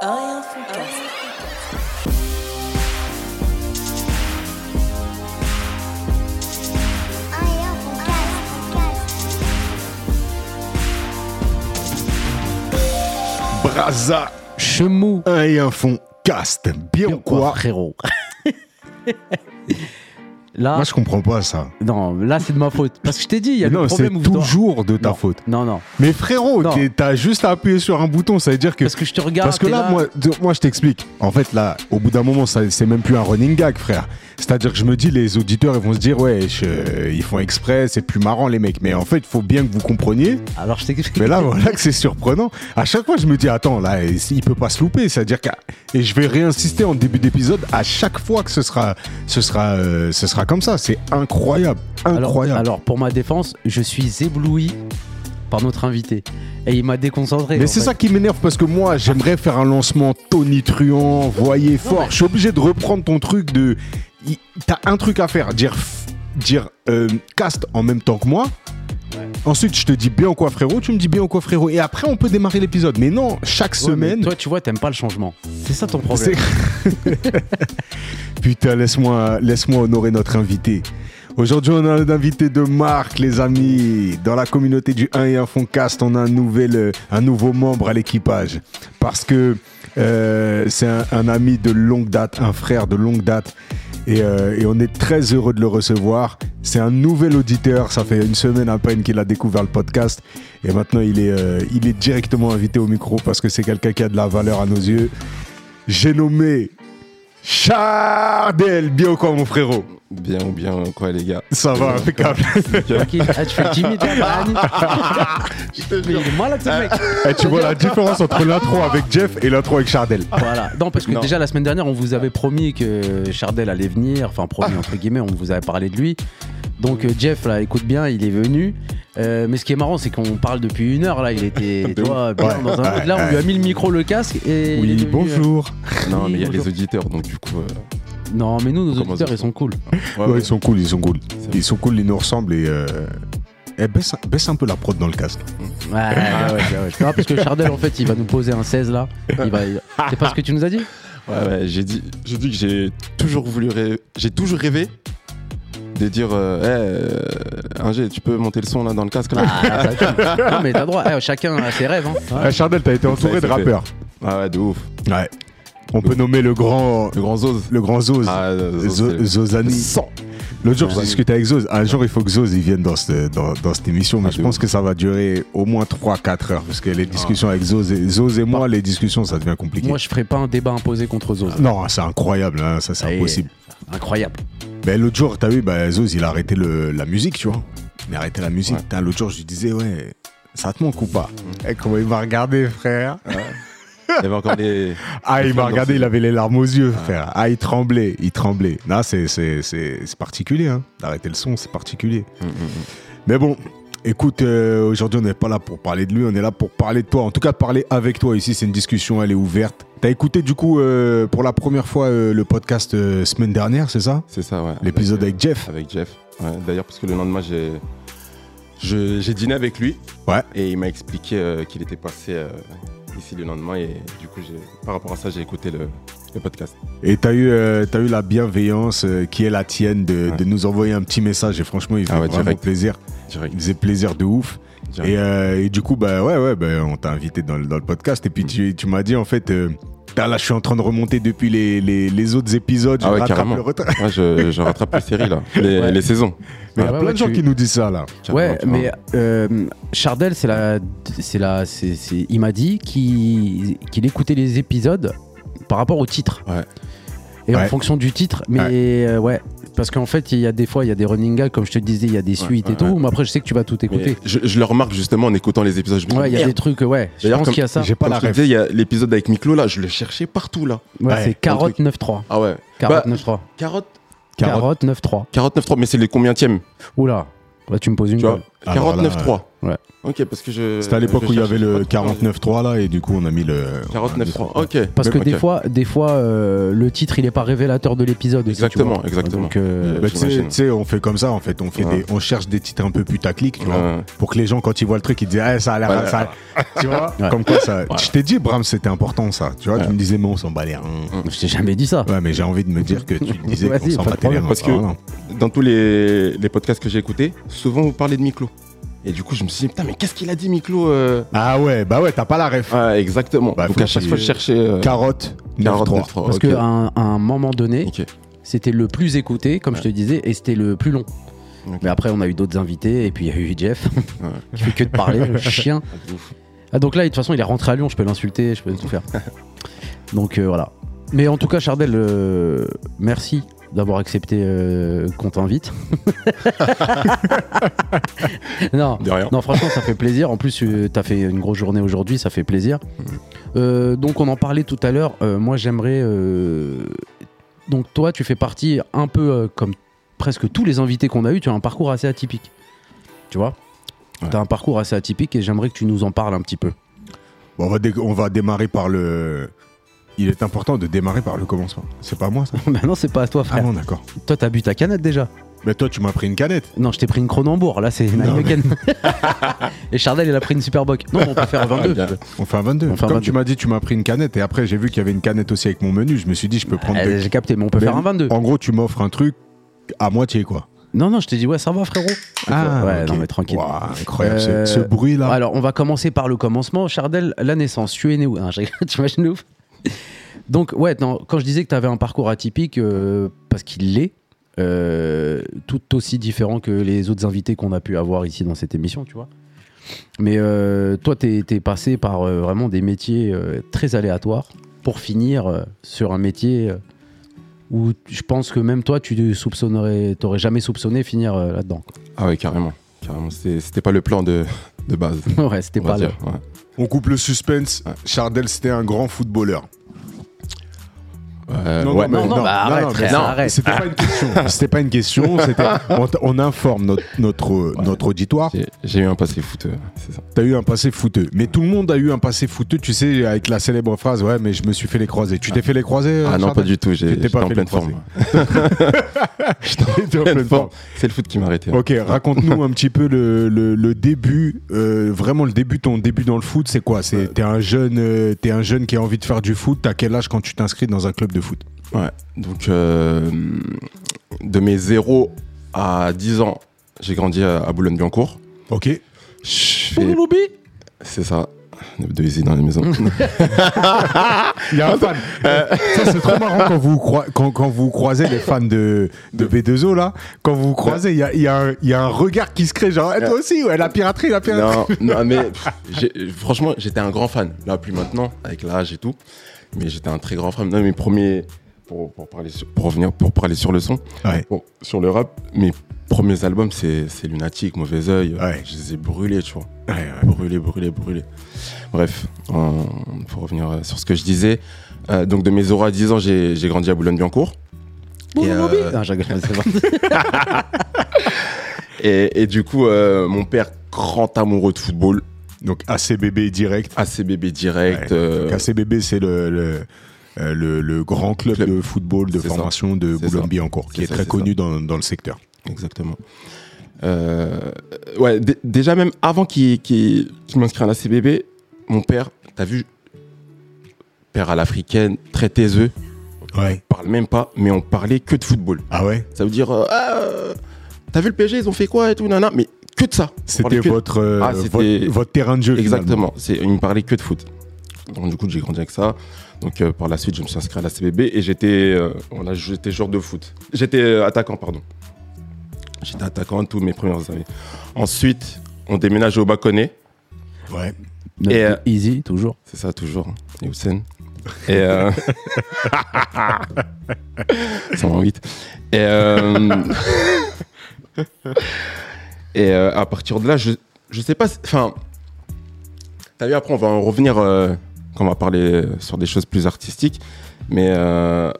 Foodcast. Braza, Chemou. un et un fond, cast. Bien quoi? frérot? Là, Moi, je comprends pas ça. non, là c'est de ma faute. Parce que je t'ai dit, il y a non, des c'est problèmes où dois- toujours de ta Non, faute. Non, non. Mais frérot, t'as juste à appuyer sur un bouton, ça veut dire que. Parce que je te regarde. Parce que là, moi, de- moi, je t'explique. En fait, là, au bout d'un moment, ça- c'est même plus un running gag, frère. C'est-à-dire que je me dis, les auditeurs, ils vont se dire, ouais, je- ils font exprès, c'est plus marrant, les mecs. Mais en fait, il faut bien que vous compreniez. Alors je t'explique. Mais là, voilà que c'est surprenant. À chaque fois, je me dis, attends, là, il peut pas se louper. C'est-à-dire que. Et je vais réinsister en début d'épisode à chaque fois que ce sera, ce sera, euh, ce sera comme ça. C'est incroyable. Incroyable. alors, pour ma défense, je suis ébloui par notre invité. Et il m'a déconcentré. Mais c'est ça qui m'énerve parce que moi, j'aimerais faire un lancement tonitruant, voyez fort. mais- Je suis obligé de reprendre ton truc de. T'as un truc à faire, dire, dire euh, cast en même temps que moi. Ensuite, je te dis bien ou quoi, frérot. Tu me dis bien ou quoi, frérot. Et après, on peut démarrer l'épisode. Mais non, chaque Ouais, semaine. Toi, tu vois, t'aimes pas le changement. C'est ça ton problème. Putain, laisse-moi laisse honorer notre invité. Aujourd'hui, on a un invité de marque, les amis. Dans la communauté du 1 et 1 fond cast, on a un, nouvel, euh, un nouveau membre à l'équipage. Parce que euh, c'est un, un ami de longue date, un frère de longue date. Et, euh, et on est très heureux de le recevoir. C'est un nouvel auditeur. Ça fait une semaine à peine qu'il a découvert le podcast. Et maintenant, il est, euh, directement invité au micro parce que c'est quelqu'un qui a de la valeur à nos yeux. J'ai nommé Chardel. Quoi, mon frérot Bien ou bien quoi les gars Ça va, impeccable. Ah, tu fais timide, là, Annie Mais il est malade, ce mec. Eh, tu vois la différence entre l'intro avec Jeff et l'intro avec Chardel. Voilà. Non, parce que Non. déjà la semaine dernière, on vous avait promis que Chardel allait venir. Enfin, promis entre guillemets, on vous avait parlé de lui. Donc euh, Jeff, là, écoute bien, il est venu. Euh, mais ce qui est marrant, c'est qu'on parle depuis une heure. Là, il était De tu vois, bien Ouais, dans un mood. Là, on lui a mis le micro, le casque et. il est Oui, devenu, bonjour. Non mais il y a bonjour. les auditeurs donc du coup. euh, euh, Non, mais nous, nos Comment auditeurs, ils sont cool. ouais, Ouais, ouais. ils sont cool, ils sont cool. Ils sont cool, ils nous ressemblent et. Euh... eh, baisse, un- baisse un peu la prod dans le casque. Ouais, ouais, ouais, ouais, ouais. Non, parce que Chardel, en fait, il va nous poser un 16 là. Il va... C'est pas ce que tu nous as dit? Ouais, ouais, j'ai dit, j'ai dit que j'ai toujours voulu rêver, j'ai toujours rêvé de dire, euh, Eh, euh, Ingé, tu peux monter le son là dans le casque là. Ah, ça, Non, mais t'as droit. Eh, chacun a ses rêves. Hein. Chardel, t'as été entouré de rappeurs. Ah ouais, de ouf. Ouais. On peut nommer le grand. Le grand Zoz. Le grand Zoz. Ah, Zoz, Zozani. L'autre jour, je discutais avec Zoz. Un jour, il faut que Zoz il vienne dans cette, dans, dans cette émission, mais Ah, je pense ouf. que ça va durer au moins 3-4 heures, parce que les discussions avec Zoz et, Zoz et moi, les discussions, ça devient compliqué. Moi, je ferai pas un débat imposé contre Zoz. Non, c'est incroyable, hein, ça c'est Et- impossible. Incroyable. Mais l'autre jour, t'as vu, bah, Zoz, il a arrêté le- la musique, tu vois. Il a arrêté la musique. Ouais. L'autre jour, je lui disais, ouais, ça te manque ou pas? Eh, Comment il m'a regardé, frère? Il avait encore les. Ah, il m'a regardé, il avait les larmes aux yeux, frère. Ah, il tremblait, il tremblait. Là, c'est particulier, hein. D'arrêter le son, c'est particulier. Mm, mm, mm. Mais bon, écoute, euh, aujourd'hui, on n'est pas là pour parler de lui, on est là pour parler de toi. En tout cas, parler avec toi ici, c'est une discussion, elle est ouverte. T'as écouté, du coup, euh, pour la première fois, euh, le podcast semaine dernière, c'est ça? C'est ça, ouais. L'épisode avec Jeff Avec Jeff. Ouais, D'ailleurs, parce que le lendemain, j'ai dîné avec lui. Ouais. Et il m'a expliqué qu'il était passé ici le lendemain. Et du coup, par rapport à ça, j'ai écouté le, le podcast. Et t'as eu, euh, eu la bienveillance euh, qui est la tienne de, Ouais. de nous envoyer un petit message. Et franchement, il Ah ouais, vraiment direct. plaisir. Direct. Il faisait plaisir de ouf. Et, euh, et du coup, bah ouais, ouais, bah, on t'a invité dans, le- dans le podcast. Et puis tu, tu m'as dit, en fait, euh, Putain, là, je suis en train de remonter depuis les, les, les autres épisodes. Je Ah ouais, rattrape carrément. le retard. Ouais, je, je rattrape les séries, là. Les, Ouais. les saisons. Mais il y a plein ouais, de gens tu- qui nous disent ça, là. Ouais, Carrément, mais euh, Chardel, c'est la, c'est la, c'est, c'est- il m'a dit qu'il, qu'il écoutait les épisodes par rapport au titre. Ouais. Et en fonction du titre, mais euh, ouais, parce qu'en fait, il y a des fois, il y a des running gags, comme je te disais, il y a des suites et ouais, tout. ouais. Mais après, je sais que tu vas tout écouter. je, je le remarque justement en écoutant les épisodes. Je me dis, Ouais, il y a merde. des trucs, ouais. Je pense qu'il y a ça. J'ai pas Comme la il y a l'épisode avec Miklo, là, je le cherchais partout, là. Ouais, Ouais, c'est carotte truc. 9-3. Ah ouais. Carotte Bah, 9-3. Carotte. Carotte 9-3. Carotte 9-3, mais c'est les combienième Oula, là, tu me poses une Tu vois colle. Carotte là, 9-3. Ouais. Ok, parce que je. C'était à l'époque où il y avait le pas trop. 49.3 là, et du coup, on a mis le. 49.3. Ok. Parce que des fois, des fois euh, le titre, il est pas révélateur de l'épisode. tu Exactement, exactement. Donc, euh, Bah, tu sais- on fait comme ça en fait. On, fait Ouais. des, on cherche des titres un peu putaclic, tu vois. Ouais. Pour que les gens, quand ils voient le truc, ils disent Ah, ça a l'air. Ouais. ça a- Tu vois? Ouais. Comme quoi, ça. Je t'ai dit, Bram, c'était important ça. Tu vois, tu me disais, mais on s'en bat les reins. je t'ai jamais dit ça. Ouais, mais j'ai envie de me dire que tu me disais qu'on s'en battait les. Parce que- Ah. Dans tous les, les podcasts que j'ai écoutés, souvent vous parlez de Miklo. Et du coup, je me suis dit, putain, mais qu'est-ce qu'il a dit, Miklo euh Ah ouais, bah ouais, t'as pas la ref. Ouais, exactement. Bah, Donc faut à chaque fois, je cherchais. euh, Carotte, 40, 9-3. 9-3. Parce ok. qu'à un, à un moment donné, Ok. c'était le plus écouté, comme je te disais, et c'était le plus long. Ok. Mais après, on a eu d'autres invités, et puis il y a eu Jeff, qui fait que de parler, le chien. Ah, donc là, de toute façon, il est rentré à Lyon, je peux l'insulter, je peux tout faire. Donc euh, voilà. Mais en tout cas, Chardel, euh, merci d'avoir accepté euh, qu'on t'invite. non, non, franchement, ça fait plaisir. En plus, tu as fait une grosse journée aujourd'hui, ça fait plaisir. Euh, donc, on en parlait tout à l'heure. Euh, moi, j'aimerais. euh, Donc, toi, tu fais partie un peu euh, comme presque tous les invités qu'on a eu. Tu as un parcours assez atypique. Tu vois? Ouais. Tu as un parcours assez atypique et j'aimerais que tu nous en parles un petit peu. Bon, on, va dé- on va démarrer par le. Il est important de démarrer par le commencement. C'est pas moi ça bah non, c'est pas à toi, Ah frère. bon, d'accord. Toi, t'as bu ta canette déjà Mais toi, tu m'as pris une canette. Non, je t'ai pris une Cronenbourg. Là, c'est une Non, Heineken. et Chardel, il a pris une Superboc. Non, on peut faire 22. bien. On fait un 22. On fait un Comme 22. tu m'as dit, tu m'as pris une canette et après, j'ai vu qu'il y avait une canette aussi avec mon menu. Je me suis dit, je peux prendre. Euh, deux. J'ai capté, mais on peut faire un 22. En gros, tu m'offres un truc à moitié, quoi. Non, non, je t'ai dit, ouais, ça va, frérot. ouais, ok. non, mais tranquille. Ouah, incroyable. ce- Euh, Ce, bruit là. Alors, on va commencer par le commencement. Chardel, la naissance, tu es né où? Ah, je rigole, Tu imagines ouf? Donc, ouais, non, quand je disais que tu avais un parcours atypique, euh, parce qu'il l'est, euh, tout aussi différent que les autres invités qu'on a pu avoir ici dans cette émission, tu vois. Mais euh, toi, tu es, passé par euh, vraiment des métiers euh, très aléatoires pour finir euh, sur un métier euh, où je pense que même toi, tu soupçonnerais, t'aurais jamais soupçonné finir euh, là-dedans. Ah ouais, carrément. Carrément. C'était pas le plan de, de base. ouais, c'était pas le... dire. ouais. On coupe le suspense. Chardel, c'était un grand footballeur. Euh, Non, ouais. non, non, bah, arrête, frère, non, arrête. C'était pas une question. C'était pas une question. On, on informe notre, notre, notre auditoire. J'ai- eu un passé euh, ça. T'as eu un passé fouteux. Mais tout le monde a eu un passé fouteux, tu sais, avec la célèbre phrase Ouais, mais je me suis fait les croisés. Tu t'es fait les croisés euh, Ah non, pas du tout. t'es pas J'étais en pleine forme. J'étais en pleine forme. C'est le foot qui m'a arrêté. Ok, raconte-nous un petit peu le, le- le début, euh, vraiment le début, ton début dans le foot, c'est quoi? C'est t'es un jeune, euh, t'es un jeune qui a envie de faire du foot. T'as quel âge quand tu t'inscris dans un club de foot Ouais. Donc, euh, de mes 0 à 10 ans, j'ai grandi à, à Boulogne-Billancourt. Ok. Fais- C'est ça. De Easy dans les maisons. Il y a un fan. Ça c'est trop marrant quand vous croi- quand, quand vous croisez les fans de, de B2O là. Quand vous vous croisez, il y a, il y a un- il y a un regard qui se crée genre Eh, toi aussi ouais la piraterie la piraterie. non, non, mais pff, franchement, j'étais un grand fan. Là, plus maintenant, avec l'âge et tout. Mais j'étais un très grand fan. Non, mes premiers. Pour, pour, parler sur- pour revenir, pour parler sur le son, Ouais. sur le rap, mes premiers albums, c'est Lunatic, Mauvais Oeil. Ouais. Je les ai brûlés, tu vois. Ouais. Brûlés, brûlés, brûlés. Bref, euh, pour revenir euh, sur ce que je disais. euh, donc, de mes 0 à 10 ans, j'ai grandi à Boulogne-Billancourt. Et, euh. Et, et du coup, euh, mon père, grand amoureux de football, Donc ACBB direct. ACBB direct. Ouais. euh, ACBB c'est le, le, euh, le- le grand club, Club. de football de C'est ça. formation de. Boulogne-Billancourt qui est ça, très connu dans, dans le secteur. Exactement. Euh, ouais, dé- déjà même avant qu'il qu'il- qu'il m'inscrive à la CBB, mon père, t'as vu, père à l'africaine, très taiseux, Ouais. on parle même pas, mais on parlait que de football. Ah ouais? Ça veut dire, euh, Ah, t'as vu le PSG, ils ont fait quoi et tout, nana, mais que de ça. C'était votre, euh, Ah, c'était- votre votre terrain de jeu. Exactement, c'est, il me parlait que de foot. Donc du coup, j'ai grandi avec ça. Donc euh, par la suite, je me suis inscrit à la CBB et j'étais, euh, on a- j'étais joueur de foot. J'étais euh, attaquant, pardon. J'étais attaquant tous mes premières années. Ensuite, on déménage au Baconnet. Ouais. Et, euh, Easy, toujours. C'est ça, toujours. Et Hussein. Et. Euh... 108. Et. euh, Et euh, à partir de là, je, je sais pas. Enfin. T'as vu, après, on va en revenir euh, quand on va parler sur des choses plus artistiques. Mais euh,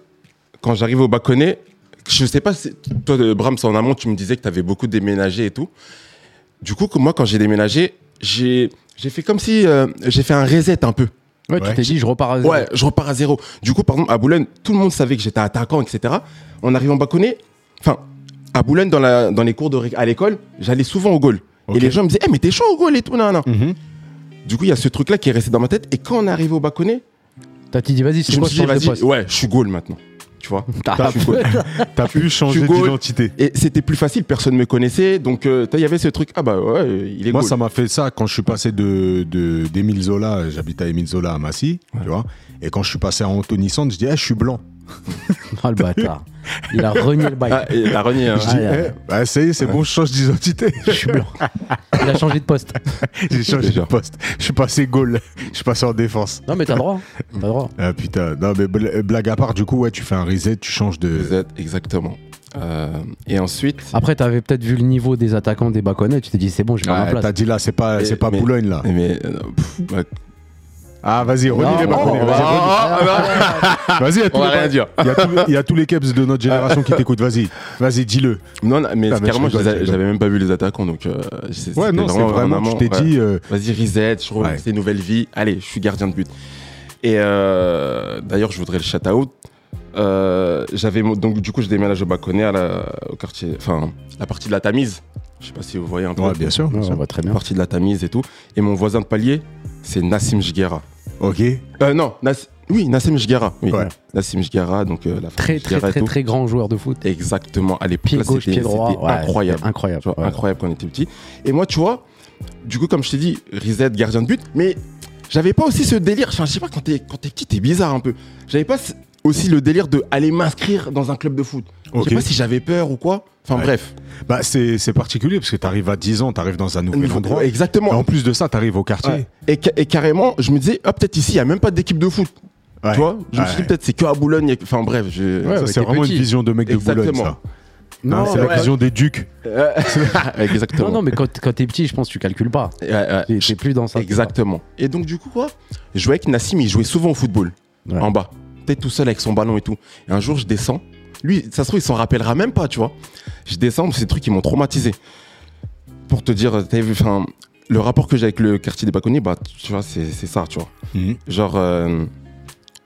quand j'arrive au Baconnet, je sais pas si. Toi, de Brahms, en amont, tu me disais que tu avais beaucoup déménagé et tout. Du coup, que moi, quand j'ai déménagé, j'ai j'ai fait comme si euh, j'ai fait un reset un peu. Ouais, tu Ouais. t'es dit, je repars à zéro. Ouais, je repars à zéro. Du coup, par exemple, à Boulogne, tout le monde savait que j'étais attaquant, etc. On arrive en Baconnet. Enfin, à Boulogne, dans, la, dans les cours de ré- à l'école, j'allais souvent au goal. Et les gens me disaient, Eh, mais t'es chaud au goal et tout, nan, nan. Mhm. Du coup, il y a ce truc-là qui est resté dans ma tête. Et quand on est arrivé au Baconnet, T'as dit, vas-y, c'est je me quoi suis dit, vas-y, poste ouais, je suis goal maintenant. Tu vois T'as- je suis goal. T'as pu changer d'identité. Et c'était plus facile, personne ne me connaissait. Donc, euh, il y avait ce truc, ah bah ouais, il est Moi, goal. ça m'a fait ça quand je suis passé de de- d'Émile Zola, j'habite à Émile Zola à Massy, tu vois. Et quand je suis passé à Anthony Sand, je dis, eh, je suis blanc. Ah, le bâtard. Il a renié le bail. Ah, et t'as renié, hein. Je dis, Ah, eh, bah, ça y est, c'est bon, je change d'identité. Je suis blanc. Il a changé de poste. J'ai changé de poste. Je suis passé goal. Je suis passé en défense. Non, mais t'as le droit. T'as le droit. Ah putain, non mais bl- blague à part, du coup, ouais, tu fais un reset, tu changes de. Êtes exactement. Euh, et ensuite, Après, t'avais peut-être vu le niveau des attaquants des Baconnets. Tu t'es dit, c'est bon, j'ai Ouais, ma T'as place. dit là, c'est pas, Mais- c'est pas mais- Boulogne là. mais euh, pff, bah, Ah, vas-y, relis les on vas-y, va- relis. Ah, Vas-y, il y a tous on va les- rien dire. il y a tous- il y a tous les caps de notre génération qui t'écoutent, vas-y. Vas-y, dis-le. Non, non, mais Ah, mais carrément, j'avais même pas vu les attaquants, donc euh, Ouais, non, c'est vraiment, en je t'ai dit. euh, Vas-y, reset, je Ouais. c'est une nouvelle vie. Allez, je suis gardien de but. Et euh, d'ailleurs, je voudrais le shout out. Euh, j'avais donc du coup je déménage au Baconnet à la, au quartier enfin la partie de la Tamise je sais pas si vous voyez un peu Ouais, bien sûr. on va très la bien. partie de la Tamise et tout et mon voisin de palier c'est Nassim Jguera Ok. euh, non Nas- oui Nassim Jguera oui Ouais. Nassim Jguera donc euh, la Très, très, et très, tout. très grand joueur de foot. exactement à l'époque Pied là, gauche, c'était- pied droit. c'était Ouais, incroyable c'était Incroyable. Tu vois, ouais. incroyable quand on était petit. Et moi, tu vois, du coup, comme je t'ai dit, Rizet, gardien de but, mais j'avais pas aussi ce délire. Enfin, je sais pas, quand t'es, quand t'es petit, t'es bizarre un peu. J'avais pas ce- aussi le délire de aller m'inscrire dans un club de foot. Je Ok. sais pas si j'avais peur ou quoi. Enfin, Ouais. bref. Bah, c'est c'est particulier parce que t'arrives à 10 ans, t'arrives dans un nouvel endroit. Et Exactement. en plus de ça, t'arrives au quartier. Ouais. Et, ca- et carrément, je me disais, ah, peut-être ici, il y a même pas d'équipe de foot. Ouais. Tu vois? Je me suis dit, peut-être c'est que à Boulogne. Enfin, bref. Je... C'est vraiment petit. une vision de mec de Boulogne, Exactement. ça. Non, Hein, c'est la vision des ducs. Exactement. non, non, mais quand, quand t'es petit, je pense que tu calcules pas. T'es plus dans ça. Exactement. Et donc, du coup, quoi? Je jouais avec Nassim, il jouait souvent au football, Ouais. en bas. Tout seul avec son ballon et tout. Et un jour, je descends. Lui, ça se trouve, il s'en rappellera même pas, tu vois. Je descends, c'est des trucs qui m'ont traumatisé. Pour te dire, t'avais vu, enfin, le rapport que j'ai avec le quartier des Baconniers, bah, tu vois, c'est ça, tu vois. Mhm. Genre, euh,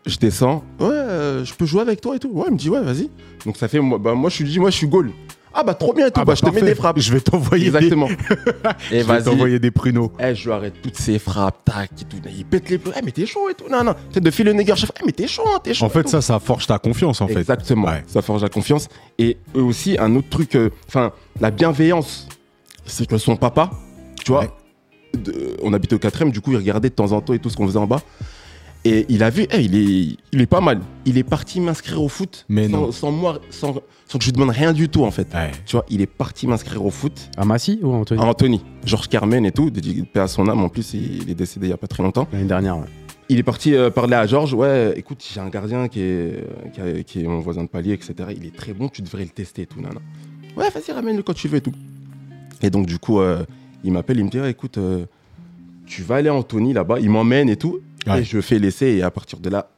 je descends, ouais, euh, je peux jouer avec toi et tout. Ouais, il me dit, ouais, vas-y. Donc, ça fait, moi, bah, moi, je suis dit, moi, je suis goal. Ah, bah, trop bien et tout. Ah bah, je te mets des frappes. Je vais t'envoyer des, Exactement. et je vais vas-y. t'envoyer des pruneaux. Eh, je lui arrête toutes ses frappes, tac, et tout. Il pète les plombs. Eh, mais t'es chaud et tout. Non, non. Peut-être de filer le chef. Eh, mais t'es chaud, hein, t'es chaud. En fait, ça, ça forge ta confiance, en fait. Exactement. Ouais. Ça forge la confiance. Et eux aussi, un autre truc, euh, enfin, la bienveillance, c'est que son papa, tu vois, Ouais. de- on habitait au 4 du coup, il regardait de temps en temps et tout ce qu'on faisait en bas. Et il a vu, eh, il, est, il est pas mal. Il est parti m'inscrire au foot Mais sans, non. sans moi, sans, sans que je lui demande rien du tout, en fait. Ouais. Tu vois, il est parti m'inscrire au foot. À Massy ou à Anthony À Anthony, Georges Carmen et tout, dédié paix à son âme. En plus, il est décédé il y a pas très longtemps. L'année dernière, ouais. Il est parti euh, parler à Georges. Ouais, écoute, j'ai un gardien qui est, qui, a- qui est mon voisin de palier, etc. Il est très bon, tu devrais le tester et tout. Nana. Ouais, vas-y, ramène-le quand tu veux et tout. Et donc, du coup, euh, il m'appelle, il me dit ouais, écoute, euh, tu vas aller à Anthony là-bas. Il m'emmène et tout. Et je fais l'essai. Et à partir de là,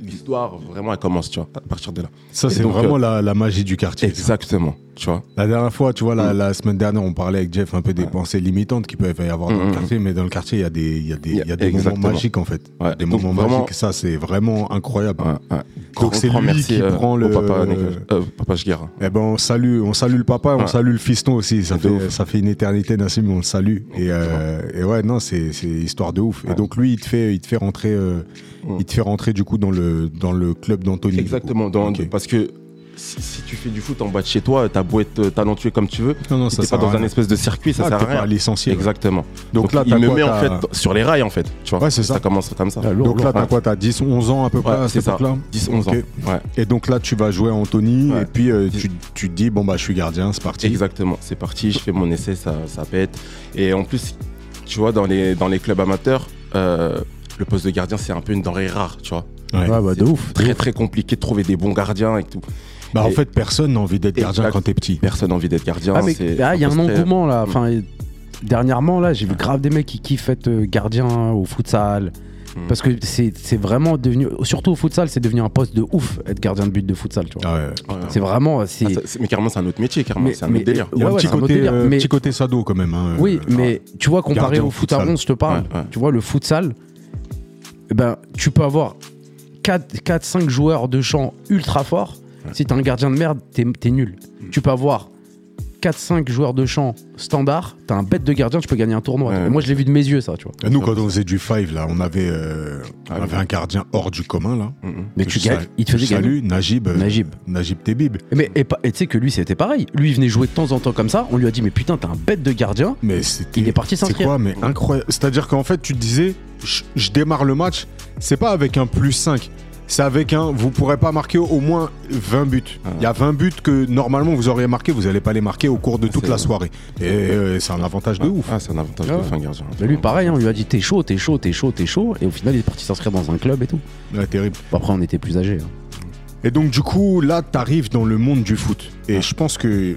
l'histoire, vraiment, elle commence, tu vois, à partir de là. Ça, c'est donc, vraiment la, la magie du quartier. Exactement, tu vois. La dernière fois, tu vois, la, Mm. la semaine dernière, on parlait avec Jeff un peu des Ouais. pensées limitantes qui peuvent y avoir dans Mm, le mm, quartier, mais dans le quartier, il y a des, il y a des, y a- des moments magiques, en fait. Ouais. Des Donc, moments vraiment, magiques, ça, c'est vraiment incroyable. Ouais. Grand, c'est lui merci, qui euh, prend le- papa, Nicolas- euh, papa. Eh ben, on salue, on salue le papa, on salue le fiston aussi. Ça fait, ouf. ça fait une éternité, Nassim, mais on le salue. Et, euh, et ouais, non, c'est, c'est histoire de ouf. Et donc, lui, il te fait, il te fait rentrer, euh, Mm. il te fait rentrer, du coup, dans le, dans le club d'Anthony. Exactement, dans- parce que si, si tu fais du foot en bas de chez toi, t'as beau être euh, talentueux comme tu veux, Non, non, ça t'es pas dans un rien. espèce de circuit, ça Ah, sert à rien. ouais. Exactement. Donc, Donc, là, il me quoi, met en fait sur les rails en fait, tu vois. Ouais, c'est ça. Ça commence comme ça. Lourd, Donc là, t'as quoi T'as 10, 11 ans à peu près Ouais, à c'est cette époque-là 10, 11 Ok. ans. Ouais, Et donc là, tu vas jouer à Anthony, et puis euh, tu, tu te dis, bon, bah, je suis gardien, c'est parti. exactement. C'est parti, je fais mon essai, ça, ça pète. Et en plus, tu vois, dans les, dans les clubs amateurs, euh, le poste de gardien, c'est un peu une denrée rare, tu vois. Ouais. Ouais, bah, de C'est ouf. Très, très compliqué de trouver des bons gardiens et tout. Bah, en fait, personne n'a envie d'être gardien quand t'es petit. Personne n'a envie d'être gardien. Ah, mais ah, il y a un engouement là. Enfin, dernièrement, là, j'ai vu grave des mecs qui kiffent être euh, gardien au futsal, Mhm. Parce que c'est c'est vraiment devenu, surtout au futsal, c'est devenu un poste de ouf être gardien de but de futsal, tu vois. Ah ouais. Ouais, ouais. C'est vraiment. c'est- Ah, ça- c'est- mais carrément, c'est un autre métier, carrément. C'est un mais- autre délire. Il y a Ouais, un, petit, c'est un autre côté, délire, euh, mais- petit côté sado quand même. hein. Oui, Euh, mais tu vois, comparé au foot à futsal. 11, je te parle, Ouais, ouais. tu vois, le futsal, ben, tu peux avoir 4-5 joueurs de champ ultra forts. Si t'es un gardien de merde, t'es es nul. Mm. Tu peux avoir 4-5 joueurs de champ standard, t'as un bête de gardien, tu peux gagner un tournoi. Ouais. Moi, je l'ai vu de mes yeux, ça, tu vois. Et Nous, quand on faisait du five, là, on avait, euh, on Ah, avait oui. un gardien hors du commun, là. Mhm. Mais Que tu gagnes, il te que faisait gagner. salue, Najib. euh, Najib. Najib Tebib. Mais et pas- et tu sais que lui, c'était pareil. Lui, il venait jouer de temps en temps comme ça. On lui a dit, mais putain, t'es un bête de gardien. Mais c'était. Il est parti C'est s'inscrire. quoi, mais incroyable. C'est-à-dire qu'en fait, tu te disais, je, je démarre le match, c'est pas avec un plus 5. C'est avec un, vous pourrez pas marquer au moins 20 buts. Ah. Il y a 20 buts que normalement vous auriez marqué, vous allez pas les marquer au cours de toute C'est- la soirée. Et euh, c'est un avantage de ouf. Ah, c'est un avantage Ah de ouf, un gardien. Mais lui, pareil, hein, on lui a dit, t'es chaud, t'es chaud, t'es chaud, t'es chaud. Et au final, il est parti s'inscrire dans un club et tout. Ouais, terrible. Bon, après, on était plus âgés. hein. Et donc du coup, là, tu arrives dans le monde du foot. Et je pense que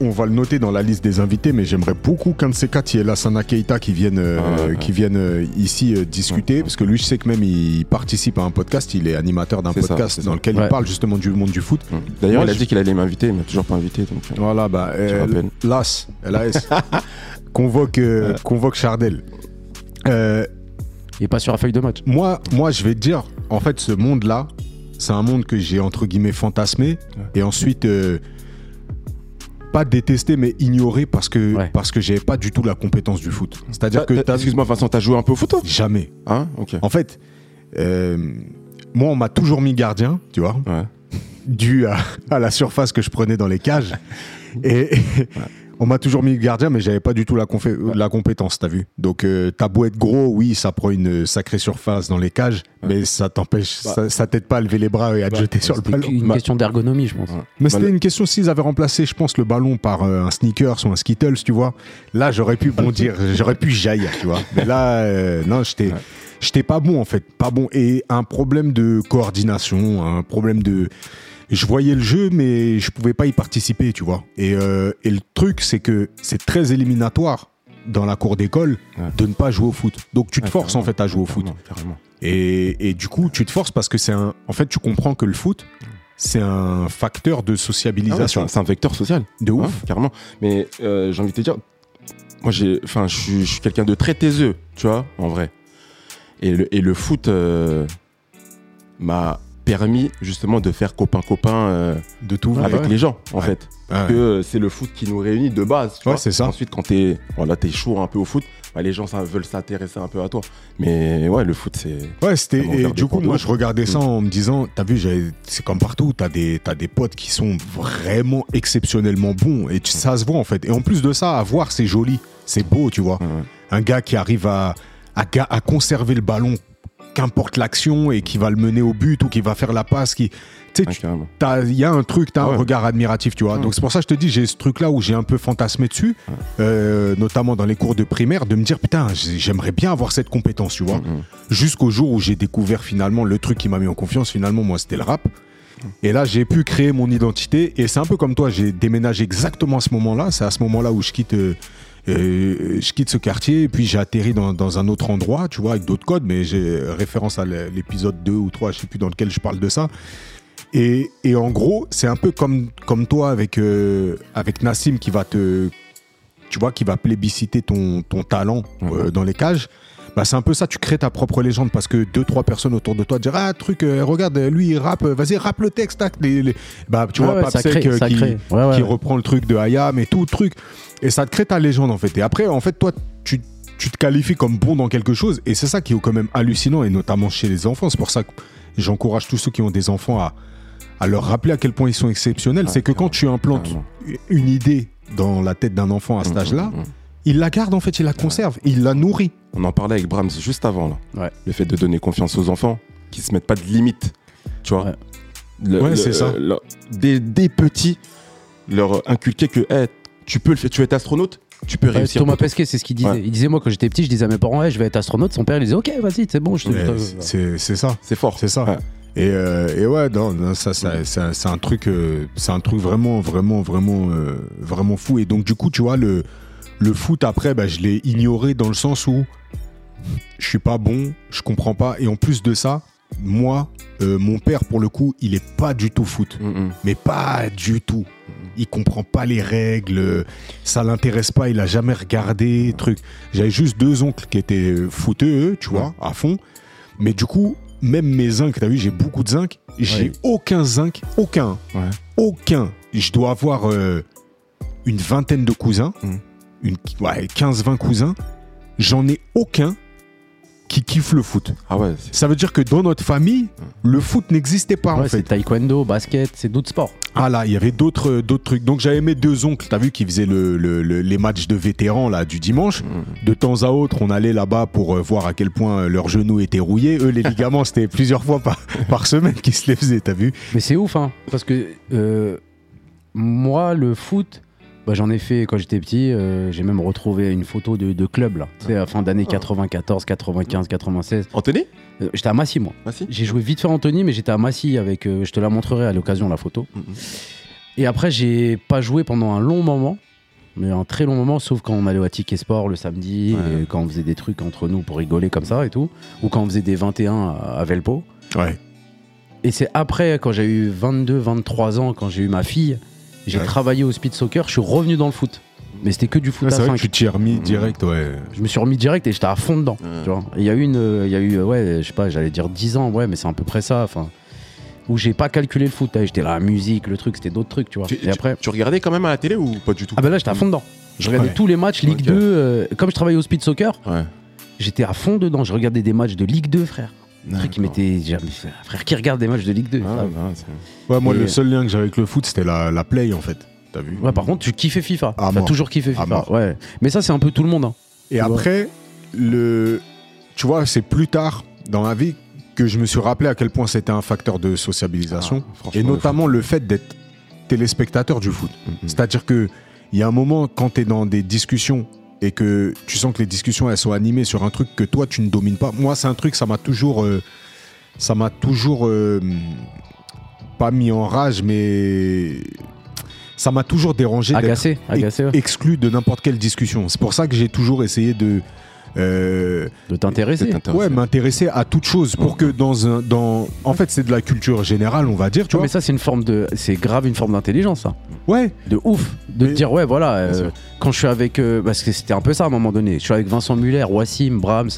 on va le noter dans la liste des invités, mais j'aimerais beaucoup qu'un de ces quatre, il y ait Lassana Keita qui vienne, euh, Ah qui vienne euh, ici euh, discuter, parce que lui, je sais que même il participe à un podcast, il est animateur d'un ça, podcast dans ça. lequel il parle justement du monde du foot. Mhm. D'ailleurs, il a je- dit qu'il allait m'inviter, il m'a toujours pas invité. Donc, euh, Voilà, bah, euh. LAS, LAS, convoque, euh, convoque Chardel. Euh, Il est pas sur la feuille de match. moi, moi, je vais te dire, en fait, ce monde-là, c'est un monde que j'ai entre guillemets fantasmé et ensuite euh, pas détesté, mais ignoré parce que Ouais. parce que j'avais pas du tout la compétence du foot. C'est-à-dire que Excuse-moi, Vincent, t'as joué un peu au foot, toi? Jamais. Hein? Ok. En fait, euh, moi, on m'a toujours mis gardien, tu vois, Ouais. dû à, à la surface que je prenais dans les cages. Et on m'a toujours mis gardien, mais j'avais pas du tout la, confé- la compétence, t'as vu. Donc, euh, t'as beau être gros, oui, ça prend une sacrée surface dans les cages, mais ça t'empêche, Bah. ça, ça t'aide pas à lever les bras et à te jeter sur le C'était ballon. une Bah- question d'ergonomie, je pense. Ouais. Mais c'était Bah, une question s'ils avaient remplacé, je pense, le ballon par euh, un sneakers ou un Skittles, tu vois. Là, j'aurais pu bondir, j'aurais pu jaillir, tu vois. Mais là, euh, non, j'étais, Ouais. j'étais pas bon en fait, pas bon. Et un problème de coordination, un problème de, je voyais le jeu, mais je pouvais pas y participer, tu vois. Et, euh, et le truc, c'est que c'est très éliminatoire dans la cour d'école Ouais. de ne pas jouer au foot. Donc tu te Ouais, forces en fait à jouer au foot. Carrément. Et, et du coup, tu te forces parce que c'est un. En fait, tu comprends que le foot, c'est un facteur de Ah ouais, sociabilisation. c'est un- vecteur social. de ouf. Ouais, carrément. Mais euh, j'ai envie de te dire, moi, j'ai, enfin, je suis quelqu'un de très taiseux, tu vois, en vrai. Et le, et le foot euh, m'a permis justement de faire copain-copain euh, De tout. avec ouais. les gens, en Ouais. fait. Ouais. Que c'est le foot qui nous réunit de base. Tu vois. c'est ça. Ensuite, quand t'es, voilà, t'es chaud un peu au foot, bah, les gens ça, veulent s'intéresser un peu à toi. Mais ouais, le foot, c'est. Ouais, c'était. Et du coup, moi, je regardais ça en me disant, t'as vu, c'est comme partout, t'as des, des potes qui sont vraiment exceptionnellement bons. Et tu- ça se voit, en fait. Et en plus de ça, à voir, c'est joli. C'est beau, tu vois. Un gars qui arrive à, à, à conserver le ballon, qu'importe l'action, et qui va le mener au but ou qui va faire la passe, qui. Tu tu- t'as- il y a un truc, t'as un Ouais. regard admiratif, tu vois. Ouais. Donc c'est pour ça que je te dis, j'ai ce truc-là où j'ai un peu fantasmé dessus, euh, notamment dans les cours de primaire, de me dire, putain, j'ai- j'aimerais bien avoir cette compétence, tu vois. Mhm. Jusqu'au jour où j'ai découvert finalement le truc qui m'a mis en confiance, finalement, moi, c'était le rap. Et là, j'ai pu créer mon identité. Et c'est un peu comme toi, j'ai déménagé exactement à ce moment-là. C'est à ce moment-là où je quitte, euh, euh, je quitte ce quartier. Et puis j'ai atterri dans, dans un autre endroit, tu vois, avec d'autres codes. Mais j'ai référence à l'épisode 2 ou 3, je sais plus dans lequel je parle de ça. Et, et en gros, c'est un peu comme, comme toi avec, euh, avec Nassim qui va te. Tu vois, qui va plébisciter ton, ton talent euh, Mhm. dans les cages. Bah, c'est un peu ça, tu crées ta propre légende parce que deux, trois personnes autour de toi diront Ah, truc, euh, regarde, lui il rappe, vas-y, rappe le texte. tac, les- les- Bah, tu vois, ouais, crée, euh, qui, crée. Ouais, ouais, qui ouais. reprend le truc de Hayam et tout, truc. Et ça te crée ta légende en fait. Et après, en fait, toi, tu, tu te qualifies comme bon dans quelque chose. Et c'est ça qui est quand même hallucinant, et notamment chez les enfants. C'est pour ça que j'encourage tous ceux qui ont des enfants à, à leur rappeler à quel point ils sont exceptionnels. C'est que quand tu implantes une idée dans la tête d'un enfant à cet Mhm, âge-là, mhm. il la garde en fait, il la conserve, il la nourrit. On en parlait avec Brahms juste avant, là. Ouais. Le fait de donner confiance aux enfants, qui se mettent pas de limites. Tu vois Ouais. Le- Ouais, le- c'est ça. le- dès, dès petits, leur inculquer que hey, tu peux le faire, tu veux être astronaute, tu peux Ouais, réussir. Thomas. Pesquet, c'est ce qu'il disait. Ouais. Il disait, moi, quand j'étais petit, je disais à mes parents, je vais être astronaute. Son père, il disait, ok, vas-y, c'est bon, je C'est c'est ça. C'est fort. C'est ça. Ouais. Et, euh, et ouais, non, non, ça, ça, ça- c'est un truc, euh, c'est un truc vraiment, vraiment, vraiment, euh, vraiment fou. Et donc du coup, tu vois, le, le foot après, bah, je l'ai ignoré dans le sens où je suis pas bon, je comprends pas. Et en plus de ça, moi, euh, mon père, pour le coup, il est pas du tout foot. Mm, mm. Mais pas du tout. Il comprend pas les règles, ça l'intéresse pas, il a jamais regardé, truc. J'avais juste deux oncles qui étaient euh, footeux, eux, tu vois, à fond. Mais du coup, même mes zincs, t'as vu, j'ai beaucoup de zinc, j'ai Ouais. aucun zinc, aucun, Ouais. aucun. Je dois avoir euh, une vingtaine de cousins, Mhm. Une, ouais, 15-20 cousins. J'en ai aucun qui kiffe le foot. Ah ouais, Ça veut dire que dans notre famille, le foot n'existait pas en Ouais, c'est fait. taekwondo, basket, c'est d'autres sports. Ah là, il y avait d'autres euh, d'autres trucs. Donc j'avais mes deux oncles, t'as vu, qui faisaient le, le- le- les matchs de vétérans là du dimanche. De temps à autre, on allait là-bas pour euh, voir à quel point euh, leurs genoux étaient rouillés. Eux, les ligaments, c'était plusieurs fois par, par semaine qu'ils se les faisaient, t'as vu Mais c'est ouf, hein, parce que euh, moi, le foot, bah, j'en ai fait quand j'étais petit. euh, J'ai même retrouvé une photo de, de club, là. Sais, à fin d'année 94, 95, 96. Anthony? Euh, j'étais à Massy, moi. Si J'ai joué vite fait Anthony, mais j'étais à Massy avec. euh, je te la montrerai à l'occasion, la photo. Mhm. Et après, j'ai pas joué pendant un long moment. Mais un très long moment, sauf quand on allait au Ticket Sport le samedi, Ouais. et quand on faisait des trucs entre nous pour rigoler comme ça et tout, ou quand on faisait des 21 à, à Velpo. Ouais. Et c'est après, quand j'ai eu 22, 23 ans, quand j'ai eu ma fille, j'ai Ouais. travaillé au speed soccer, je suis revenu dans le foot. Mais c'était que du foot Ouais, à c'est vrai 5. que tu t'y es remis direct, ouais. Je me suis remis direct et j'étais à fond dedans. Il y a eu une, euh, il y a eu, euh, ouais, je sais pas, j'allais dire 10 ans, ouais, mais c'est à peu près ça. Enfin, où j'ai pas calculé le foot. hein. J'étais là, la musique, le truc, c'était d'autres trucs, tu vois. tu, et tu- après, tu regardais quand même à la télé ou pas du tout? Ah ben là, j'étais à fond dedans. Je regardais Ouais. tous les matchs Ligue Ok. 2. euh, comme je travaillais au speed soccer, Ouais. j'étais à fond dedans. Je regardais des matchs de Ligue 2, frère. Un truc qui m'était. Frère, qui regarde des matchs de Ligue 2 Ah, bah, Ouais, moi, Et- le seul lien que j'avais avec le foot, c'était la, la play, en fait. T'as vu Ouais, par contre, tu kiffais FIFA. À T'as toujours kiffé À FIFA. Ouais. Mais ça, c'est un peu tout le monde. hein. Et Tu vois. après, le, tu vois, c'est plus tard dans ma vie que je me suis rappelé à quel point c'était un facteur de sociabilisation. Ah, et notamment le fait d'être téléspectateur du foot. Mhm. C'est-à-dire que il y a un moment quand tu es dans des discussions et que tu sens que les discussions elles sont animées sur un truc que toi tu ne domines pas. Moi, c'est un truc ça m'a toujours euh, ça m'a toujours euh, pas mis en rage mais ça m'a toujours dérangé Agacé. Agacé, ouais. exclu de n'importe quelle discussion. C'est pour ça que j'ai toujours essayé de De t'intéresser. Ouais, m'intéresser à toute chose pour que dans un dans en fait c'est de la culture générale on va dire tu Ouais, vois mais ça, c'est une forme de. C'est grave une forme d'intelligence, ça. ouais De ouf. De Mais- te dire, ouais, voilà. euh, quand je suis avec. euh, parce que c'était un peu ça à un moment donné. Je suis avec Vincent Muller, Wassim, Brahms,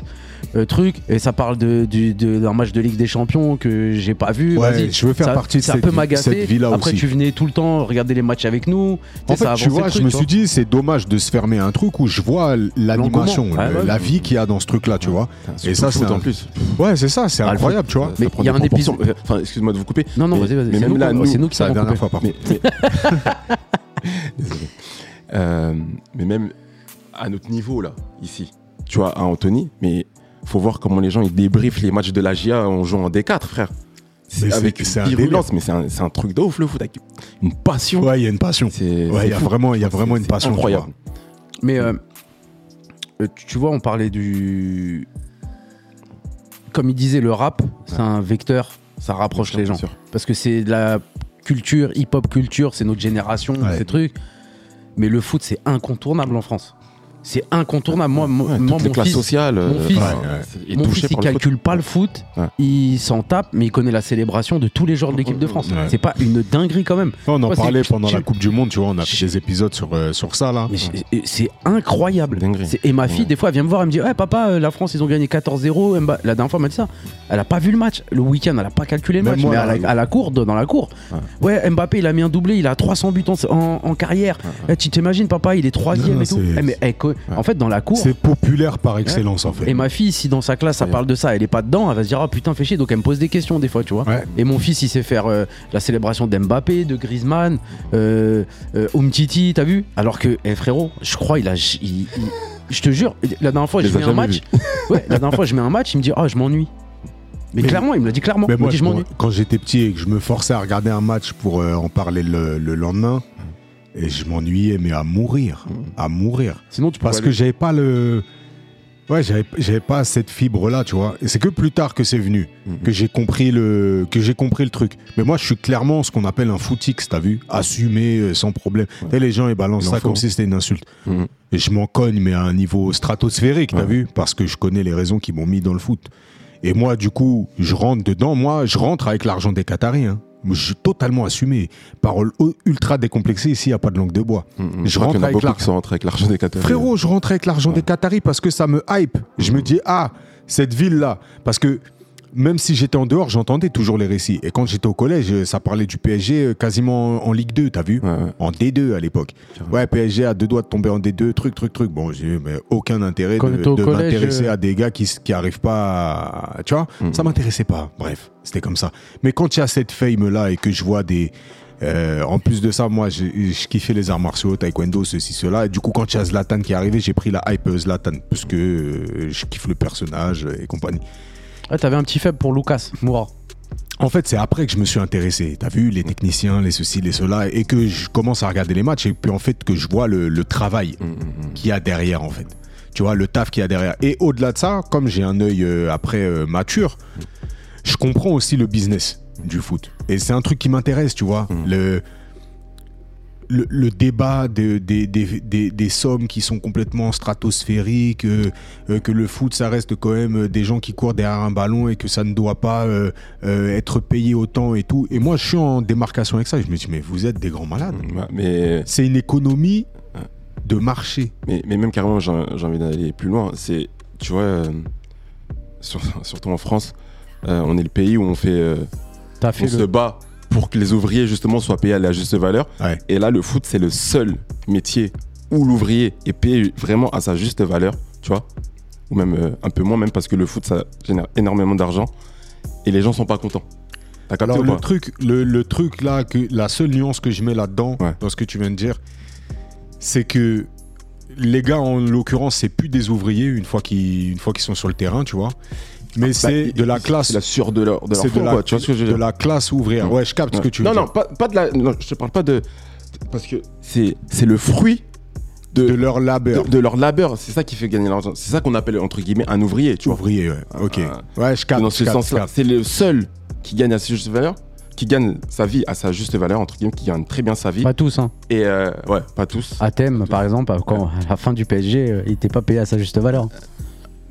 euh, truc. Et ça parle de, du- de- d'un match de Ligue des Champions que j'ai pas vu. Ouais, Vas-y. je veux faire ça, partie de ça cette peut vie- m'agacer. cette vie-là Après, aussi. tu venais tout le temps regarder les matchs avec nous. En sais, ça fait, tu avançait vois, le je truc, me tu suis dit, c'est dommage de se fermer à un truc où je vois l'animation, L'engouement. le- Ouais, ouais. la vie qu'il y a dans ce truc-là, tu vois. Et ça, c'est un- en plus. Ouais, c'est ça, c'est le incroyable, tu vois. Mais il y a un épisode- Enfin, excuse-moi de vous couper. Non, non, mais- vas-y, vas-y. Mais C'est même nous, là, qu'on- nous, c'est nous qui C'est la savons dernière couper. fois, par contre. Mais, mais- Désolé. Euh, mais même à notre niveau, là, ici, tu vois, à Anthony, mais faut voir comment les gens ils débriefent les matchs de la GIA en jouant en D4, frère. C'est avec une virulence, mais c'est un, truc de ouf le foot, avec une passion. Ouais, il y a une passion. C'est Ouais, il y a vraiment, il y a vraiment une passion. incroyable. Mais euh, euh, tu vois, on parlait du. Comme il disait, le rap, c'est un vecteur, ça rapproche les gens. Parce que c'est de la culture, hip-hop culture, c'est notre génération, Ouais. ces trucs. Mais le foot, c'est incontournable en France. C'est incontournable. Moi, mo- Ouais, moi mon fils, sociales. mon euh, fils- Ouais, ouais. mon fils, il foot. calcule pas le foot, Ouais. il s'en tape, mais il connaît la célébration de tous les joueurs de l'équipe de France. Ouais. C'est pas une dinguerie quand même. On en parlait pendant la Coupe du Monde, tu vois, on a fait des épisodes sur, euh, sur ça, là. C'est- incroyable. Et ma fille, Ouais. des fois, elle vient me voir, elle me dit Ouais, papa, euh, la France, ils ont gagné 14-0. Mba- La dernière fois, elle m'a dit ça. Elle a pas vu le match. Le week-end, elle a pas calculé le Même match. moi, mais à la, cour, dans la cour. Ouais. Mbappé, il a mis un doublé, il a 300 buts en, carrière. Eh, tu t'imagines, papa, il est troisième et tout. En fait, dans la cour. C'est populaire par excellence, en fait. Et ma fille, si dans sa classe, ça Ouais. parle de ça, elle est pas dedans, elle va se dire Ah putain, fais chier. Donc elle me pose des questions des fois, tu vois. Ouais. Et mon fils, il sait faire euh, la célébration d'Mbappé, de Griezmann, euh, euh, Umtiti, t'as vu? Alors que, eh, frérot, je crois, il a. il- il- je te jure, la dernière fois, Je mets un match. Ouais, la dernière fois, je mets un match, il me dit Ah, je m'ennuie. Mais, Mais- clairement, il me l'a dit clairement. Mais moi, dit Je quand- j'étais petit et que je me forçais à regarder un match pour euh, en parler le, le lendemain, et je m'ennuyais, mais à mourir. À mourir. Sinon, tu peux Parce que j'avais pas le. Ouais, j'avais pas cette fibre-là, tu vois. Et c'est que plus tard que c'est venu, Mhm. que j'ai compris le que j'ai compris le truc. Mais moi, je suis clairement ce qu'on appelle un footix, t'as vu, assumé euh, sans problème. Tu sais, les gens ils balancent ça faut. comme si c'était une insulte. Mhm. Et je m'en cogne, mais à un niveau stratosphérique, t'as Ouais. vu, parce que je connais les raisons qui m'ont mis dans le foot. Et moi, du coup, je rentre dedans. Moi, je rentre avec l'argent des Qataris. Hein. Je suis totalement assumé. Parole ultra décomplexée. Ici, il n'y a pas de langue de bois. Mhm. Je crois rentre avec l'argent. des Qataris. Frérot, je rentre avec l'argent des Qataris parce que ça me hype. Je me dis, ah, cette ville-là. Parce que même si j'étais en dehors, j'entendais toujours les récits. Et quand j'étais au collège, euh, ça parlait du PSG euh, quasiment en Ligue 2, t'as vu Ouais, ouais. En D2 à l'époque. Ouais, PSG a deux doigts de tomber en D2, truc, truc, truc. Bon, j'ai mais aucun intérêt Quand de, m'intéresser euh, à des gars qui, qui arrivent pas à... Tu vois Mhm. Ça m'intéressait pas. Bref, c'était comme ça. Mais quand il y a cette fame-là et que je vois des... euh, en plus de ça, moi, j'ai- je kiffais les arts martiaux, taekwondo, ceci, cela. Et du coup, quand il y a Zlatan qui est arrivé, j'ai pris la hype Zlatan. Parce que euh, je kiffe le personnage et compagnie. Ouais, t'avais un petit faible pour Lucas Moura. En fait, c'est après que je me suis intéressé. T'as vu, les techniciens, les ceci, les cela. Et que je commence à regarder les matchs. Et puis, en fait, que je vois le, le travail Mhm, mhm. qu'il y a derrière, en fait. Tu vois, le taf qu'il y a derrière. Et au-delà de ça, comme j'ai un œil euh, après euh, mature, je comprends aussi le business du foot. Et c'est un truc qui m'intéresse, tu vois. Mm. Le, le, le débat de- des- des- des- des sommes qui sont complètement stratosphériques, euh, euh, que le foot, ça reste quand même euh, des gens qui courent derrière un ballon et que ça ne doit pas euh, euh, être payé autant et tout. Et moi, je suis en démarcation avec ça. Et je me dis, mais vous êtes des grands malades. Mais, C'est une économie de marché. mais, mais même carrément, j'ai envie d'aller plus loin. C'est, tu vois, euh, sur- surtout en France, euh, on est le pays où on fait, euh, T'as on fait se le. bat pour que les ouvriers justement soient payés à la juste valeur. Ouais. Et là, le foot, c'est le seul métier où l'ouvrier est payé vraiment à sa juste valeur, tu vois, ou même euh, un peu moins, même parce que le foot, ça génère énormément d'argent et les gens sont pas contents. T'as capté Alors ou le truc, le, le truc là, que la seule nuance que je mets là-dedans, Ouais. dans ce que tu viens de dire, c'est que les gars, en l'occurrence, c'est plus des ouvriers une fois qu'ils une fois qu'ils sont sur le terrain, tu vois. Mais c'est Bah, de la c'est classe, la sueur de leur, de leur c'est de front, la, quoi, tu vois ce que je veux de dire la classe ouvrière. Ouais, je capte ce que tu veux non, dire. non, pas, pas de la. Non, je te parle pas de. Parce que c'est c'est le fruit de, de leur labeur. de, de leur labeur. C'est ça qui fait gagner l'argent. C'est ça qu'on appelle, entre guillemets, un ouvrier, tu vois. Ouvrier, ouais. Ok. Ah, ouais, je capte. dans ce sens-là. C'est le seul qui gagne à sa juste valeur, qui gagne sa vie à sa juste valeur, entre guillemets, qui gagne très bien sa vie. Pas tous, hein. Et euh, ouais, pas tous. Athème, par exemple, quand, à la fin du PSG, euh, il était pas payé à sa juste valeur.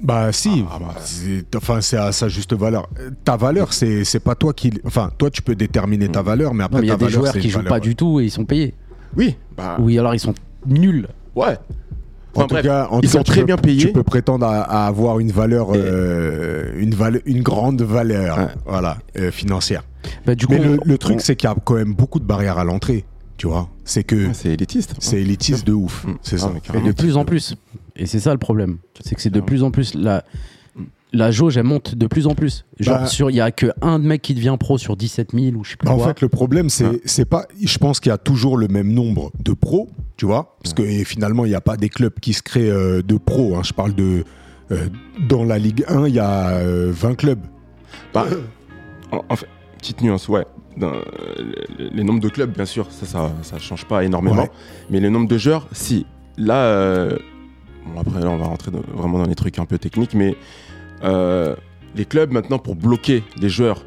Bah si, Ah, bah. C'est- enfin c'est à sa juste valeur. Ta valeur, c'est c'est pas toi qui, enfin toi tu peux déterminer ta Mm. valeur, mais après mais il y a des valeur, joueurs qui jouent valeur, pas du tout et ils sont payés. Oui, bah, Oui, alors ils sont nuls. ouais. En Enfin, tout bref, cas, en ils tout sont cas, tu très peux- bien payés. Tu peux prétendre à, à avoir une valeur, Et- euh, une, valeur une grande valeur, Ouais. voilà, euh, financière. Bah, du coup, Mais le, on- le truc, on- c'est qu'il y a quand même beaucoup de barrières à l'entrée, tu vois. C'est que Ouais, c'est élitiste. c'est élitiste de ouf, Mm. c'est Ah, ça. mais Et de plus en plus. Et c'est ça le problème. C'est que c'est de plus en plus. La, la jauge, elle monte de plus en plus. Genre, Bah- sur- il y a que un mec qui devient pro sur 17 000 ou je sais plus Bah, en quoi. fait, le problème, c'est Ouais. c'est pas. Je pense qu'il y a toujours le même nombre de pros, tu vois, parce que et finalement, il n'y a pas des clubs qui se créent euh, de pros. hein. Je parle de. euh, dans la Ligue 1, il y a euh, 20 clubs. Bah, en, en fait, petite nuance, ouais. Dans, euh, les, les nombres de clubs, bien sûr, ça, ça, ça change pas énormément. Ouais. Mais les nombres de joueurs, si. Là, euh, bon, après, là, on va rentrer dans- vraiment dans les trucs un peu techniques, mais euh, les clubs, maintenant, pour bloquer les joueurs,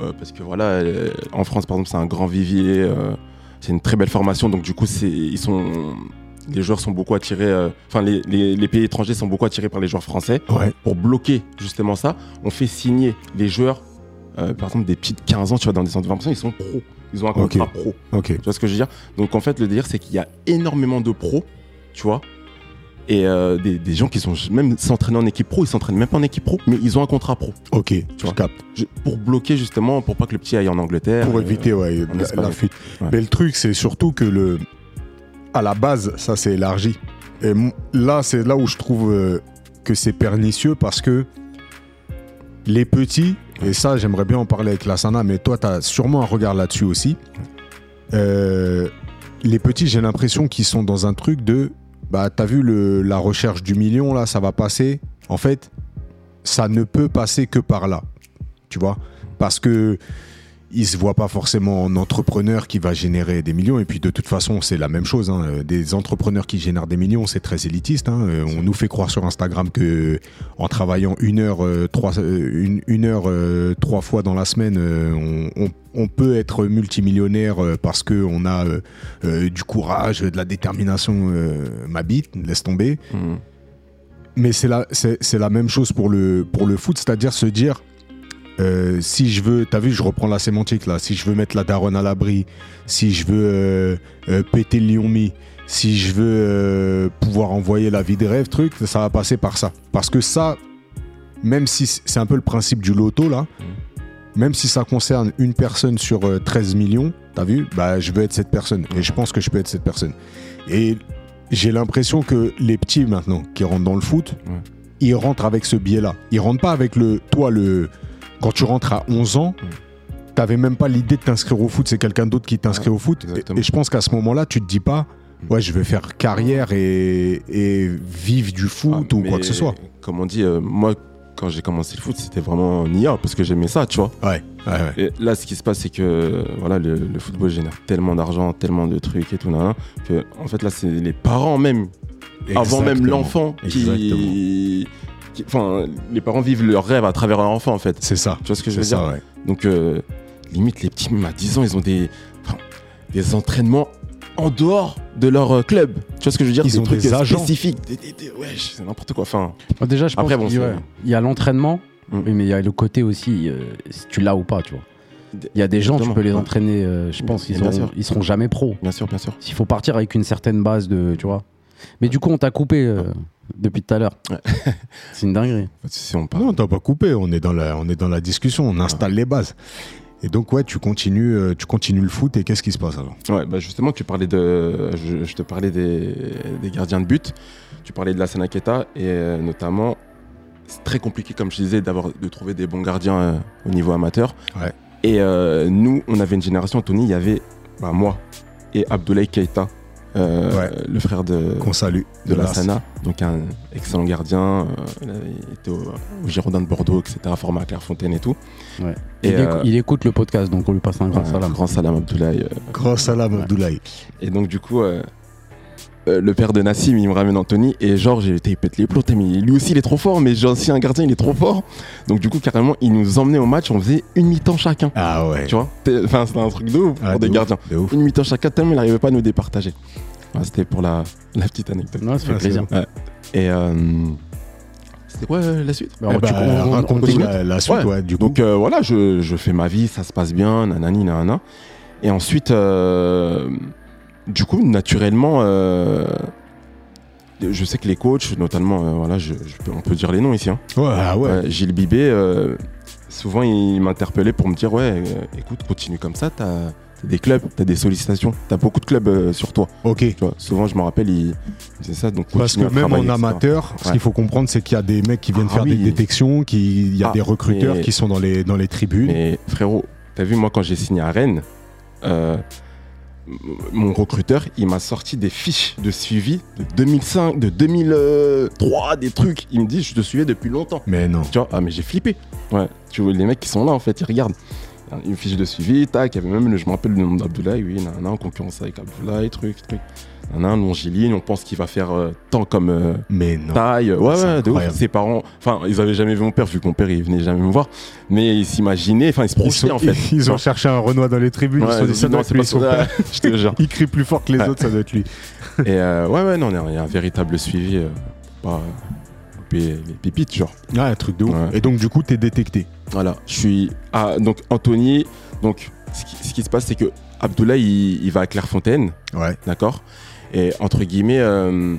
euh, parce que voilà, euh, en France, par exemple, c'est un grand vivier, c'est une très belle formation, donc du coup, ils sont. Les joueurs sont beaucoup attirés, euh, enfin les, les- les pays étrangers sont beaucoup attirés par les joueurs français Ouais. pour bloquer justement ça, on fait signer les joueurs, euh, par exemple des petits de 15 ans, tu vois, dans des centres de formation, ils sont pros. Ils ont un contrat pro. Ok. Tu vois ce que je veux dire? Donc en fait, le délire, c'est qu'il y a énormément de pros, tu vois, et euh, des, des gens qui sont même s'entraîner en équipe pro, ils s'entraînent même pas en équipe pro, mais ils ont un contrat pro. Ok. Tu captes. Pour bloquer justement, pour pas que le petit aille en Angleterre. Pour euh, éviter ouais, en la, fuite. Ouais. Mais le truc, c'est surtout que le, à la base, ça s'est élargi. Et là, c'est là où je trouve euh, que c'est pernicieux parce que les petits, et ça, j'aimerais bien en parler avec Lassana, mais toi, tu as sûrement un regard là-dessus aussi. Euh, les petits, j'ai l'impression qu'ils sont dans un truc de. Bah, t'as vu le, la recherche du million, là, ça va passer. En fait, ça ne peut passer que par là. Tu vois? Parce que il se voit pas forcément en entrepreneur qui va générer des millions. Et puis de toute façon, c'est la même chose. hein. Euh, Des entrepreneurs qui génèrent des millions, c'est très élitiste. hein. Euh, On nous fait croire sur Instagram que en travaillant une heure, euh, trois, euh, une, une heure euh, trois fois dans la semaine, euh, on, on- on peut être multimillionnaire euh, parce que on a euh, euh, du courage, de la détermination. Euh, ma bite, laisse tomber. Mhm. Mais c'est la, c'est, c'est la même chose pour le, pour le foot, c'est-à-dire se dire, euh, si je veux, t'as vu, je reprends la sémantique là, si je veux mettre la daronne à l'abri, si je veux euh, euh, péter le lion mi, si je veux pouvoir envoyer la vie de rêve, truc, ça va passer par ça. Parce que ça, même si c'est un peu le principe du loto là, même si ça concerne une personne sur euh, 13 millions, t'as vu, bah je veux être cette personne. Et je pense que je peux être cette personne. Et j'ai l'impression que les petits maintenant qui rentrent dans le foot, Ouais. ils rentrent avec ce biais-là. Ils rentrent pas avec le. Toi, le. Quand tu rentres à 11 ans, t'avais même pas l'idée de t'inscrire au foot. C'est quelqu'un d'autre qui t'inscrit au foot. Et, je pense qu'à ce moment-là, tu te dis pas. Ouais, je vais faire carrière et, et vivre du foot Ah, ou quoi que ce soit. Comme on dit, euh, moi, quand j'ai commencé le foot, c'était vraiment en IA parce que j'aimais ça, tu vois. Ouais, ouais, ouais. Et là, ce qui se passe, c'est que voilà, le, le football génère tellement d'argent, tellement de trucs et tout, nan, que en fait, là, c'est les parents même, avant même l'enfant, qui- Enfin, les parents vivent leur rêve à travers leur enfant, en fait. C'est ça. Tu vois ce que je veux dire ouais. Donc, euh, limite, les petits, même à 10 ans, ils ont des, des entraînements en dehors de leur euh, club. Tu vois ce que je veux dire Ils ont trucs des euh, agents. spécifiques. Des, des- des- ouais, c'est n'importe quoi. Enfin, Bon, déjà, je pense Après, bon, il y a l'entraînement, Mm. oui, mais il y a le côté aussi, euh, si tu l'as ou pas, tu vois. Il y a des gens, tu peux les entraîner, euh, je pense, ils, Bien auront- ils seront jamais pros. bien sûr, bien sûr. Il faut partir avec une certaine base de, tu vois. Mais du coup, on t'a coupé euh, depuis tout à l'heure. C'est une dinguerie. Si on parle. Non, t'as pas coupé. On est dans la, on est dans la discussion. On installe les bases. Et donc ouais, tu continues, euh, tu continues le foot. Et qu'est-ce qui se passe alors? Ouais, bah justement, tu parlais de. Je, je te parlais des, des gardiens de but. Tu parlais de la Sanaketa et euh, notamment, c'est très compliqué, comme je disais, d'avoir de trouver des bons gardiens euh, au niveau amateur. Ouais. Et euh, nous, on avait une génération, Tony, il y avait bah, moi et Abdoulaye Keita, euh, Ouais. le frère de, Qu'on salue de la Las. Sana, donc un excellent gardien. euh, il été au, au Girondin de Bordeaux, etc., formé à Clairefontaine et tout. Ouais. Et, il, euh, il écoute le podcast, donc on lui passe un grand ouais, salam. Grand salam Abdoulaye. euh, Grand salam Ouais. Abdoulaye. Et donc, du coup, euh, le père de Nassim, il me ramène Anthony. Et genre, j'ai été, il pète les plots. Mais lui aussi, il est trop fort. Mais j'ai aussi un gardien, il est trop fort. Donc, du coup, carrément, il nous emmenait au match. On faisait une mi-temps chacun. Ah ouais. Tu vois? Enfin, c'était un truc de ouf Ah, pour de des ouf, gardiens. de ouf. Une mi-temps chacun, tellement il n'arrivait pas à nous départager. Voilà, c'était pour la, la petite anecdote. Non, ça fait Ah, c'est plaisir. bon. Et euh, c'était quoi euh, la suite? Bah, Eh tu- bah, on- on- on raconte t'écoute. la, la suite, Ouais. ouais, du coup. Donc euh, voilà, je, je fais ma vie, ça se passe bien, nanani, nanana. Et ensuite, euh, du coup, naturellement, euh, je sais que les coachs, notamment, euh, voilà, je, je peux- on peut dire les noms ici. hein. ouais, ah ouais. Ouais, Gilles Bibé, euh, souvent il m'interpellait pour me dire Ouais, euh, écoute, continue comme ça, t'as des clubs, t'as des sollicitations, t'as beaucoup de clubs euh, sur toi. Ok. Tu vois, souvent, je me rappelle, il, disait ça. Donc Parce que même en etc. amateur, ce Ouais. qu'il faut comprendre, c'est qu'il y a des mecs qui viennent Ah faire des détections, qui- il y a Ah, des recruteurs mais- qui sont dans les, dans les tribunes. Mais frérot, t'as vu, moi, quand j'ai signé à Rennes, euh, mon recruteur, il m'a sorti des fiches de suivi de 2005, de 2003, des trucs. Il me dit, je te suivais depuis longtemps. Mais non. Tu vois, ah, mais j'ai flippé. Ouais, tu vois, les mecs qui sont là, en fait, ils regardent. Une fiche de suivi, tac, il y avait même, le- je me rappelle le nom d'Abdoulaye, oui, nan, en concurrence avec Abdoulaye, truc, truc. Longiligne, on pense qu'il va faire euh, tant comme euh, Mais non. taille. Ouais, ouais, de ouf. Ses parents, enfin, ils avaient jamais vu mon père, vu que mon père, il venait jamais me voir. Mais ils s'imaginaient, enfin, ils se projetaient, en fait. ils ont cherché un Renoir dans les tribunes. Ouais, ils se sont dit, ça ont doit dit, être non, lui, c'est son pas père. ça. Je te jure. Il crie plus fort que les Ouais. autres, ça doit être lui. Et euh, ouais, ouais, non, il y a un véritable suivi. louper les pépites, genre. Ouais, un truc de ouf. Ouais. Et donc, du coup, t'es détecté. Voilà, je suis. Ah, donc Anthony, donc ce qui, ce qui se passe, c'est que Abdoulaye, il, il va à Clairefontaine, Ouais. d'accord? Et entre guillemets, euh,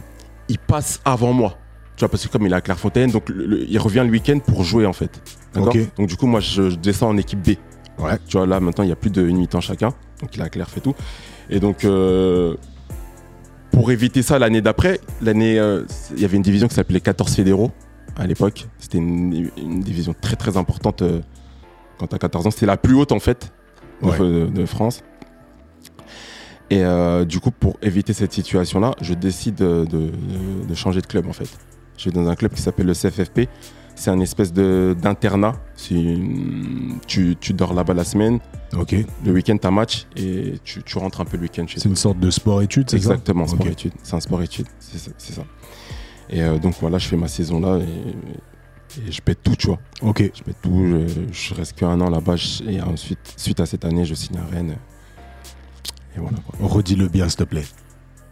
il passe avant moi. Tu vois, parce que comme il est à Clairefontaine, donc le- le- il revient le week-end pour jouer en fait. Donc du coup, moi, je, je descends en équipe B. Ouais. Tu vois, là maintenant, il y a plus de une mi-temps chacun. Donc il est à Claire fait tout. Et donc, euh, pour éviter ça, l'année d'après, l'année, euh, il y avait une division qui s'appelait 14 fédéraux à l'époque. C'était une, une division très très importante euh, quand t'as 14 ans. C'était la plus haute en fait de, Ouais. de- de France. Et euh, du coup, pour éviter cette situation-là, je décide de, de- de changer de club en fait. Je vais dans un club qui s'appelle le CFFP. C'est un espèce d'internat. C'est Tu, tu dors là-bas la semaine. Ok. Le week-end, t'as match et tu, tu rentres un peu le week-end chez C'est toi. une sorte de sport-études, c'est ça? Exactement, Ok. sport-études. C'est un sport-études, c'est ça- c'est. Et euh, donc voilà, je fais ma saison là et, et je pète tout, tu vois. Ok. Je pète tout, je, je reste qu'un an là-bas et ensuite, suite à cette année, je signe à Rennes. Et voilà quoi. Redis-le bien, s'il te plaît.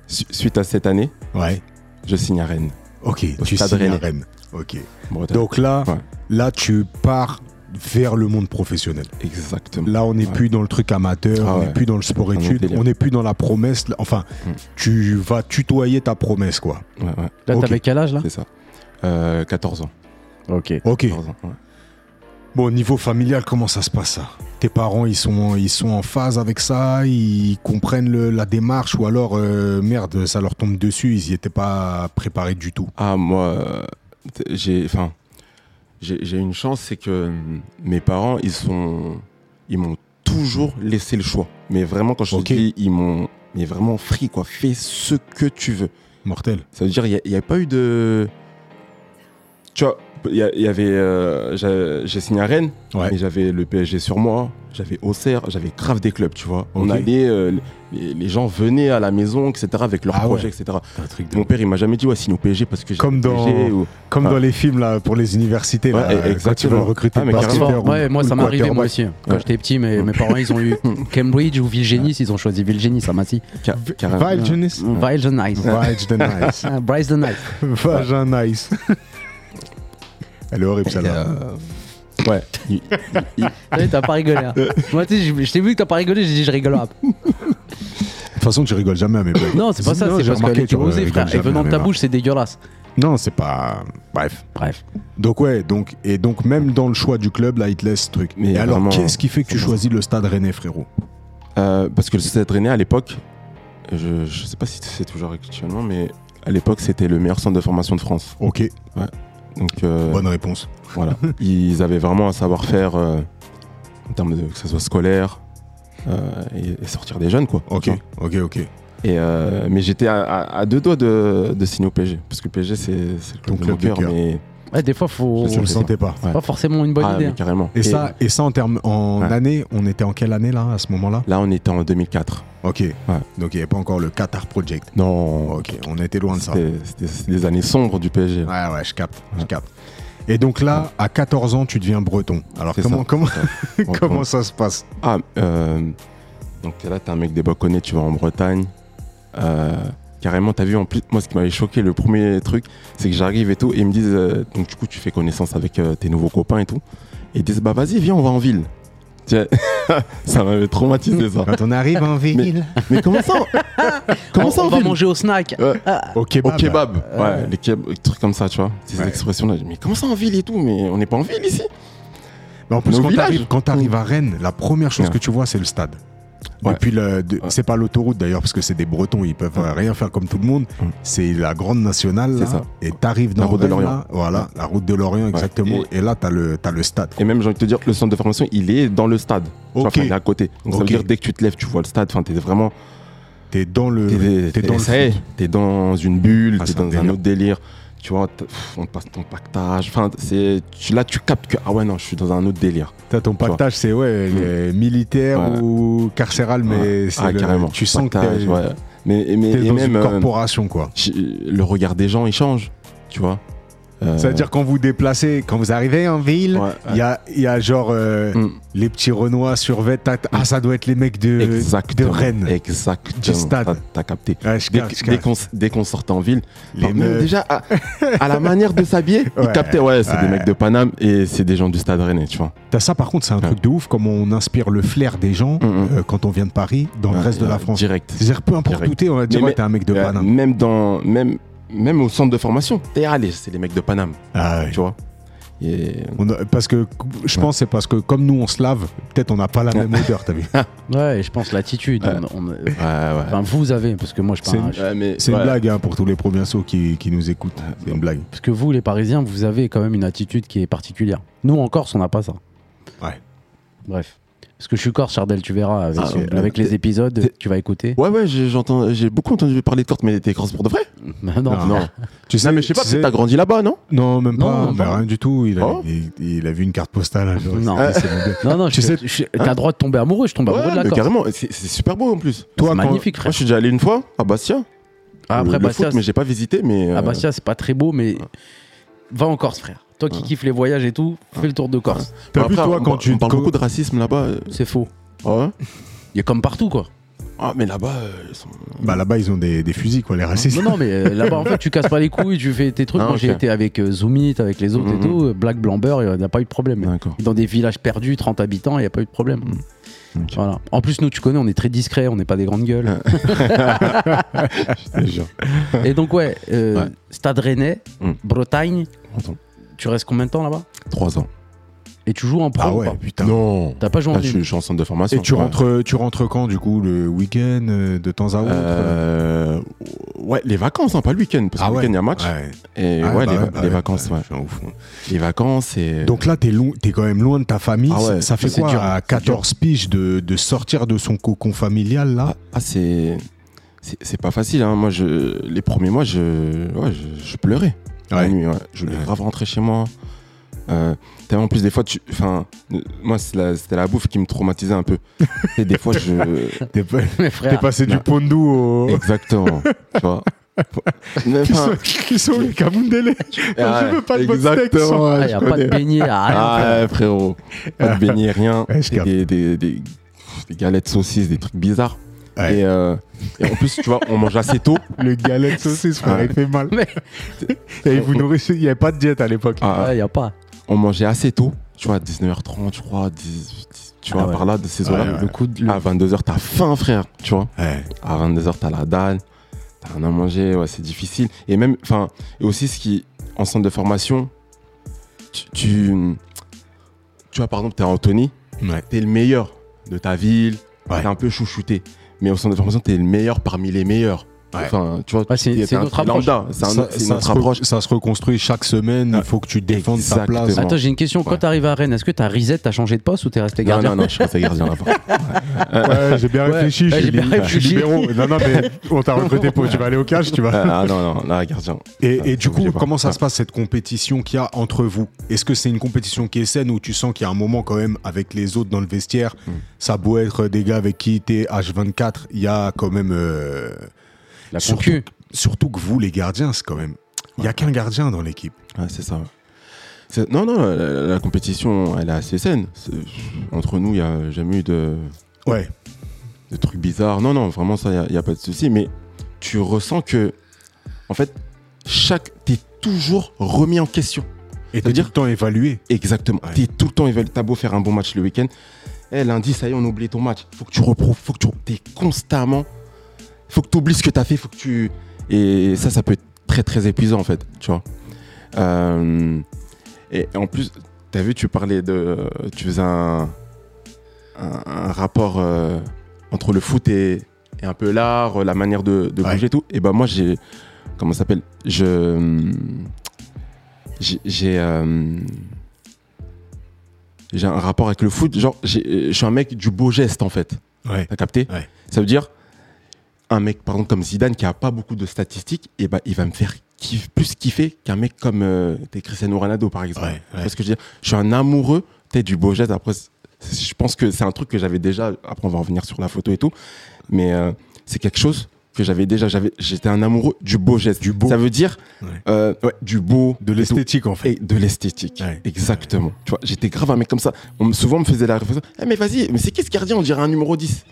Su- Suite à cette année, Ouais. je signe à Rennes. Ok. Au tu signes à. Rennes. Ok. Bretagne. Donc là, Ouais. là, tu pars vers le monde professionnel. Exactement. Là, on n'est Ouais. plus dans le truc amateur, Ah on n'est ouais. plus dans le sport-études, délire. on n'est plus dans la promesse. Enfin, Mm. tu vas tutoyer ta promesse, quoi. Ouais, ouais, Là, Ok. t'avais quel âge là? C'est ça. Euh, 14 ans. Ok. Ok. 14 ans, ouais. Bon, niveau familial, comment ça se passe ça Tes parents, ils sont, ils sont en phase avec ça Ils comprennent le- la démarche Ou alors, euh, merde, ça leur tombe dessus, ils n'y étaient pas préparés du tout Ah, moi, j'ai, enfin, j'ai une chance, c'est que hum, mes parents, ils sont, ils m'ont toujours laissé le choix. Mais vraiment, quand je Ok. te dis, ils m'ont, mais vraiment free, quoi. Fais ce que tu veux. Mortel. Ça veut dire, il n'y a, pas eu de, tu vois, y, a- y avait, euh, j'ai signé à Rennes, Ouais. mais j'avais le PSG sur moi, j'avais Auxerre, j'avais grave des clubs, tu vois. On allait, euh, les, les gens venaient à la maison, etc., avec leurs Ah ouais. projets, etc. Un truc de- Mon père, il m'a jamais dit, ouais, signe au PSG parce que j'ai Comme dans- PSG ou... Comme Ah. dans les films là, pour les universités, là, Ouais, quand ils exactement. veulent recruter Ah, mais ou- Ouais, moi ça m'est arrivé moi aussi. Quand Ouais. j'étais petit, mes, mes parents ils ont eu Cambridge ou Vilgenis, ils ont choisi Vilgenis, ça m'a si. Ca- carrément. Vile Genis Vile Nice. Vile the Nice. Bryce the Nice. Vagin Nice. Elle est horrible Et, celle-là. euh, ouais. Il- Ouais, T'as pas rigolé. hein. Moi, tu sais, je t'ai vu que t'as pas rigolé, j'ai dit je rigole. pas. De toute façon, tu rigoles jamais à mes blagues. Non, c'est pas ça, c'est parce vois, osée, je frère. Et venant de ta bouche, c'est dégueulasse. Non, c'est pas. Bref. Bref. Donc ouais, donc et donc même dans le choix du club, là, il te laisse ce truc. Mais et alors, vraiment, qu'est-ce qui fait que tu choisis le Stade Rennais, frérot? Euh, parce que le Stade Rennais, à l'époque, je, je sais pas si c'est toujours actuellement, mais à l'époque, c'était le meilleur centre de formation de France. Ok, Donc, euh, bonne réponse. voilà. Ils avaient vraiment un savoir-faire euh, en termes de que ce soit scolaire euh, et, et sortir des jeunes, quoi. Ok, ok, ok. Et euh, mais j'étais à, à- à deux doigts de, de signer au PSG. Parce que le PSG, c'est le club de cœur. mais Ouais, des fois, faut. Je sais le sentais pas. Ouais. Pas forcément une bonne Ah, idée. mais hein. carrément. Et, ça, et ça en termes en Ouais. année, on était en quelle année là à ce moment-là? Là, on était en 2004. Ok. Donc il n'y avait pas encore le Qatar Project. Non, Ok, on était loin de ça. c'était des années sombres du PSG. Ouais, ouais, je capte, je capte. Et donc là, à 14 ans, tu deviens breton. Alors comment, ça. comment, comment ça se passe? Ah, euh, donc là, t'es un mec des Baconnais, tu vas en Bretagne. Euh, carrément, t'as vu, en plus, moi, ce qui m'avait choqué, le premier truc, c'est que j'arrive et tout, et ils me disent, euh, donc du coup, tu fais connaissance avec euh, tes nouveaux copains et tout. Et ils disent, bah vas-y, viens, on va en ville. Ça m'avait traumatisé ça. Quand on arrive en ville, Mais comment ça Comment on, ça on en va ville manger au snack. Ouais. au Au kebab. kebab, Euh. ouais, les kebabs, des trucs comme ça, tu vois, ces Ouais. expressions-là. Mais comment ça en ville et tout Mais on n'est pas en ville ici Mais en plus, quand t'arrives- quand tu arrives à Rennes, la première chose Ouais. que tu vois, c'est le stade. Ouais. Depuis le, de- Ouais. c'est pas l'autoroute d'ailleurs parce que c'est des Bretons, ils peuvent rien faire comme tout le monde. C'est la grande nationale C'est là, ça. et t'arrives dans La route de l'Orient. là, voilà, la route de l'Orient exactement. Et, là t'as le t'as le stade. Et même, j'ai envie de te dire, le centre de formation, il est dans le stade. Tu vois, Ok. enfin, il est à côté. Donc ça veut dire, dès que tu te lèves, tu vois le stade. Enfin, t'es vraiment. T'es dans le T'es, dans dans une bulle, Ah, t'es un dans un autre délire. Tu vois, on passe ton pactage. Enfin, c'est, tu, là, tu captes que, ah ouais, non, je suis dans un autre délire. Ton pactage, c'est ouais, les militaire Ouais. ou carcéral, mais Ouais. c'est Ah, carrément. tu sens que Pactage, ouais. Mais, mais et dans même, une euh, corporation quoi. le regard des gens, il change. Tu vois. Euh, C'est-à-dire quand vous déplacez, quand vous arrivez en ville, ouais, il y, a, il y a genre euh, Mm. les petits Renois sur Ah, ça doit être les mecs de, Exactement. de Rennes. Exactement. Du stade. T'as, capté. Ouais, Dès, qu'on, qu'on sortait en ville, Les même déjà à, à la manière de s'habiller, Ouais. ils captaient, ouais, c'est des mecs de Paname et c'est des gens du stade rennais, tu vois. T'as ça par contre, c'est un truc de ouf, comme on inspire le flair des gens Mm, mm. euh, quand on vient de Paris dans le reste de la France. Direct. C'est-à-dire peu importe Direct. où t'es, on va dire Mais- ouais, t'es un mec de Paname. Même, dans, même, même au centre de formation, allé, c'est les mecs de Paname, Ah ouais. tu vois. Et... On a- parce que je pense que c'est parce que comme nous on se lave, peut-être on n'a pas la même odeur, t'as vu Ouais, je pense l'attitude. Ouais. on- on- Ouais, ouais. Enfin, vous avez, parce que moi, je C'est parle. une- Ouais, mais, C'est une ouais. blague hein, pour tous les provinciaux qui, qui nous écoutent. C'est une blague. Parce que vous, les Parisiens, vous avez quand même une attitude qui est particulière. Nous, en Corse, on n'a pas ça. Ouais. Bref. Parce que je suis corse, Chardel, tu verras. Avec, Ah, euh, avec les épisodes, tu vas écouter. Ouais, ouais, j'ai j'entends- j'ai beaucoup entendu parler de Corse, mais t'es Corse pour de vrai Bah non. Non. Non. Tu sais, Non, mais je sais pas, tu sais- t'as grandi là-bas, non? Non, même pas. non, bah, rien du tout. Il a, Oh. il, il a vu une carte postale. un jour, il Non. Non, non, Tu je- sais- je- t'as le droit de tomber amoureux, je tombe amoureux de la mais Corse. carrément, c'est super beau en plus. Toi, quand- magnifique, Moi, frère. je suis déjà allé une fois à Bastia. Ah, Après, le Bastia, foot, mais j'ai pas visité, mais. Ah euh, Bastia, c'est pas très beau, mais va en Corse, frère. Toi qui kiffes les voyages et tout, fais le tour de Corse. T'as vu, toi, on quand tu. On parle beaucoup de racisme là-bas. euh, C'est faux. Ouais. Il y a comme partout, quoi. Ah, mais là-bas, euh, ils sont. Bah, là-bas, ils ont des, des fusils, quoi, les racistes. Non, non, mais euh, là-bas, en fait, tu casses pas les couilles, tu fais tes trucs. Ah, Moi, j'ai été avec euh, Zoomit, avec les autres et Mhm. tout. Black Blamber, il n'y a pas eu de problème. D'accord. Dans des villages perdus, 30 habitants, il n'y a pas eu de problème. Ok. Voilà. En plus, nous, tu connais, on est très discret, on n'est pas des grandes gueules. Je te jure. Et donc, ouais, euh, Ouais. Stade Rennais, Mm. Bretagne, Attends. Tu restes combien de temps là-bas? Trois ans. Et tu joues en pro Ah ou ouais, pas? putain. Non. T'as pas joué en Là, je, suis, je suis en centre de formation. Et tu Ouais. rentres, tu rentres quand, du coup, le week-end, euh, de temps à autre? Euh, ouais, les vacances, hein, pas le week-end. Parce que Ah le week-end, il y a match. Ouais. Et Ah, ouais, bah les, va- bah les ouais, vacances, ouais. Je suis un ouf. Les vacances et. Donc là, t'es loin- t'es quand même loin de ta famille. Ah ouais, ça fait c'est quoi dur, à c'est 14 piges de, de sortir de son cocon familial là? Ah, ah, c'est. C'est c'est pas facile, hein. Moi, je, les premiers mois, je, ouais, je, je pleurais. La Ouais. nuit, ouais. Je voulais Ouais. grave rentrer chez moi. Euh, en plus, des fois, tu. Enfin, euh, moi, la- c'était la bouffe qui me traumatisait un peu. Et des fois, je. T'es pas- passé du non. pondou au. Exactement. tu vois. Mais, Qui sont, qui sont les Kamundele ah, Je veux pas de exactement, steak, ouais, il je n'y a pas de beignet, à rien. Ah ouais, frérot. Pas de beignets, rien. Ouais, des, des, des galettes saucisses, des trucs bizarres. Ouais. Et, euh, et en plus, tu vois, on mange assez tôt. Le galette saucisse, frère, Ouais. il fait mal. Mais- Et vous nourrissez, il n'y avait pas de diète à l'époque. Ah, Ouais, y a pas. on mangeait assez tôt. Tu vois, 19h30, je crois. 10, 10, tu vois, Ah ouais. par là, de ces eaux-là. Ouais, ouais. Le coup de. le- À 22h, t'as faim, frère. Tu vois. Ouais. À 22h, t'as la dalle. T'as rien à manger. Ouais, c'est difficile. Et même, enfin, et aussi, ce qui, en centre de formation, tu, tu, tu vois, par exemple, t'es à Anthony. Ouais. t'es le meilleur de ta ville, Ouais. t'es un peu chouchouté. Mais au centre de formation, t'es le meilleur parmi les meilleurs. Enfin, tu vois, Ouais, c'est- notre approche. lambda. C'est un- Ça, notre approche. ça se reconstruit chaque semaine. Il faut que tu défendes ta place. Attends, j'ai une question. Quand Ouais. t'arrives à Rennes, est-ce que t'as reset, t'as changé de poste ou t'es resté gardien non, non, je suis resté gardien là-bas. Ouais, j'ai bien Ouais, réfléchi. ouais, je j'ai suis bien réfléchi. suis libéraux. Non, non, mais on t'a recruté pour. Tu vas aller au cash, tu vas. ah non, non, là, gardien. Et, Ah, et du coup, comment ça Ah. se passe cette compétition qu'il y a entre vous? Est-ce que c'est une compétition qui est saine ou tu sens qu'il y a un moment quand même avec les autres dans le vestiaire Hmm. Ça a beau être des gars avec qui t'es H24, il y a quand même. La surtout, que vous, les gardiens, c'est quand même. Il n'y a qu'un gardien dans l'équipe. Ouais, c'est ça. ouais. Non, non, la, la- la compétition, elle est assez saine. Entre nous, il n'y a jamais eu de, Ouais. de trucs bizarres. Non, non, vraiment, ça, il n'y a, pas de souci. Mais tu ressens que, en fait, chaque. T'es toujours remis en question. Et t'es veut dire- tout le temps évalué. Exactement. Ouais. T'es tout le temps évalué. T'as beau faire un bon match le week-end. Eh, lundi, ça y est, on oublie ton match. Faut que tu reprouves. Faut que tu. T'es constamment. Faut que tu oublies ce que t'as fait. Faut que tu. Et ça, ça peut être très, très épuisant, en fait. Tu vois. Euh, Et en plus, t'as vu, tu parlais de. Tu faisais un. Un, un rapport euh, entre le foot et, et un peu l'art, la manière de, de Ouais. bouger et tout. Et ben, moi, j'ai. Comment ça s'appelle? Je j'ai j'ai, euh, j'ai un rapport avec le foot. Genre, je suis un mec du beau geste en fait. Ouais. T'as capté? Ouais. Ça veut dire un mec par exemple comme Zidane qui a pas beaucoup de statistiques, et ben il va me faire kiff- plus kiffer qu'un mec comme euh, Cristiano Ronaldo par exemple. Ouais, Tu vois ouais. ce que je veux dire? Je suis un amoureux t'es du beau geste. Après, je pense que c'est un truc que j'avais déjà. Après, on va revenir sur la photo et tout, mais euh, c'est quelque chose que j'avais déjà. J'avais, j'étais un amoureux du beau geste. Du beau. Ça veut dire Ouais. euh, ouais, du beau, De l'esthétique, en fait. Et de l'esthétique. Ouais. Exactement. Tu vois, j'étais grave un mec comme ça. On souvent, on me faisait la réflexion. Eh, mais vas-y, mais c'est qui ce gardien? On dirait un numéro 10.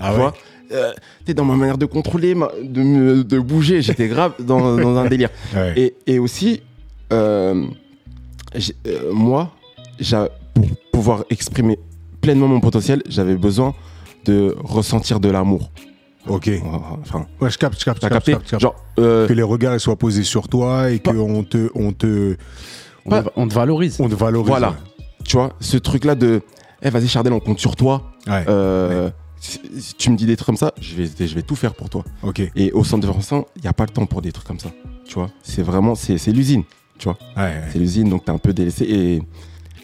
Ah tu ouais vois Euh, T'es dans ma manière de contrôler, ma- de, me- de bouger. J'étais grave dans, dans un délire. Ouais. Et, et aussi, euh, euh, moi, pour pouvoir exprimer pleinement mon potentiel, j'avais besoin de ressentir de l'amour. Ok. Enfin, Ouais, je capte, je capte, je capte. Genre, euh, Que les regards ils soient posés sur toi et qu'on te, on te, On, te- on te valorise. on te valorise. Voilà. tu vois, ce truc-là de, eh vas-y Chardel, on compte sur toi. Ouais. Euh, si tu me dis des trucs comme ça, je vais, je vais tout faire pour toi. Ok. Et au centre de formation, il n'y a pas le temps pour des trucs comme ça. Tu vois, c'est vraiment, c'est l'usine. Tu vois, ouais. c'est l'usine, donc t'es un peu délaissé. Et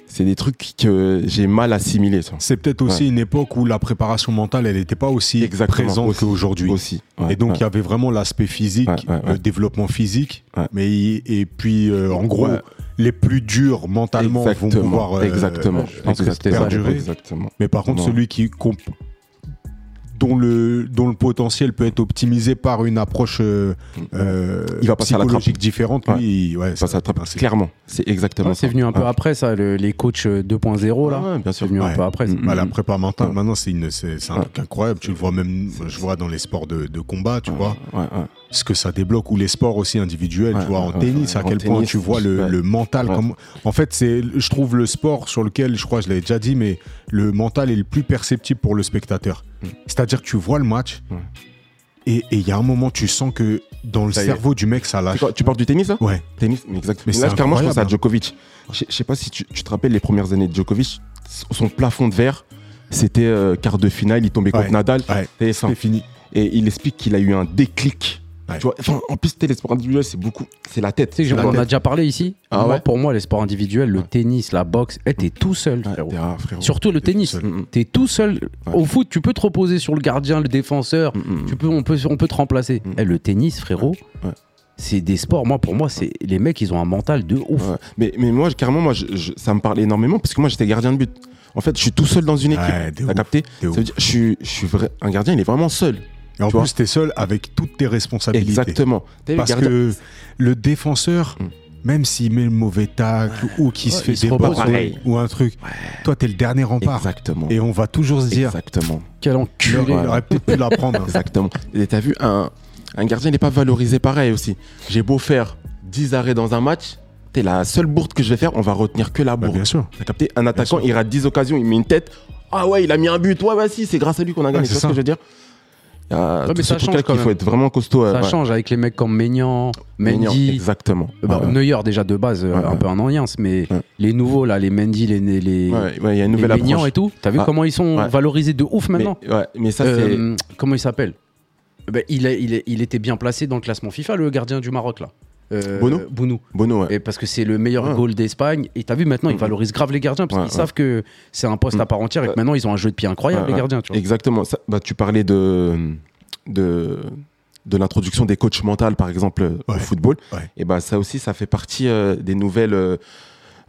c'est des trucs que j'ai mal vois. C'est peut-être aussi une époque où la préparation mentale, elle n'était pas aussi Exactement, présente aussi, qu'aujourd'hui. Aussi. ouais, Et donc, il ouais. y avait vraiment l'aspect physique, le développement physique. Mais, et puis, euh, en gros, les plus durs mentalement vont Exactement, pouvoir. euh, exactement. je pense que c'était ça. Exactement. Mais par contre, Non. celui qui comp- dont le dont le potentiel peut être optimisé par une approche euh, euh, Il va passer à la trappe. psychologique différente, lui, il- ouais, Ça, ça ben, c'est- clairement, c'est exactement Ouais, c'est venu un peu Ouais. après ça, le- les coachs euh, 2.0 là. Ouais, bien sûr. C'est venu un Ouais. peu après. Bah, la prépa mentale, Ouais. maintenant, c'est une- c'est c'est un Ouais. truc incroyable. Tu le vois même, je vois dans les sports de, de combat, tu vois, Ouais, ouais. Ce que ça débloque, ou les sports aussi individuels, Ouais, tu vois, en tennis, à quel point tu vois le, mental. Comme... En fait, c'est, je trouve le sport sur lequel, je crois, je l'avais déjà dit, mais le mental est le plus perceptible pour le spectateur. Mm. C'est-à-dire que tu vois le match, et il y a un moment, tu sens que dans le Ça cerveau du mec, ça lâche. Tu parles du tennis là Ouais. Tennis, mais exact. Mais là, clairement, je pense à incroyable. Djokovic. Je sais pas si tu, tu te rappelles les premières années de Djokovic, son plafond de verre, c'était euh, quart de finale, il tombait contre. Nadal. Ouais, C'était fini. Et il explique qu'il a eu un déclic. Ouais. Tu vois, enfin, en plus, les sports individuels, c'est beaucoup. C'est la tête. Tu sais on en a déjà parlé ici. Ah Moi, ouais pour moi, les sports individuels, le Ouais. tennis, la boxe, eh, t'es tout seul, Ouais, frérot. t'es rare, frérot. Surtout le T'es tout tennis. seul. T'es tout seul. Ouais. Au foot, tu peux te reposer sur le gardien, le défenseur. Tu peux, on, peut, on peut te remplacer. Mm. Eh, le tennis, frérot, Ouais. c'est des sports. Moi, pour moi, c'est les mecs, ils ont un mental de ouf. Ouais. Mais, mais moi, carrément, moi, je- je- ça me parle énormément parce que moi, j'étais gardien de but. En fait, je suis tout seul dans une équipe. T'as ouf, capté de Ça ouf. veut dire, je suis, je suis vrai. Un gardien, il est vraiment seul. Et en Tu plus, t'es seul avec toutes tes responsabilités. Exactement. Parce gardien- que le défenseur, Mm. même s'il met le mauvais tacle ou qu'il se Ouais, fait déborder ou un truc, toi, t'es le dernier rempart. Exactement. Et on va toujours se dire, Exactement. Quel enculé. il aurait peut-être pu l'apprendre. Exactement. Et t'as vu, un, un gardien, il n'est pas valorisé pareil aussi. J'ai beau faire 10 arrêts dans un match, t'es la seule bourde que je vais faire, on va retenir que la Bah, bourde. bien sûr. T'as capté Un attaquant, il rate 10 occasions, il met une tête. Ah ouais, il a mis un but. Ouais, bah si, c'est grâce à lui qu'on a gagné. Ouais, c'est ce que je veux dire? Il y a mais tout ça change quand qu'il faut même. être vraiment costaud. Ça ouais. change avec les mecs comme Maignan, Mendy. Exactement. Euh, bah, Ouais. Neuer déjà de base, euh, un peu un ancien, mais les nouveaux là, les Mendy, les les, les, Ouais, ouais, il y a une les nouvelle Maignan et tout. T'as vu Ah. comment ils sont valorisés de ouf Mais, maintenant ouais, mais ça. Euh, Comment il s'appelle? Ben, il, il était bien placé dans le classement FIFA, le gardien du Maroc là. Euh, Bono Bounou. Bono, ouais. Et parce que c'est le meilleur Ouais. goal d'Espagne. Et t'as vu maintenant, ils Mhm. valorisent grave les gardiens parce Ouais, qu'ils ouais. savent que c'est un poste à part entière et que maintenant ils ont un jeu de pied incroyable, Ouais, les gardiens. Tu vois. Exactement. Ça, bah, tu parlais de, de, de l'introduction des coachs mentaux, par exemple, au Ouais. football. Ouais. Et bah, ça aussi, ça fait partie euh, des nouvelles euh,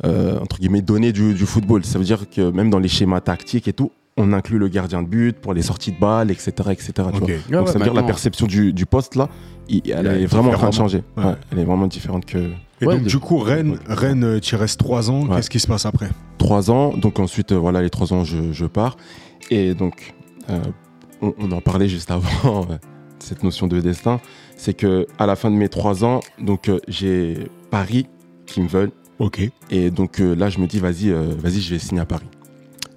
euh, entre guillemets, données du, du football. Ça veut dire que même dans les schémas tactiques et tout, on inclut le gardien de but pour les sorties de balles, etc. etc. tu vois. Ok. Ouais, Donc ouais, ça veut dire la perception du, du poste là, il- elle Elle est est vraiment en train de changer. Ouais. Ouais, elle est vraiment différente que Et Ouais, donc, de- du coup, Rennes, Rennes euh, tu restes 3 ans. Ouais. Qu'est-ce qui se passe après? Trois ans. Donc ensuite, euh, voilà, les trois ans, je, je pars. Et donc, euh, on, on en parlait juste avant, cette notion de destin. C'est que à la fin de mes trois ans, donc euh, j'ai Paris qui me veulent. Ok. Et donc euh, là, je me dis, vas-y, euh, vas-y, je vais signer à Paris.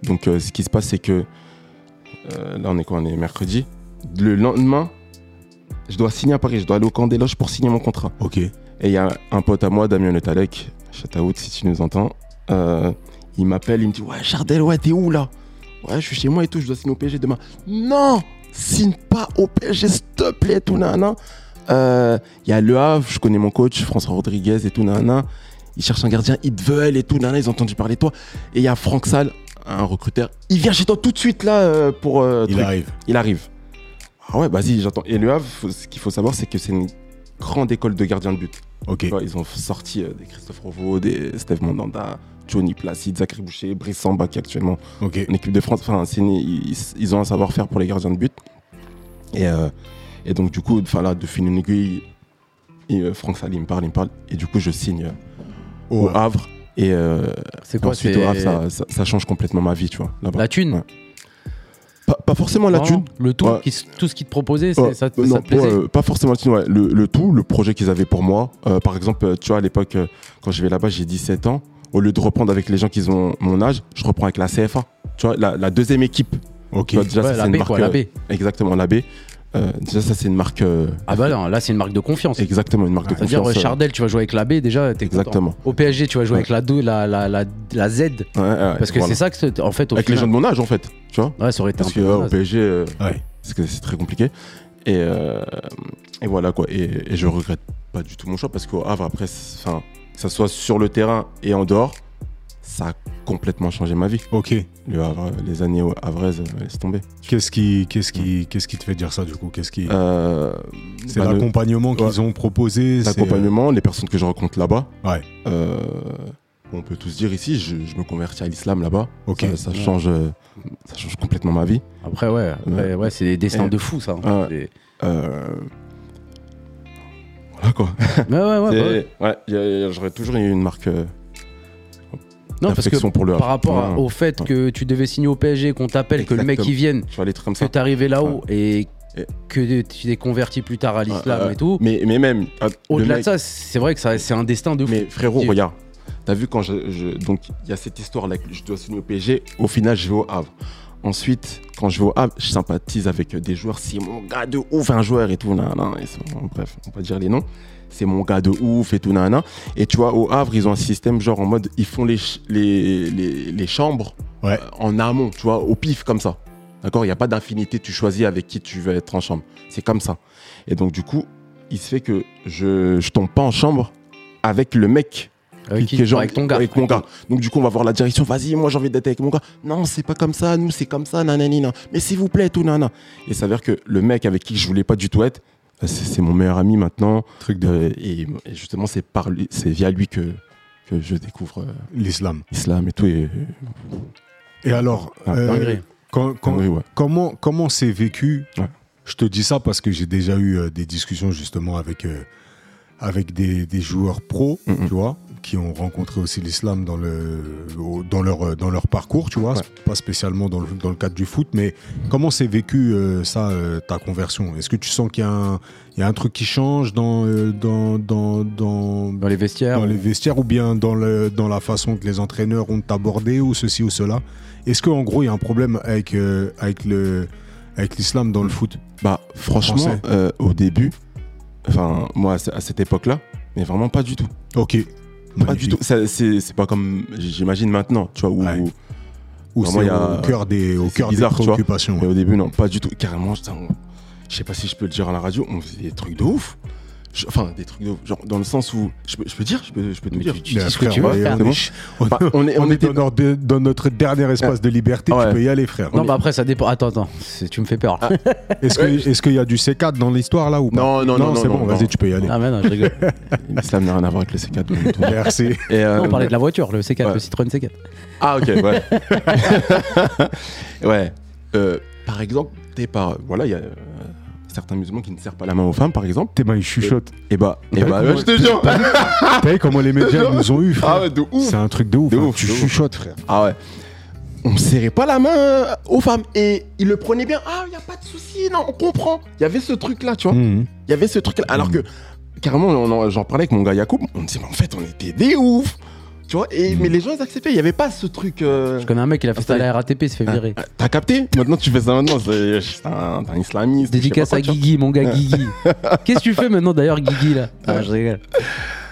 Donc euh, ce qui se passe, c'est que euh, là, on est quoi On est mercredi. Le lendemain, je dois signer à Paris. Je dois aller au camp des loges pour signer mon contrat. Ok. Et il y a un pote à moi, Damien Le Talec, Chataout, si tu nous entends, euh, il m'appelle, il me dit Ouais, Chardel, ouais, t'es où là? Ouais, je suis chez moi et tout, je dois signer au PSG demain. Non Signe pas au PSG, s'il te plaît, tout nana. Euh, Il y a Le Havre, je connais mon coach, François Rodriguez et tout nana. Ils cherchent un gardien, ils te veulent et tout nana, ils ont entendu parler de toi. Et il y a Franck Salle, un recruteur, il vient chez toi tout de suite là euh, pour. euh, Il truc. arrive. Il arrive. Ah ouais, vas-y, j'attends. Et Le Havre, faut- ce qu'il faut savoir, c'est que c'est une grande école de gardiens de but. Ok. Tu vois, ils ont sorti euh, des Christophe Rovo, des Steve Mandanda, Johnny Placide, Zachary Boucher, Brice Samba qui est actuellement Ok. en équipe de France. Enfin, une- ils, ils ont un savoir-faire pour les gardiens de but. Et, euh, et donc, du coup, là, de fil en aiguille, et, Franck Sali me parle, il me parle. Et du coup, je signe au. Havre. Et euh, C'est quoi ensuite, au ça, ça- ça change complètement ma vie, tu vois. là-bas. La thune Ouais. Pas, pas forcément la Non, thune. Le tout, Ouais. qui tout ce qu'ils te proposaient, c'est- Ouais, ça, non, te plaisait euh, pas forcément la thune, ouais. le, le tout, le projet qu'ils avaient pour moi. Euh, par exemple, euh, tu vois, à l'époque, euh, quand je vais là-bas, j'ai 17 ans. Au lieu de reprendre avec les gens qui ont mon âge, je reprends avec la CFA. Tu vois, la, la deuxième équipe. Ok. Tu vois, déjà, Ouais, ça, la c'est une B, marque. quoi, la B. Exactement, la B. Euh, déjà, ça, c'est une marque. euh, Ah bah non, là c'est une marque de confiance. Exactement, une marque de C'est-à-dire, confiance. ouais, euh, Chardel, tu vas jouer avec la B, déjà, t'es content. Exactement. Au PSG, tu vas jouer Ouais. avec la, la, la, la, la Z. Ouais, ouais, Parce que voilà. c'est ça que, c'est- en fait, au Avec les gens de mon âge, en fait. Tu vois Ouais, ça aurait été Parce un que peu euh, au. PSG, euh, Ouais. parce que c'est très compliqué. Et, euh, et voilà quoi. Et, et je regrette pas du tout mon choix parce qu'au Havre, après, enfin, que ça soit sur le terrain et en dehors, ça a complètement changé ma vie. Ok. Le Havre, les années au Havraise, euh, laisse tomber. Qu'est-ce qui, qu'est-ce qui, qu'est-ce qui te fait dire ça du coup? Qu'est-ce qui, Euh, c'est bah, le- l'accompagnement qu'ils ont proposé. c'est, l'accompagnement, les personnes que je rencontre là-bas. Ouais. Euh, on peut tous dire ici, je, je me convertis à l'islam là-bas. Ok. Ça, ça change, euh, ça change complètement ma vie. Après, ouais, après, ouais. c'est des destins Et- de fou, ça. Euh, Voilà quoi. Ouais, ouais, ouais. Bah ouais. j'aurais toujours eu une marque euh, Non, parce que d'affection pour le par rapport à- au fait que tu devais signer au PSG, qu'on t'appelle, que le mec il vienne, que t'es arrivé là-haut et que tu t'es converti plus tard à l'islam et tout. Mais, mais même. ah, Au-delà mec- de ça, c'est vrai que c'est un destin de fou. Mais frérot, regarde. T'as vu quand je, je- donc il y a cette histoire là que je dois signer au PSG. Au final, je vais au Havre. Ensuite, quand je vais au Havre, je sympathise avec des joueurs. C'est mon gars de ouf, un joueur et tout. et bref, on va dire les noms. C'est mon gars de ouf et tout. nan, nan. Et tu vois, au Havre, ils ont un système genre en mode ils font les, ch- les, les, les chambres Ouais. euh, en amont, tu vois, au pif comme ça. D'accord? Il n'y a pas d'infinité, tu choisis avec qui tu veux être en chambre. C'est comme ça. Et donc, du coup, il se fait que je, je tombe pas en chambre avec le mec Avec, qui qui- est genre- avec ton gars. Avec mon gars. Donc du coup, on va voir la direction. Vas-y, moi j'ai envie d'être avec mon gars. Non, c'est pas comme ça. Nous, c'est comme ça. Nanani, nan. Mais s'il vous plaît, tout nana. Et ça s'avère que le mec avec qui je voulais pas du tout être, c'est mon meilleur ami maintenant. Truc de Euh, et, et justement, c'est par c'est via lui que que je découvre euh, l'islam. l'islam et tout. Et, Et alors, Ah, euh, dinguerie. quand, quand- oui, ouais. comment comment c'est vécu Ouais. Je te dis ça parce que j'ai déjà eu euh, des discussions justement avec euh, avec des, des joueurs pros, tu vois, qui ont rencontré aussi l'islam dans le dans leur euh, dans leur parcours, tu vois, Ouais. pas spécialement dans le, dans le cadre du foot, mais comment c'est vécu euh, ça euh, ta conversion? Est-ce que tu sens qu'il y a un il y a un truc qui change dans euh, dans dans dans Dans les vestiaires. dans les vestiaires ou bien dans, le, dans la façon que les entraîneurs ont abordé ou ceci ou cela? Est-ce qu'en gros il y a un problème avec, euh, avec, le, avec l'islam dans le foot? Bah, franchement, euh, au début, enfin, moi, à cette époque-là, mais vraiment pas du tout. Ok. Pas du tout. C'est pas comme, j'imagine maintenant, tu vois, où, Ouais. où- Ou Vraiment, c'est il y a- au cœur des, au cœur des bizarre, préoccupations. Mais au début, non, pas du tout. Carrément, je sais pas si je peux le dire à la radio, on faisait des trucs de ouf. Je- Enfin, des trucs de. Genre, dans le sens où. Je peux, je peux dire Je peux, je peux tout Mais dire tu- tu Mais dis ce que tu veux on est- faire. on est- on- était. dans, notre- dans notre dernier espace de liberté, Ah tu peux y aller, frère. Non, bah après, ça dépend. Attends, attends. Tu me fais peur. là. Est-ce qu'il y a du C4 dans l'histoire là ou pas Non, non, non, non, c'est bon, vas-y, tu peux y aller. Ah, mais non, je rigole. L'islam n'a rien à voir avec le C4. donc, tout. Merci. Et, euh, Non, on parlait de la voiture, le C4, Ouais. le Citroën C4. Ah, ok, ouais. ouais. Euh, par exemple, t'es par. Voilà, il y a certains musulmans qui ne serrent pas la main aux femmes, par exemple. Tes mains, ils chuchotent. Et bah, et bah, ouais, comment- je te jure. T'as vu comment les médias nous ont eu, frère Ah ouais, de ouf. C'est un truc de ouf. De hein. ouf, Tu de ouf. chuchotes, frère. Ah ouais. On serrait pas la main euh, aux femmes et ils le prenaient bien. Ah, il y a pas de souci, non, on comprend. Il y avait ce truc là, tu vois. Mhm. Il y avait ce truc là. Alors que carrément, j'en parlais avec mon gars Yacoub. On disait, mais en fait, on était des ouf. Tu vois. Et mais les gens ils acceptaient. Il y avait pas ce truc. euh, Je connais un mec, il a fait ça à la RATP, il s'est fait virer. ah, T'as capté Maintenant, tu fais ça maintenant. C'est c'est un, t'es un islamiste. Dédicace je sais à pas quoi, tu Guigui, mon gars Guigui. Qu'est-ce que tu fais maintenant d'ailleurs, Guigui là Ah, je rigole.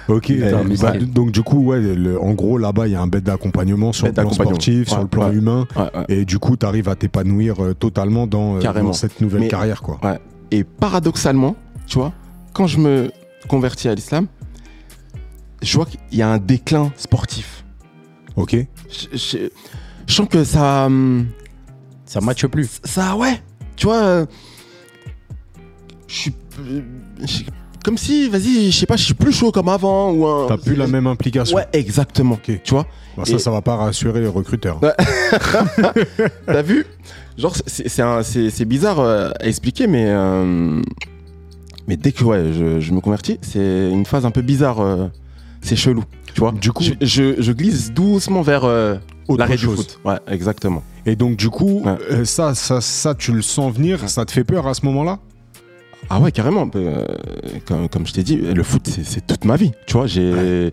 Ok, Putain, mais bah, c'est- donc du coup, ouais, le- en gros, là-bas, il y a un bête d'accompagnement sur Bête le plan d'accompagnement. sportif, sur Ouais, le plan ouais. humain, vois. Ouais, ouais. et du coup, tu arrives à t'épanouir euh, totalement dans, euh, Carrément. dans cette nouvelle Mais- carrière, quoi. Et paradoxalement, tu vois, quand je me convertis à l'islam, je vois qu'il y a un déclin sportif. Ok Je, je- je sens que ça. hum, Ça matche plus. Ça, ouais. Tu vois. euh, Je suis. euh, Comme si, vas-y, je sais pas, je suis plus chaud comme avant. ou un- T'as plus la même implication. Ouais, exactement. Ok. Tu vois? Bah, ça, Et- ça va pas rassurer les recruteurs. T'as vu? Genre, c'est- bizarre euh, à expliquer, mais. euh, mais dès que ouais, je, je me convertis, c'est une phase un peu bizarre. euh, c'est chelou. Tu vois Du coup, je, je- je glisse doucement vers euh, l'arrêt du foot. Ouais, exactement. Et donc, du coup, Ouais. euh, ça, ça, ça, tu le sens venir, ça te fait peur à ce moment-là? Ah ouais, carrément. Euh, comme, comme je t'ai dit, le foot, c'est- c'est toute ma vie. Tu vois, j'ai.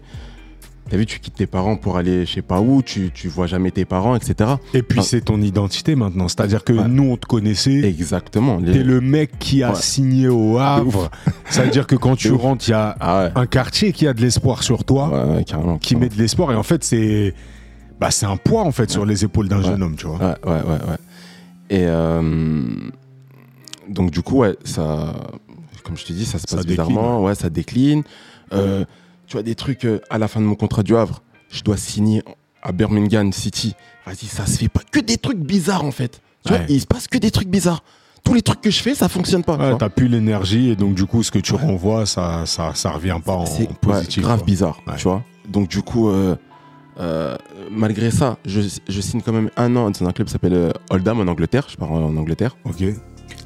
T'as vu, tu quittes tes parents pour aller je sais pas où, tu, tu vois jamais tes parents, etc. Et puis, c'est ton identité maintenant. C'est-à-dire que Ouais. nous, on te connaissait. Exactement. Les- T'es le mec qui a Ouais. signé au Havre. Ça veut dire que quand tu ouf. rentres, il y a Ah ouais. un quartier qui a de l'espoir sur toi, carrément. qui met de l'espoir. Et en fait, c'est bah, c'est un poids en fait sur les épaules d'un jeune homme, tu vois. Ouais, ouais, ouais. Et euh, donc du coup, ouais, ça, comme je te dis, ça se Ça passe décline, bizarrement, ouais, ça décline. Euh, tu vois des trucs euh, à la fin de mon contrat du Havre, je dois signer à Birmingham City. Vas-y, ça se fait pas. Que des trucs bizarres en fait. Tu vois, il se passe que des trucs bizarres. Tous les trucs que je fais, ça fonctionne pas. Ouais, t'as plus l'énergie et donc du coup ce que tu renvoies ça, ça, ça revient pas en, c'est en positif. ouais, grave quoi. bizarre, Ouais. tu vois. Donc du coup, euh, euh, malgré ça, je, je signe quand même un an dans un club qui s'appelle Oldham en Angleterre. Je pars en, Angleterre. Ok.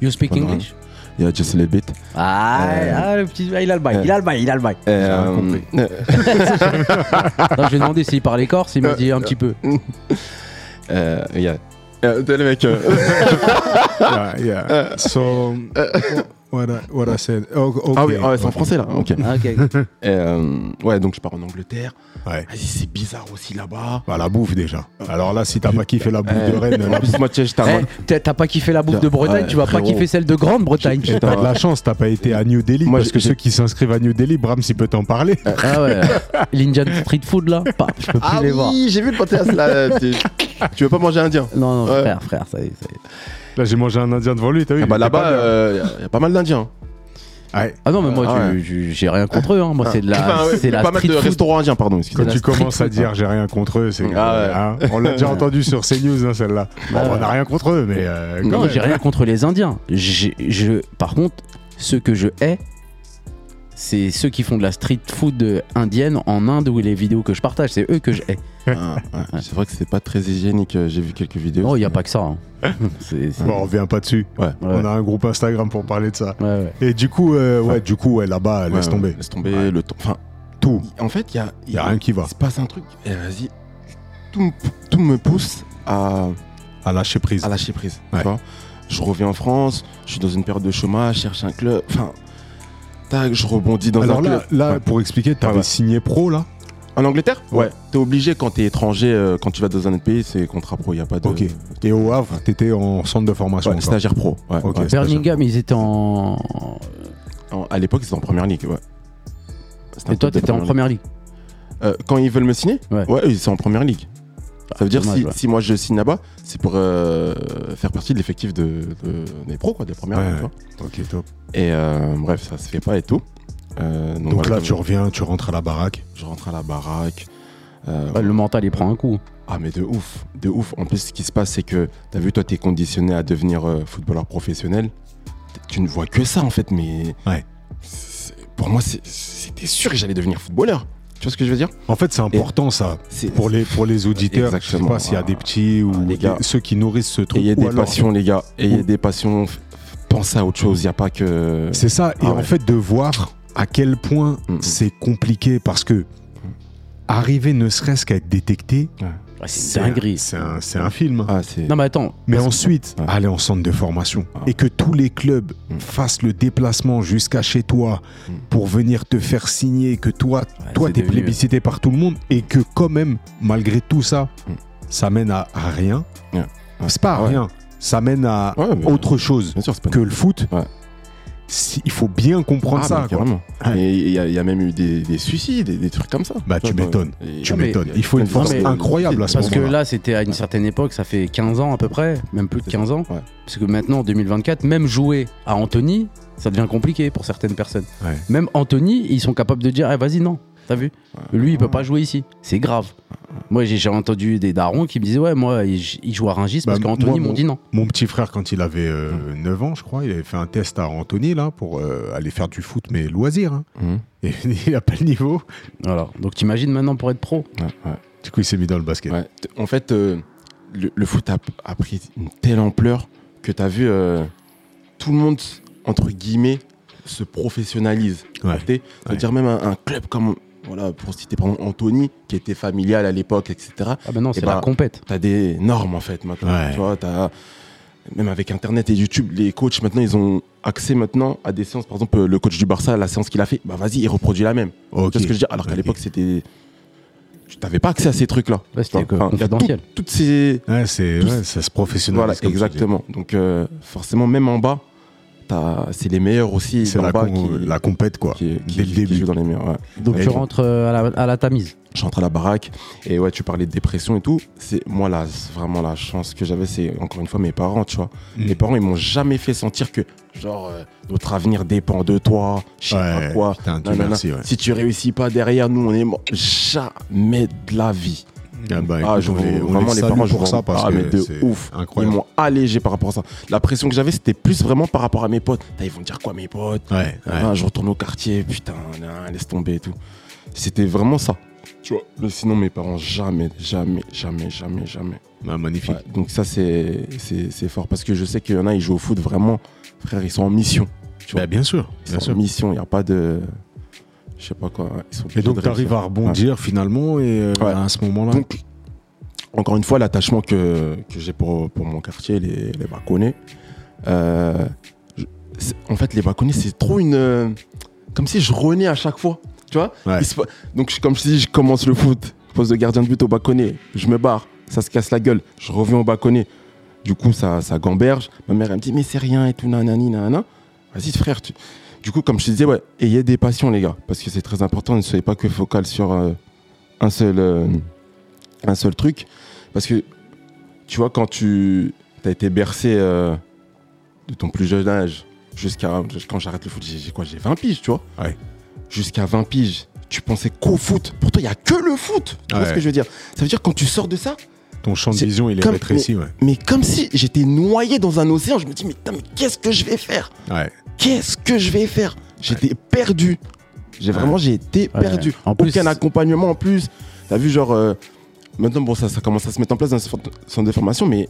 You speak Pendant- English? Il y a Just a little bit. ah, Euh, ah, le petit, il a le bail, euh, il a le bail, il a le bail. Euh, rien compris. euh, Non, je lui ai demandé s'il parlait corse, il m'a dit un petit peu. euh, il y a- euh, t'es le mec. euh, Yeah, yeah. So what I, what I said. Oh, Ah oui, ah ouais, c'est en français là. Ok. Ah, ok. Et, euh, ouais, donc je pars en Angleterre. Ouais. Vas-y, c'est bizarre aussi là-bas. Bah, la bouffe déjà. Alors là, si t'as pas kiffé la bouffe Eh, de Rennes, en la plus, moi, tu sais, j'étais à- Eh, t'as- pas kiffé la bouffe de Bretagne, Ouais, tu vas pas kiffer celle de Grande-Bretagne. Et t'as de la chance, t'as pas été à New Delhi. Moi, parce ce que ceux qui s'inscrivent à New Delhi, Brahms, il peut t'en parler. Ah ouais. L'Indian Street Food là, pas, je peux plus Ah les voir. oui, j'ai vu le podcast là. tu, tu veux pas manger indien? Non, non, frère, frère, ça y est. Là, j'ai mangé un indien devant lui, t'as vu Ah il bah là-bas, bien. euh, il y, a pas mal d'indiens. Ouais. Ah non, mais moi, Ah j'ai rien contre eux. Hein. Moi, c'est de la, Enfin, ouais, c'est la pas mal de food. restaurants indiens, pardon, Quand tu commences à dire j'ai rien contre eux, c'est Ah ouais. hein, on l'a déjà entendu sur CNews hein, celle-là. Bon, Ouais. on n'a rien contre eux, mais euh, Non, j'ai rien contre les Indiens. Je, par contre, ceux que je hais, c'est ceux qui font de la street food indienne en Inde ou les vidéos que je partage. C'est eux que je hais. Ah, ouais. C'est vrai que c'est pas très hygiénique. euh, J'ai vu quelques vidéos. Non, il n'y a pas que ça. hein. C'est- Bon, on revient pas dessus. Ouais. Ouais. On a un groupe Instagram pour parler de ça. Ouais, ouais. Et du coup, euh, ouais, du coup, ouais, là-bas, Ouais, laisse tomber. Laisse tomber Ouais. le temps. Enfin, Tout. en fait, il y a, y a rien qui va. Il se passe un truc. Et vas-y, tout, me- tout me pousse à, À lâcher prise. à lâcher prise. Ouais. Tu vois je reviens en France, je suis dans une période de chômage, je cherche un club. Enfin, tac, je rebondis dans Alors un là, club. là Ouais. pour expliquer, t'avais Ouais, ouais. signé pro là En Angleterre Ouais. T'es obligé quand t'es étranger, euh, quand tu vas dans un autre pays, c'est contrat pro, il n'y a pas de. Ok. Et au Havre, t'étais en centre de formation. Ouais, stagiaire pro. Ouais, Ok. ouais. Birmingham, ils étaient en. En- à l'époque, c'était en première ligue, ouais. Et toi, t'étais en première ligue. ligue. Euh, quand ils veulent me signer Ouais. ils sont en première ligue. Ça veut dire dommage, si, ouais. si moi je signe là-bas, c'est pour euh, faire partie de l'effectif de, de- des pros, quoi, des premières. Ouais. Ok, top. Et euh, bref, ça se fait pas et tout. Euh, donc Donc voilà, là, comme- tu reviens, tu rentres à la baraque. je rentre à la baraque. euh, Ouais, le mental, il prend un coup. Ah mais de ouf, de ouf. En plus, ce qui se passe, c'est que t'as vu, toi, t'es conditionné à devenir euh, footballeur professionnel. Tu ne vois que ça en fait, mais Ouais. pour moi, c'était sûr que j'allais devenir footballeur. Tu vois ce que je veux dire? En fait, c'est important ça. C'est- Pour les, pour les auditeurs, je sais Exactement. pas s'il y a des petits ou des- ceux qui nourrissent ce truc. Ayez des alors- passions, les gars. Ayez Ou- des passions. Pensez à autre chose. Il n'y a pas que. C'est ça. Et Ah en fait, de voir à quel point Mhm. c'est compliqué parce que arriver ne serait-ce qu'à être détecté, Ouais, c'est dinguerie. C'est un, c'est un film. Ah. Non, mais attends. Mais ensuite, Ouais. aller en centre de formation Ah. et que tous les clubs Mm. fassent le déplacement jusqu'à chez toi Mm. pour venir te faire signer, que toi, Ouais, toi t'es devenu- plébiscité par tout le monde et que quand même, malgré tout ça, Mm. ça mène à, à rien. Ouais. Ouais. C'est pas à Ah ouais. rien, ça mène à autre chose sûr, que le foot. Si- il faut bien comprendre Ah, ça. quoi. Ouais. Et il y, a- il y a même eu des, des suicides, des, des trucs comme ça. Bah, tu m'étonnes. Tu m'étonnes. Il faut une force mais- incroyable à ce Parce que là, c'était à une certaine époque, ça fait 15 ans à peu près, même plus de 15 ans. Ouais. Parce que maintenant, en 2024, même jouer à Anthony, ça devient compliqué pour certaines personnes. Ouais. Même Anthony, ils sont capables de dire, eh, vas-y, non, t'as vu Lui, il peut pas jouer ici. C'est grave. Moi, j'ai entendu des darons qui me disaient, ouais, moi, il, joue à Rungis parce Bah, qu'Anthony m'ont dit non. Mon petit frère, quand il avait euh, 9 ans, je crois, il avait fait un test à Anthony là pour euh, aller faire du foot, mais loisir. hein. Mhm. Et il a pas le niveau. Voilà. Donc, t'imagines maintenant pour être pro? Ouais, ouais. Du coup, il s'est mis dans le basket. Ouais. En fait, euh, le, le foot a, a pris une telle ampleur que tu as vu euh, tout le monde, entre guillemets, se professionnalise. Ouais. capté Ouais. C'est-à-dire même un, un club comme, voilà, pour citer par exemple Anthony, qui était familial à l'époque, etc. Ah ben non, c'est bah, la compète. Tu as des normes en fait maintenant. Ouais. Tu vois, t'as- même avec Internet et YouTube, les coachs maintenant, ils ont accès maintenant à des séances. Par exemple, le coach du Barça, la séance qu'il a fait, bah vas-y, il reproduit la même. Ok. Tu vois ce que je veux dire? Alors qu'à l'époque, c'était. Tu n'avais pas accès à ces trucs-là. Ouais, c'était enfin, confidentiel. tout- toutes ces. Ouais, c'est, ouais, ça se professionnalise. Voilà, exactement. Donc, euh, forcément, même en bas, t'as- c'est les meilleurs aussi. C'est en la, bas com- qui, la compète, quoi. qui, qui- dès le qui début. dans les meilleurs. ouais. Donc, Et tu rentres euh, à la, à la tamise. Je rentre à la baraque et ouais, tu parlais de dépression et tout. C'est moi là, c'est vraiment la chance que j'avais, c'est encore une fois mes parents, tu vois. Mm. Mes parents, ils m'ont jamais fait sentir que genre euh, notre avenir dépend de toi, je sais Ouais, pas quoi. putain, Dieu Nanana. merci, ouais. Si tu réussis pas derrière nous, on est mort. Jamais de la vie. Ah bah, Ah, écoute, je on les, on vraiment les les parents pour ça parce ah, que mais de ouf. Ils incroyable. m'ont allégé par rapport à ça. La pression que j'avais, c'était plus vraiment par rapport à mes potes. Ils vont dire quoi mes potes? Ouais, ouais. Ah, Je retourne au quartier, putain, laisse tomber et tout. C'était vraiment ça. Tu vois. Mais sinon, mes parents, jamais, jamais, jamais, jamais, jamais. Ah, magnifique. Ouais, donc ça, c'est c'est- c'est fort. Parce que je sais qu'il y en a, ils jouent au foot vraiment. Frère, ils sont en mission. Tu vois. Bah, bien sûr, Ils bien sont sûr. en mission, il n'y a pas de. Je sais pas quoi. Ils sont Et donc, tu arrives à rebondir finalement et euh, Ouais. à ce moment-là. Donc, encore une fois, l'attachement que, que j'ai pour, pour mon quartier, les, les Baconnais, euh, en fait, les Baconnais, c'est trop une. euh, comme si je renais à chaque fois. Tu vois? Ouais. Se Donc, je- comme je dis, je commence le foot, poste de gardien de but au Baconnais, je me barre, ça se casse la gueule, je reviens au Baconnais. Du coup, ça, ça gamberge. Ma mère, elle me dit, mais c'est rien et tout, nanani, nanana. Vas-y, frère. Tu... Du coup, comme je te disais, ouais, ayez des passions, les gars, parce que c'est très important. Ne soyez pas que focal sur euh, un seul. euh, un seul truc. Parce que, tu vois, quand tu as été bercé euh, de ton plus jeune âge jusqu'à. Quand j'arrête le foot, j'ai quoi J'ai 20 piges, tu vois Ouais. Jusqu'à 20 piges, tu pensais qu'au foot. Pour toi, il n'y a que le foot. Tu vois ce que je veux dire? Ça veut dire quand tu sors de ça, Ton champ de vision, il est comme- rétréci. Ouais. mais comme si j'étais noyé dans un océan, je me dis, mais, putain, mais qu'est-ce que je vais faire? Ouais. Qu'est-ce que je vais faire? J'étais perdu. J'ai vraiment, j'ai été Ouais. perdu. En plus- Aucun accompagnement en plus. T'as vu, genre, euh, maintenant, bon, ça, ça commence à se mettre en place dans ce centre de formation, mais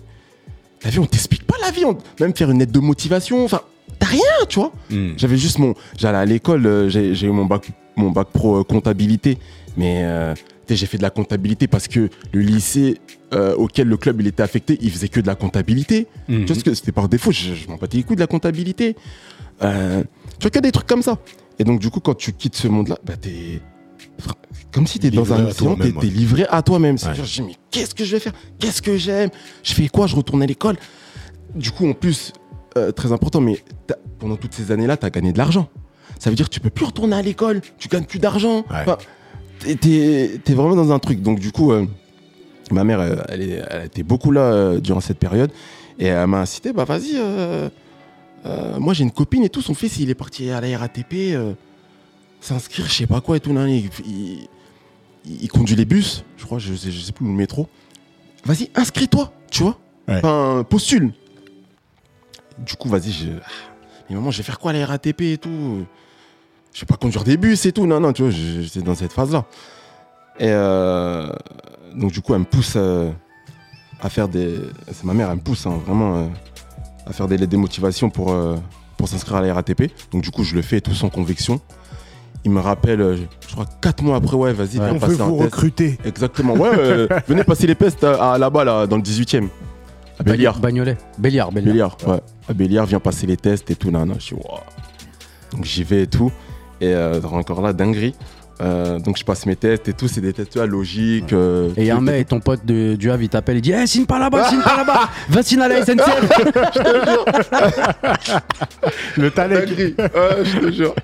t'as vu, on t'explique pas la vie. on- Même faire une aide de motivation, enfin, t'as rien, tu vois. Hmm. J'avais juste mon. J'allais à l'école, euh, j'ai eu mon bac, mon bac pro euh, comptabilité, mais euh, j'ai fait de la comptabilité parce que le lycée euh, auquel le club il était affecté, il faisait que de la comptabilité. Mhm. Tu vois ce que c'était par défaut, je, je m'en battais les couilles de la comptabilité. Euh, tu vois que des trucs comme ça. Et donc, du coup, quand tu quittes ce monde-là, bah, t'es. Comme si t'es dans un océan, t'es ouais. livré à toi-même. C'est-à-dire, Ouais. dis, mais qu'est-ce que je vais faire? Qu'est-ce que j'aime? Je fais quoi? Je retourne à l'école. Du coup, en plus, euh, très important, mais t'as- pendant toutes ces années-là, tu as gagné de l'argent. Ça veut dire que tu peux plus retourner à l'école, tu gagnes plus d'argent. Ouais. Enfin, t'es- vraiment dans un truc. Donc, du coup, euh, ma mère, euh, elle, est- elle était beaucoup là euh, durant cette période. Et elle m'a incité, bah vas-y, moi j'ai une copine et tout, son fils il est parti à la RATP s'inscrire, je sais pas quoi et tout. nan, il, il- il conduit les bus, je crois, je sais, je sais plus, le métro. Vas-y, inscris-toi, tu vois. Ouais. Enfin, postule. Du coup, vas-y, je. Mais maman, je vais faire quoi à la RATP et tout? Je vais pas conduire des bus et tout. Non, non, tu vois, j'étais dans cette phase-là. Et euh, donc, du coup, elle me pousse euh, à faire des. C'est ma mère, elle me pousse hein, vraiment euh, à faire des lettres de motivation pour, euh, pour s'inscrire à la RATP. Donc, du coup, je le fais et tout sans conviction. Il me rappelle, euh, je crois, 4 mois après, ouais, vas-y, viens On veut un vous test. recruter. Exactement, ouais, euh, venez passer les tests à, à- là-bas, là, dans le 18ème. À Béliard. Bagnolet. Béliard, Béliard. Béliard, ouais. À Béliard, viens passer les tests et tout, nan, nan. Je suis, Waouh. Donc j'y vais et tout. Et euh, encore là, dinguerie. Euh, donc je passe mes tests et tout, c'est des tests tu vois, logiques. euh, Et un mec, ton pote de, du Havre, il t'appelle, il dit Eh, signe pas là-bas, signe pas là-bas, va signer à la SNCF. Le talent. Dinguerie, ouais, je te jure.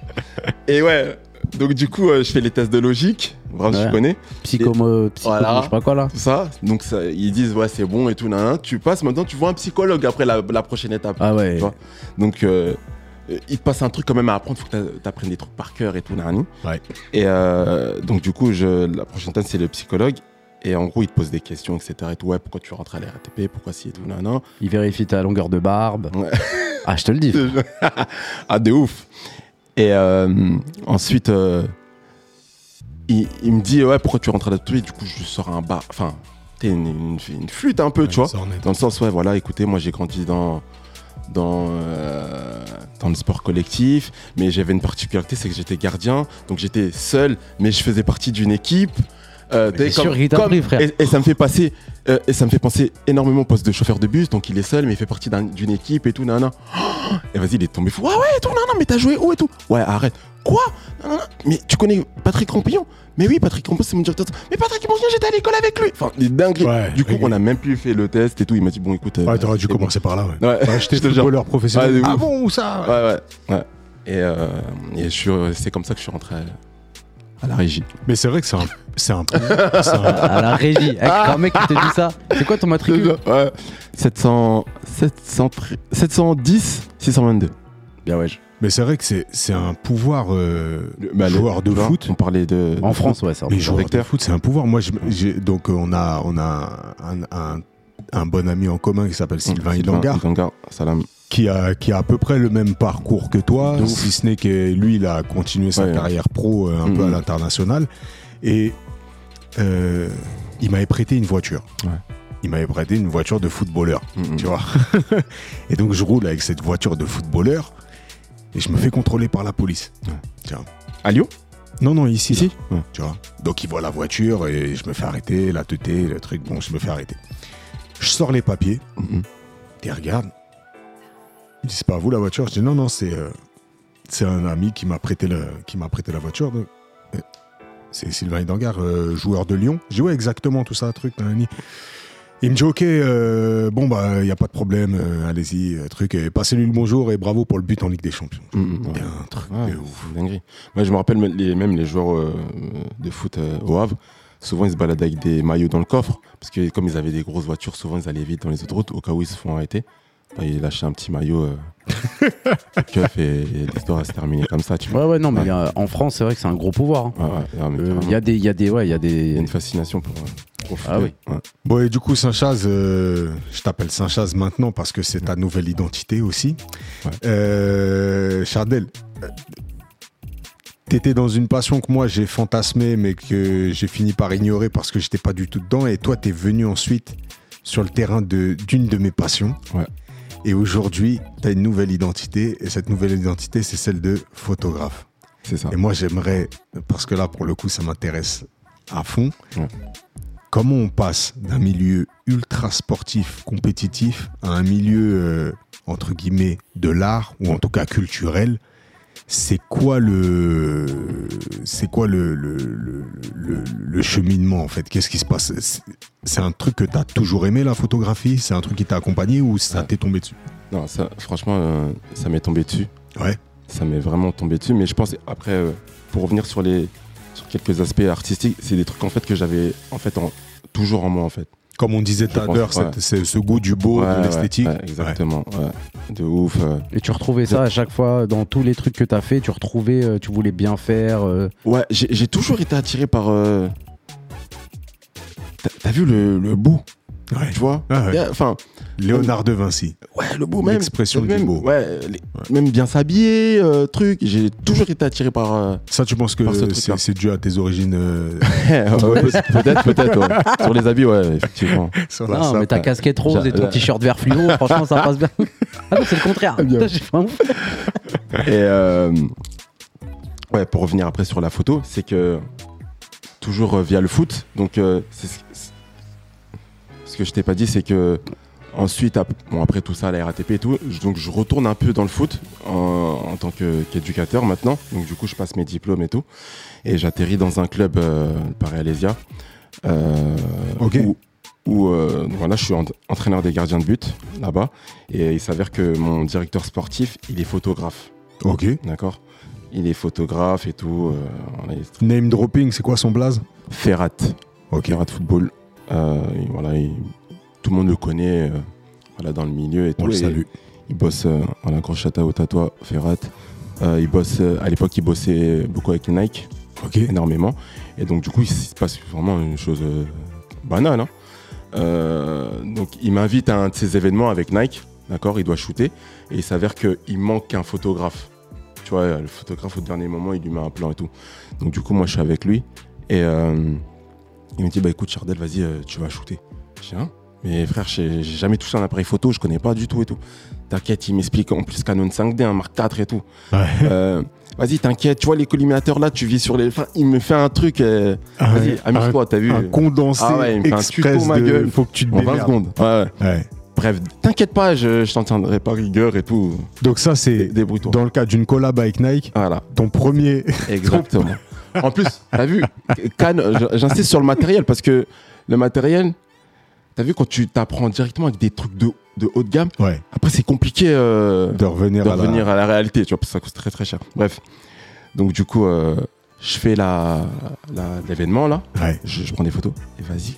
Et ouais, donc du coup, euh, je fais les tests de logique. Vraiment, Ouais. tu connais. Psychomo, psychomo, Voilà. je sais pas quoi là. Tout ça. Donc ça, ils disent, ouais, c'est bon et tout, nan, nan. Tu passes maintenant, tu vois un psychologue après la, la prochaine étape. Ah ouais. Tu vois. Donc, euh, il te passe un truc quand même à apprendre. Faut que tu apprennes des trucs par cœur et tout, nan, nan. Ouais. Et euh, donc, du coup, je, la prochaine étape, c'est le psychologue. Et en gros, il te pose des questions, etc. Et tout. Ouais, pourquoi tu rentres à la RATP Pourquoi si et tout, nan, nan. Il vérifie ta longueur de barbe. Ouais. Ah, je te le dis. ah, de ouf. Et euh, ensuite, euh, il, il me dit, ouais, pourquoi tu rentres à la RATP Du coup, je sors un bar. Enfin, t'es une, une, une flûte un peu, tu vois. Ça en est. Dans le sens, ouais, voilà, écoutez, moi j'ai grandi dans, dans, euh, dans le sport collectif, mais j'avais une particularité, c'est que j'étais gardien, donc j'étais seul, mais je faisais partie d'une équipe. Euh, bien t'es sûr, il t'a pris, frère. Et, et ça me fait passer, euh, et ça me fait penser énormément au poste de chauffeur de bus, donc il est seul, mais il fait partie d'un- d'une équipe et tout, nanana. Oh et vas-y, il est tombé fou. Ah ouais, et tout, non, non, mais t'as joué où et tout? Ouais, arrête. Quoi? Non, non, non. Mais tu connais Patrick Rampillon? Mais oui, Patrick Rampillon, c'est mon directeur. Mais Patrick Rampillon, j'étais à l'école avec lui. Enfin, il est dingue. Ouais, du coup, on a même plus fait le test et tout. Il m'a dit, bon, écoute. euh, Ouais, t'aurais dû bon. commencer par là. Ouais. Ouais, Ouais, J'étais footballeur professionnel. Ah bon ou ça? Ouais, ouais, ouais. Et, euh, et je suis, c'est comme ça que je suis rentré à, à la régie. Mais c'est vrai que c'est un, c'est un, c'est un- À la régie. Eh, Un mec qui te dit ça. C'est quoi ton matricule Ouais. 700, 700, 710, 622. Bien ouais. Mais c'est vrai que c'est c'est un pouvoir euh, bah, joueur de foot. On parlait de. En de France, foot. ouais, ça. Les joueurs de foot, c'est un pouvoir. Moi, je- j'ai- donc euh, on a on a un, un- un bon ami en commun qui s'appelle Sylvain Idangar, Idangar, salam. Qui a qui a à peu près le même parcours que toi, si ce n'est que lui, il a continué sa Ouais. carrière pro euh, un peu à Mhm. l'international. Et euh, il m'avait prêté une voiture. Ouais. Il m'avait prêté une voiture de footballeur. Mm, mm. tu vois. et donc je roule avec cette voiture de footballeur et je me fais contrôler par la police. Ouais. Tiens. À Lyon? Non, non, ici. Ici? Ouais. Tu vois. Donc il voit la voiture et je me fais arrêter, la teuté, le truc. Bon, je me fais arrêter. Je sors les papiers Mm, mm. et regarde. Il dit c'est pas à vous la voiture. Je dis non, non, c'est euh, c'est un ami qui m'a prêté le, qui m'a prêté la voiture. de- euh, C'est Sylvain Idangar, euh, joueur de Lyon. Je dis ouais, exactement, tout ça, truc. nanani. Il me dit ok, euh, bon bah il y a pas de problème, allez-y, truc. Et passez-lui le bonjour et bravo pour le but en Ligue des Champions. Mm, mm, ouais. un truc Ouais, de ouf. c'est une dinguerie. Moi, je me rappelle même les, même les joueurs de foot au Havre. Souvent, ils se baladaient avec des maillots dans le coffre. Parce que comme ils avaient des grosses voitures, souvent, ils allaient vite dans les autoroutes. Au cas où ils se font arrêter, ils lâchaient un petit maillot. Euh, keuf et, et l'histoire va se terminer comme ça. Tu vois. Ouais, ouais, non, mais Ouais. il y a- en France, c'est vrai que c'est un gros pouvoir. hein. Ouais, Euh. Il y a des, il y a des, ouais, il y a Il y a des. une fascination pour, euh, pour. Ah oui. Ouais. Bon, et du coup, Saint-Chaz, euh, je t'appelle Saint-Chaz maintenant parce que c'est ta nouvelle identité aussi. Ouais. Euh, Chardel, t'étais dans une passion que moi j'ai fantasmé, mais que j'ai fini par ignorer parce que j'étais pas du tout dedans. Et toi, t'es venu ensuite sur le terrain de- d'une de, mes passions. Ouais. Et aujourd'hui, t'as une nouvelle identité. Et cette nouvelle identité, c'est celle de photographe. C'est ça. Et moi, j'aimerais, parce que là, pour le coup, ça m'intéresse à fond, Ouais. comment on passe d'un milieu ultra sportif, compétitif, à un milieu, euh, entre guillemets, de l'art, ou en tout cas culturel. C'est quoi le, c'est quoi le, le, le, le- le cheminement en fait? Qu'est-ce qui se passe? C'est- un truc que tu as toujours aimé la photographie? C'est un truc qui t'a accompagné ou ça t'est tombé dessus? Non, ça, franchement, euh, ça m'est tombé dessus. Ouais. Ça m'est vraiment tombé dessus. Mais je pense, après, euh, pour revenir sur, les, sur quelques aspects artistiques, c'est des trucs en fait que j'avais en fait en- toujours en moi en fait. Comme on disait tout à l'heure, c'est ce goût du beau, Ouais, de l'esthétique. ouais, exactement. ouais. De ouf. euh. Et tu retrouvais ça à chaque fois dans tous les trucs que t'as fait. Tu retrouvais, euh, tu voulais bien faire. euh, Ouais, j'ai toujours été attiré par. euh, T'as t'as vu le, le beau, Ouais. tu vois? Ah Léonard de Vinci. ouais, le beau même. L'expression du même, beau. Ouais, les- même bien s'habiller, euh, truc. J'ai toujours été attiré par. euh, Ça, tu penses que ce c'est dû à tes origines euh, ouais, peut-être, peut-être. ouais. Sur les habits, ouais, effectivement. sur la Non, mais ta casquette rose et ton t-shirt vert fluo, franchement, ça passe bien. Ah non, c'est le contraire. Ouf. Et euh, ouais, pour revenir après sur la photo, c'est que toujours euh, via le foot. Donc, euh, c'est ce- c'est- ce que je t'ai pas dit, c'est que ensuite, ap- bon, après tout ça, la RATP et tout, je- donc je retourne un peu dans le foot en, en tant qu'éducateur maintenant. Donc, du coup, je passe mes diplômes et tout. Et j'atterris dans un club, euh, le Paris-Alésia. euh, Ok. Où, où, euh, voilà, je suis en- entraîneur des gardiens de but là-bas. Et il s'avère que mon directeur sportif, il est photographe. Ok. D'accord? Il est photographe et tout. euh, est Name dropping, c'est quoi son blaze? Ferrat. Ok. Ferrat Football. Euh, et voilà, il- tout le monde le connaît euh, voilà, dans le milieu et On tout. le Et salue. Il bosse, euh, voilà, shout out à toi, Ferrat. Euh, il bosse, à l'époque, il bossait beaucoup avec Nike, Ok. énormément. Et donc, du coup, il se passe vraiment une chose banale. hein. Euh, donc, il m'invite à un de ces événements avec Nike, d'accord Il doit shooter. Et il s'avère qu'il manque un photographe. Tu vois, le photographe, au dernier moment, il lui met un plan et tout. Donc, du coup, moi, je suis avec lui. Et euh, il me dit, bah écoute, Chardel, vas-y, euh, tu vas shooter. Je dis, hein? Mais frère, j'ai jamais touché un appareil photo, je connais pas du tout et tout. T'inquiète, il m'explique en plus Canon 5D, un Mark IV et tout. Ouais. Euh, Vas-y, t'inquiète, tu vois les collimateurs là, tu vis sur les. Enfin, il me fait un truc. euh, Vas-y, amuse-toi, t'as vu Un condensé Ah ouais, il me fait un tuto, ma de... gueule. Faut que tu te En 20 démerdes. secondes. Ouais, ouais. Ouais. Bref, t'inquiète pas, je, je t'en tiendrai pas rigueur et tout. Donc ça, c'est dans le cadre d'une collab avec Nike, Voilà, ton premier... exactement. en plus, t'as vu, j- j'insiste sur le matériel parce que le matériel, t'as vu quand tu t'apprends directement avec des trucs de, de haut de gamme, Ouais. après c'est compliqué. euh, De revenir de à la... revenir à la réalité, tu vois, parce que ça coûte très très cher. Bref, donc du coup, euh, je fais la, la- l'événement là, Ouais. je, je prends des photos et vas-y,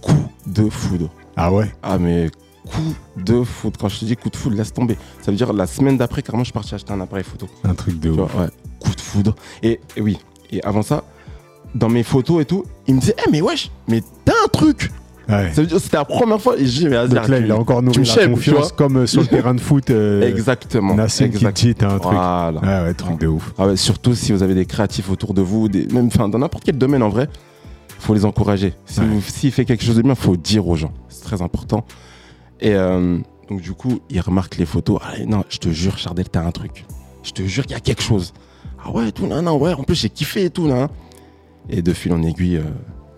coup de foudre. Ah ouais? Ah mais coup de foudre. Quand je te dis coup de foudre, laisse tomber. Ça veut dire la semaine d'après, carrément, je suis parti acheter un appareil photo. Un truc de Tu ouf. vois, ouais, coup de foudre. Et, et oui, et avant ça, dans mes photos et tout, il me disait, Eh, mais wesh, mais t'as un truc Ouais. C'était la première fois. Et dis, mais vas-y, Donc là, il a encore nourri la confiance comme euh, sur le terrain de foot. euh, Exactement. Nassim dit, t'as un truc. Voilà. Ouais, ouais, truc de ouf. Ah ouais, surtout si vous avez des créatifs autour de vous, des, même dans n'importe quel domaine en vrai, faut les encourager. Si Ouais. vous- S'il fait quelque chose de bien, faut dire aux gens. C'est très important. Et euh, donc du coup, il remarque les photos. Ah, non, je te jure, Chardel, t'as un truc. Je te jure qu'il y a quelque chose. Ah ouais, tout, non, non, ouais. En plus, j'ai kiffé et tout, là. Et de fil en aiguille, euh,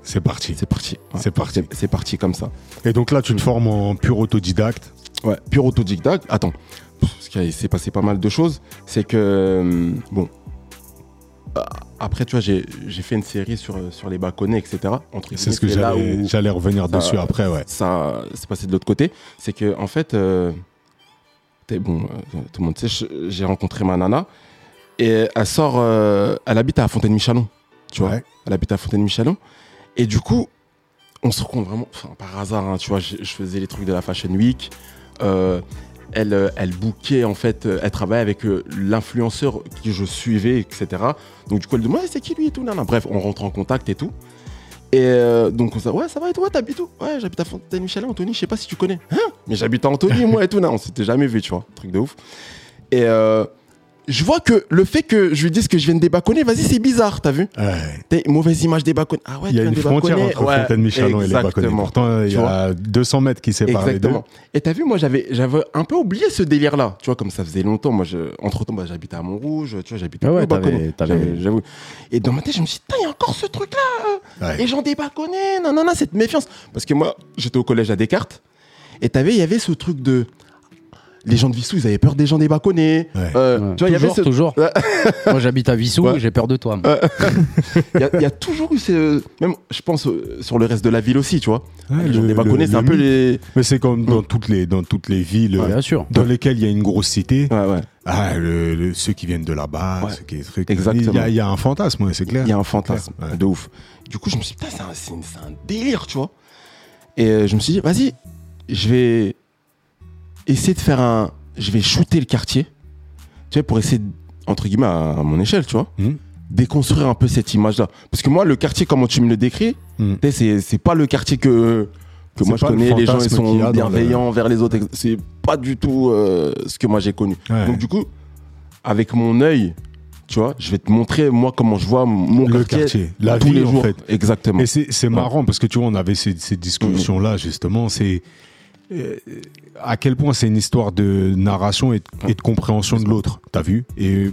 C'est parti. c'est parti. C'est parti. C'est- parti comme ça. Et donc là, tu te formes en pur autodidacte. Ouais, pur autodidacte. Attends, parce qu'il s'est passé pas mal de choses. C'est que, euh, bon, euh, après, tu vois, j'ai fait une série sur, sur les bâconnets, etc. C'est ce que j'allais revenir Ça- dessus après, ouais. ça s'est passé de l'autre côté. C'est que, en fait, euh, bon, euh, tout le monde sait, j'ai rencontré ma nana et elle sort, euh, elle habite à Fontaine-Michalon, tu vois. Ouais. Elle habite à Fontaine-Michalon. Et du coup, on se rencontre vraiment enfin, par hasard, hein, tu vois. Je, faisais les trucs de la Fashion Week. Euh, elle, euh, elle bookait, en fait, euh, elle travaillait avec l'influenceur qui je suivais, etc. Donc, du coup, elle ouais, c'est qui lui et tout. Bref, on rentre en contact et tout. Et donc, on s'est dit, ouais, ça va et toi, t'habites où? Ouais, j'habite à Fontaine-Michalon, Anthony, je sais pas si tu connais. Hein? Mais j'habite à Anthony, moi et tout, nan. On s'était jamais vu, tu vois. Truc de ouf. Et euh, je vois que le fait que je lui dise que je viens de débâconner, vas-y, c'est bizarre, t'as vu Ouais. T'es une mauvaise image des bâconnets. Ah ouais, Il y a une frontière entre Ouais, Fontaine-Michalon et les exactement. Pourtant, il y a 200 mètres qui séparent les deux. Exactement. Et t'as vu, moi, j'avais, j'avais un peu oublié ce délire-là. Tu vois, comme ça faisait longtemps. Moi, je, entre temps, bah, j'habitais à Montrouge. Tu vois, j'habitais Ah ouais, J'avais- J'avoue. Et dans ma tête, je me suis dit, Putain, il y a encore ce truc-là. Ouais. Les gens des Bâconnets. Non, non, non, cette méfiance. Parce que moi, j'étais au collège à Descartes. Et t'avais, il y avait ce truc de. Les gens de Vissou, ils avaient peur des gens des Bâconnets. Ouais. Euh, Ouais. Tu vois, il y avait toujours, ce. toujours. Moi, j'habite à Vissou, Ouais. j'ai peur de toi. Il y, a- il y a toujours eu ce. Même, je pense, euh, sur le reste de la ville aussi, tu vois. Ouais, les gens le- des c'est un peu les. Mais c'est comme dans toutes les, dans toutes les villes Bien sûr. dans lesquelles il y a une grosse cité. Ouais, ouais. Ah, le- le- ceux qui viennent de là-bas, Ouais. ceux qui trucs. Exactement. Il y, a, il y a un fantasme, ouais, c'est clair. Il y a un fantasme Ouais. de ouf. Du coup, je me suis dit, putain, c'est un, délire, tu vois. Et euh, je me suis dit, vas-y, je vais essayer de faire un. Je vais shooter le quartier, tu vois, pour essayer, de- entre guillemets, à, mon échelle, tu vois, Mhm. déconstruire un peu cette image-là. Parce que moi, le quartier, comment tu me le décris, sais, c'est- pas le quartier que. Que moi je le connais, les gens ils sont dans le- bienveillants vers les autres. C'est pas du tout euh, ce que moi j'ai connu. Ouais. Donc du coup, avec mon œil, tu vois, je vais te montrer moi comment je vois mon le quartier, quartier, la tous vie les en jours. fait. Exactement. Et c'est marrant parce que tu vois, on avait ces, ces discussions-là justement. C'est à quel point c'est une histoire de narration et, et de compréhension de l'autre. T'as vu? Et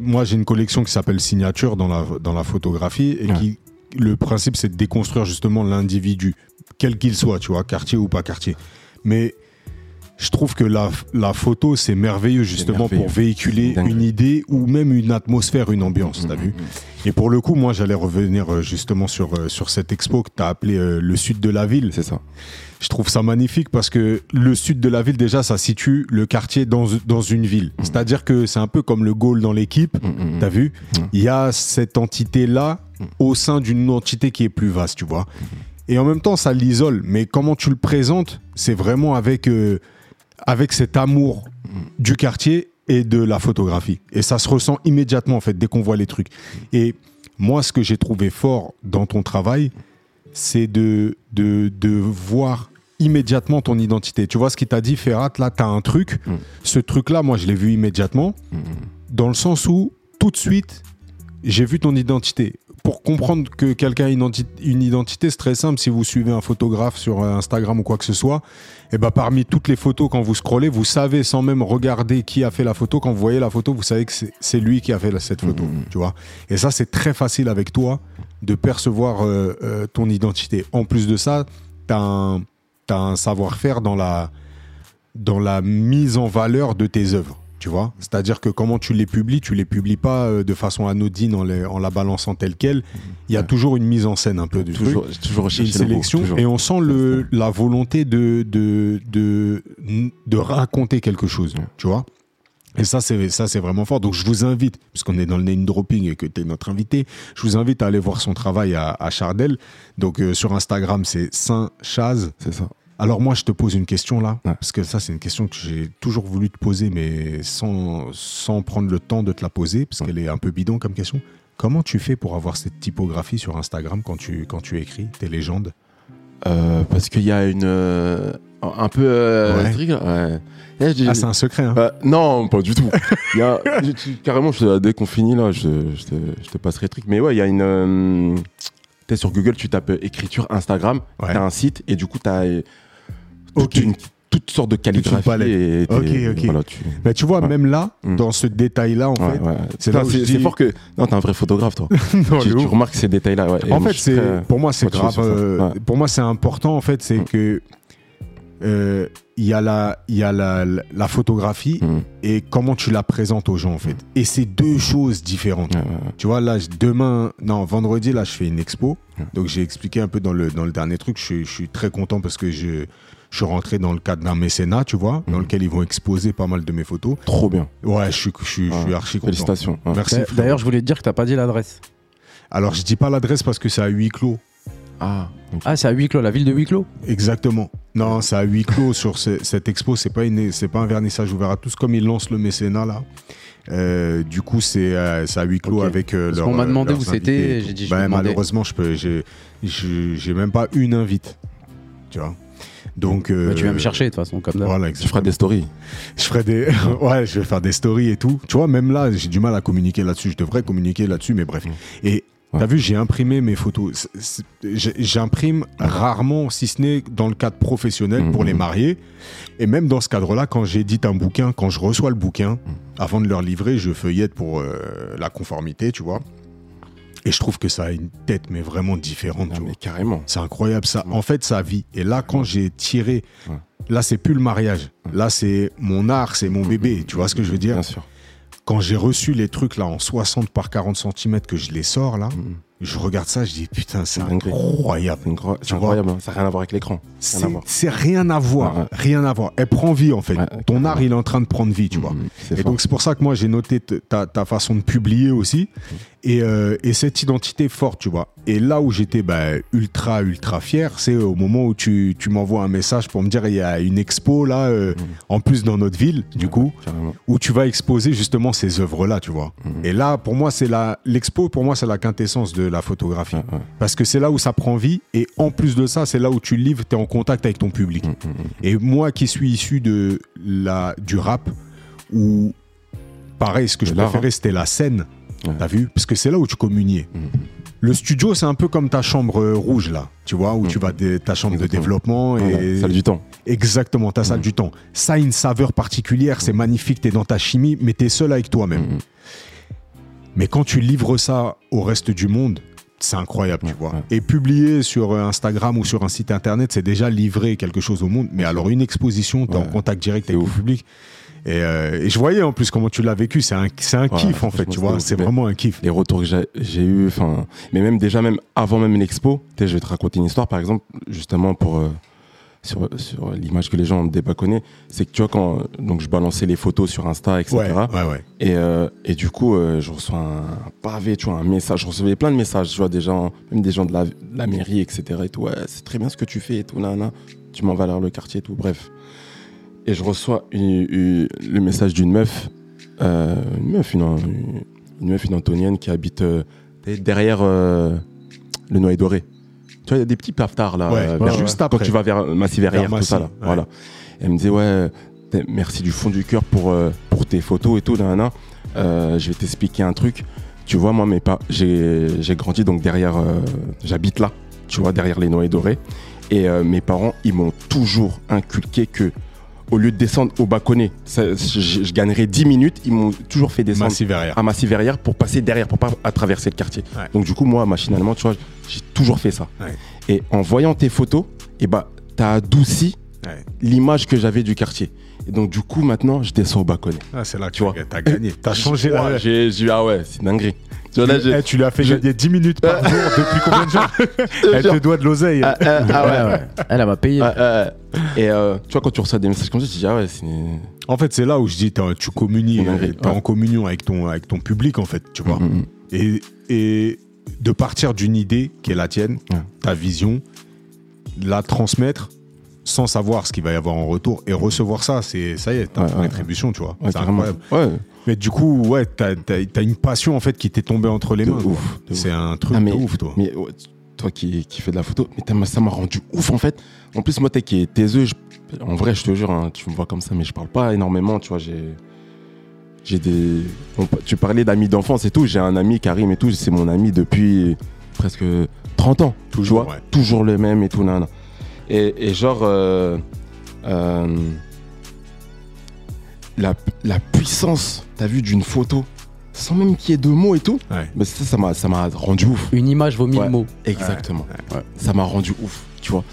moi, j'ai une collection qui s'appelle Signature dans la, dans la photographie et Ouais. qui le principe, c'est de déconstruire justement l'individu, quel qu'il soit, tu vois, quartier ou pas quartier. Mais je trouve que la, la photo, c'est merveilleux justement merveilleux. pour véhiculer une idée ou même une atmosphère, une ambiance. T'as vu? et pour le coup, moi, j'allais revenir euh, justement sur, euh, sur cette expo que tu as appelée euh, le sud de la ville. C'est ça. Je trouve ça magnifique parce que le sud de la ville, déjà, ça situe le quartier dans, dans une ville. C'est-à-dire que c'est un peu comme le goal dans l'équipe. Mm, T'as vu? Il y a cette entité-là au sein d'une entité qui est plus vaste, tu vois. Et en même temps, ça l'isole. Mais comment tu le présentes, c'est vraiment avec, euh, avec cet amour du quartier et de la photographie. Et ça se ressent immédiatement, en fait, dès qu'on voit les trucs. Et moi, ce que j'ai trouvé fort dans ton travail, c'est de, de, de voir immédiatement ton identité. Tu vois ce qu'il t'a dit, Ferrat, là, t'as un truc. Mm. Ce truc-là, moi, je l'ai vu immédiatement, dans le sens où, tout de suite, j'ai vu ton identité. Pour comprendre que quelqu'un a une, identi- une identité, c'est très simple. Si vous suivez un photographe sur euh, Instagram ou quoi que ce soit, et ben parmi toutes les photos, quand vous scrollez, vous savez sans même regarder qui a fait la photo. Quand vous voyez la photo, vous savez que c'est- lui qui a fait cette photo. Tu vois Et ça, c'est très facile avec toi de percevoir euh, euh, ton identité. En plus de ça, tu as un, un savoir-faire dans la, dans la mise en valeur de tes œuvres. Tu vois? C'est-à-dire que comment tu les publies, tu les publies pas euh, de façon anodine en, les- en la balançant telle qu'elle. Il y a toujours une mise en scène un peu du truc Toujours, j'ai toujours une sélection toujours. et on sent le, la volonté de, de, de, de raconter quelque chose, tu vois? Et ça, c'est ça, c'est vraiment fort. Donc, je vous invite, puisqu'on est dans le name dropping et que tu es notre invité, je vous invite à aller voir son travail à, à Chardel. Donc, euh, sur Instagram, c'est Saint Chaz. C'est ça. Alors moi, je te pose une question là, Ouais. parce que ça, c'est une question que j'ai toujours voulu te poser, mais sans, sans prendre le temps de te la poser, parce Ouais. qu'elle est un peu bidon comme question. Comment tu fais pour avoir cette typographie sur Instagram quand tu, quand tu écris tes légendes? Euh, parce qu'il y a une. euh, un peu. euh, Ouais. Ah, c'est un secret, hein Bah, non, pas du tout. Y a, tu- carrément, je, dès qu'on finit là, je, te, je te passerai le truc. Mais ouais, il y a une. euh, t'es sur Google, tu tapes écriture Instagram, Ouais. t'as un site et du coup, t'as euh, toute, Ok. une, toute sorte de calligraphie. et. Voilà, tu... Mais tu vois, Ouais. même là, Mm. dans ce détail-là, en Ouais, fait, ouais. c'est là c'est dis- fort que. Non, t'es un vrai photographe, toi. Non, tu, remarques ces détails-là. En fait, c'est très- pour moi c'est grave. euh. Pour moi, c'est important. En fait, c'est Mm. que euh, il y a la y a la, la photographie Mm. et comment tu la présentes aux gens en fait. Et c'est deux choses différentes. Ouais, ouais, ouais. Tu vois là, demain, non, vendredi là, je fais une expo. Donc j'ai expliqué un peu dans le dans le dernier truc. Je suis très content parce que je je suis rentré dans le cadre d'un mécénat, tu vois, dans Mm. lequel ils vont exposer pas mal de mes photos. Trop bien. Ouais, je suis je suis, je suis Ouais. archi content. Félicitations. Ouais. Merci. D'ailleurs, je voulais te dire que t'as pas dit l'adresse. Alors je dis pas l'adresse parce que c'est à huis clos. Ah, ok. Ah, c'est à huis clos, la ville de huis clos? Exactement. Non, c'est à huis clos sur ce- cette expo. C'est pas une, pas un vernissage ouvert à tous comme ils lancent le mécénat là. Euh, du coup, c'est euh, c'est à huis clos avec euh, Parce leur. qu'on m'a demandé où c'était, j'ai dit, je Bah, demander. malheureusement, je peux, j'ai même pas une invite. Tu vois? Donc. euh, Bah, Tu viens me chercher de toute façon, comme. Voilà, Tu feras des stories. je ferai des. ouais, je vais faire des stories et tout. Tu vois, même là, j'ai du mal à communiquer là-dessus. Je devrais communiquer là-dessus, mais bref. Mm. Et Ouais. t'as vu, j'ai imprimé mes photos. J'imprime rarement, si ce n'est dans le cadre professionnel pour les mm. mariés. Et même dans ce cadre-là, quand j'édite un bouquin, quand je reçois le bouquin, Mm. avant de leur livrer, je feuillette pour euh, la conformité, tu vois. Et je trouve que ça a une tête, mais vraiment différente. tu vois. mais carrément. C'est incroyable ça. En fait, ça vit. Et là, quand j'ai tiré, Ouais. là, c'est plus le mariage. Là, c'est mon art, c'est mon bébé. Tu vois ce que je veux dire Bien sûr. Quand j'ai reçu les trucs là en 60 par 40 cm que je les sors là, Mm. je regarde ça, je dis putain, c'est incroyable. C'est incro- vois incroyable. hein. Ça n'a rien à voir avec l'écran. C'est Rien à voir. rien à voir. Elle prend vie en fait. Ton art, il est en train de prendre vie, tu vois. Mm, c'est Et fort. donc c'est pour ça que moi j'ai noté ta, ta façon de publier aussi et, euh, et cette identité forte, tu vois. Et là où j'étais bah, ultra ultra fier, c'est au moment où tu, tu m'envoies un message pour me dire il y a une expo là, euh, Mhm. en plus dans notre ville, du coup, Carrément. où tu vas exposer justement ces œuvres là, tu vois. Mhm. Et là pour moi c'est la l'expo pour moi c'est la quintessence de la photographie ouais. parce que c'est là où ça prend vie et en plus de ça c'est là où tu livres, tu es en contact avec ton public. Mm, mm, mm. Et moi qui suis issu de la, du rap, où pareil, ce que je préférais, c'était la scène. T'as vu Parce que c'est là où tu communiais. Mhm. Le studio, c'est un peu comme ta chambre rouge, là. Tu vois, où Mhm. tu vas, dé- ta chambre de développement. Et... Salle du temps. Exactement, ta salle Mhm. du temps. Ça a une saveur particulière, c'est magnifique, t'es dans ta chimie, mais t'es seul avec toi-même. Mais quand tu livres ça au reste du monde, c'est incroyable, tu vois. ouais. Et publier sur euh, Instagram ou sur un site internet, c'est déjà livrer quelque chose au monde. Mais alors, une exposition, t'es en Ouais, contact direct avec le public. Et, euh, et je voyais en plus comment tu l'as vécu. C'est un, c'est un kiff, en fait, tu vois. c'est vraiment un kiff. les retours que j'ai eu, enfin, mais même déjà même avant même l'expo, je vais te raconter une histoire, par exemple, justement pour euh, sur, sur l'image que les gens ont débat connaît, c'est que tu vois quand donc je balançais les photos sur Insta, etc. Ouais, ouais, ouais. Et, euh, et du coup, je reçois un pavé, tu vois, un message. Je recevais plein de messages, tu vois, des gens, même des gens de la, de la mairie, etc. Et tout. Ouais, c'est très bien ce que tu fais et tout, nana. Tu m'en vas le quartier et tout, bref. Et je reçois une- une- le message d'une meuf, euh, une meuf, une, une, une meuf, une Antonienne qui habite euh, derrière euh, le Noyer Doré. Tu vois, il y a des petits paftards là, Ouais, vers- juste quand après. tu vas vers Massy Verrières, tout ça là. ouais. Voilà. Elle me disait, ouais, merci du fond du cœur pour, pour tes photos et tout. Euh, je vais t'expliquer un truc. Tu vois, moi, mes pas, j'ai grandi donc derrière, j'habite là, tu vois, derrière les Noix Dorés. Et mes parents, ils m'ont toujours inculqué que, au lieu de descendre au Baconnet, ça- je, je gagnerais 10 minutes, ils m'ont toujours fait descendre Massif à Massy Verrières pour passer derrière, pour pas à traverser le quartier. Ouais. Donc du coup, moi, machinalement, tu vois, j'ai toujours fait ça. Ouais. Et en voyant tes photos, et bah, t'as adouci l'image que j'avais du quartier. Et donc du coup, maintenant, je descends au Baconnet. Ah, c'est là que Tu tu vois. as gagné. T'as changé Ouais, j'ai, ah ouais, c'est dinguerie. Tu vois, là, j'ai- Eh, tu lui as fait je- gagner 10 minutes par jour depuis combien de jours Elle te doit de l'oseille. Ah, ah, ah ouais, ouais. Elle, elle va payer. Ah. Et euh, tu vois, quand tu reçois des messages comme ça, tu te dis, ah ouais, c'est. En fait, c'est là où je dis, t'as- tu communies, t'es ouais. en communion avec ton, avec ton public, en fait, tu vois. Mm, mm, mm. Et, et de partir d'une idée qui est la tienne, Ouais. ta vision, la transmettre, sans savoir ce qu'il va y avoir en retour et recevoir ça, c'est ça y est, t'as Ouais, une rétribution, tu vois. C'est incroyable. Mais du coup, ouais, t'as as, une passion en fait qui t'est tombée entre les De mains. C'est un truc Ah, mais- de ouf, toi. Mais toi qui, qui fais de la photo, mais ça m'a rendu ouf en fait. En plus, moi, t'es qui est taiseux, en vrai, je te jure, hein, tu me vois comme ça, mais je parle pas énormément, tu vois. J'ai. J'ai des. on- tu parlais d'amis d'enfance et tout. J'ai un ami, Karim et tout, c'est mon ami depuis presque 30 ans. Toujours, tu vois, ouais. toujours le même et tout, nan, Et, et genre. euh, euh, la, la puissance, t'as vu, d'une photo, sans même qu'il y ait de mots et tout, Ouais. mais ça, ça m'a ça m'a rendu ouf. Une image vaut mille Ouais. mots. Exactement. Ouais. Ça m'a rendu ouf, tu vois.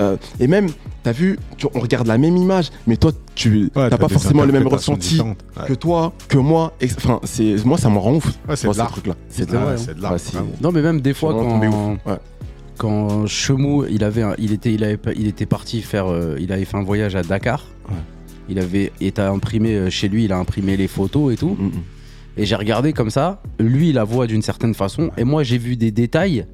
Euh, et même, t'as vu, tu- on regarde la même image, mais toi, tu Ouais, t'as pas forcément le même ressenti que toi, que moi. Enfin, c'est moi, ça me rend ouf. C'est de ce l'art. truc-là. C'est de Ouais, l'art. Non, mais même des fois, quand. Quand Chemou, il, avait un- il, était, il, avait, pas- il était parti faire. euh, il avait fait un voyage à Dakar. Ouais. Il avait été imprimé euh, chez lui, il a imprimé les photos et tout. Mm, mm. Et j'ai regardé comme ça. Lui, il la voit d'une certaine façon. Et moi, j'ai vu des détails.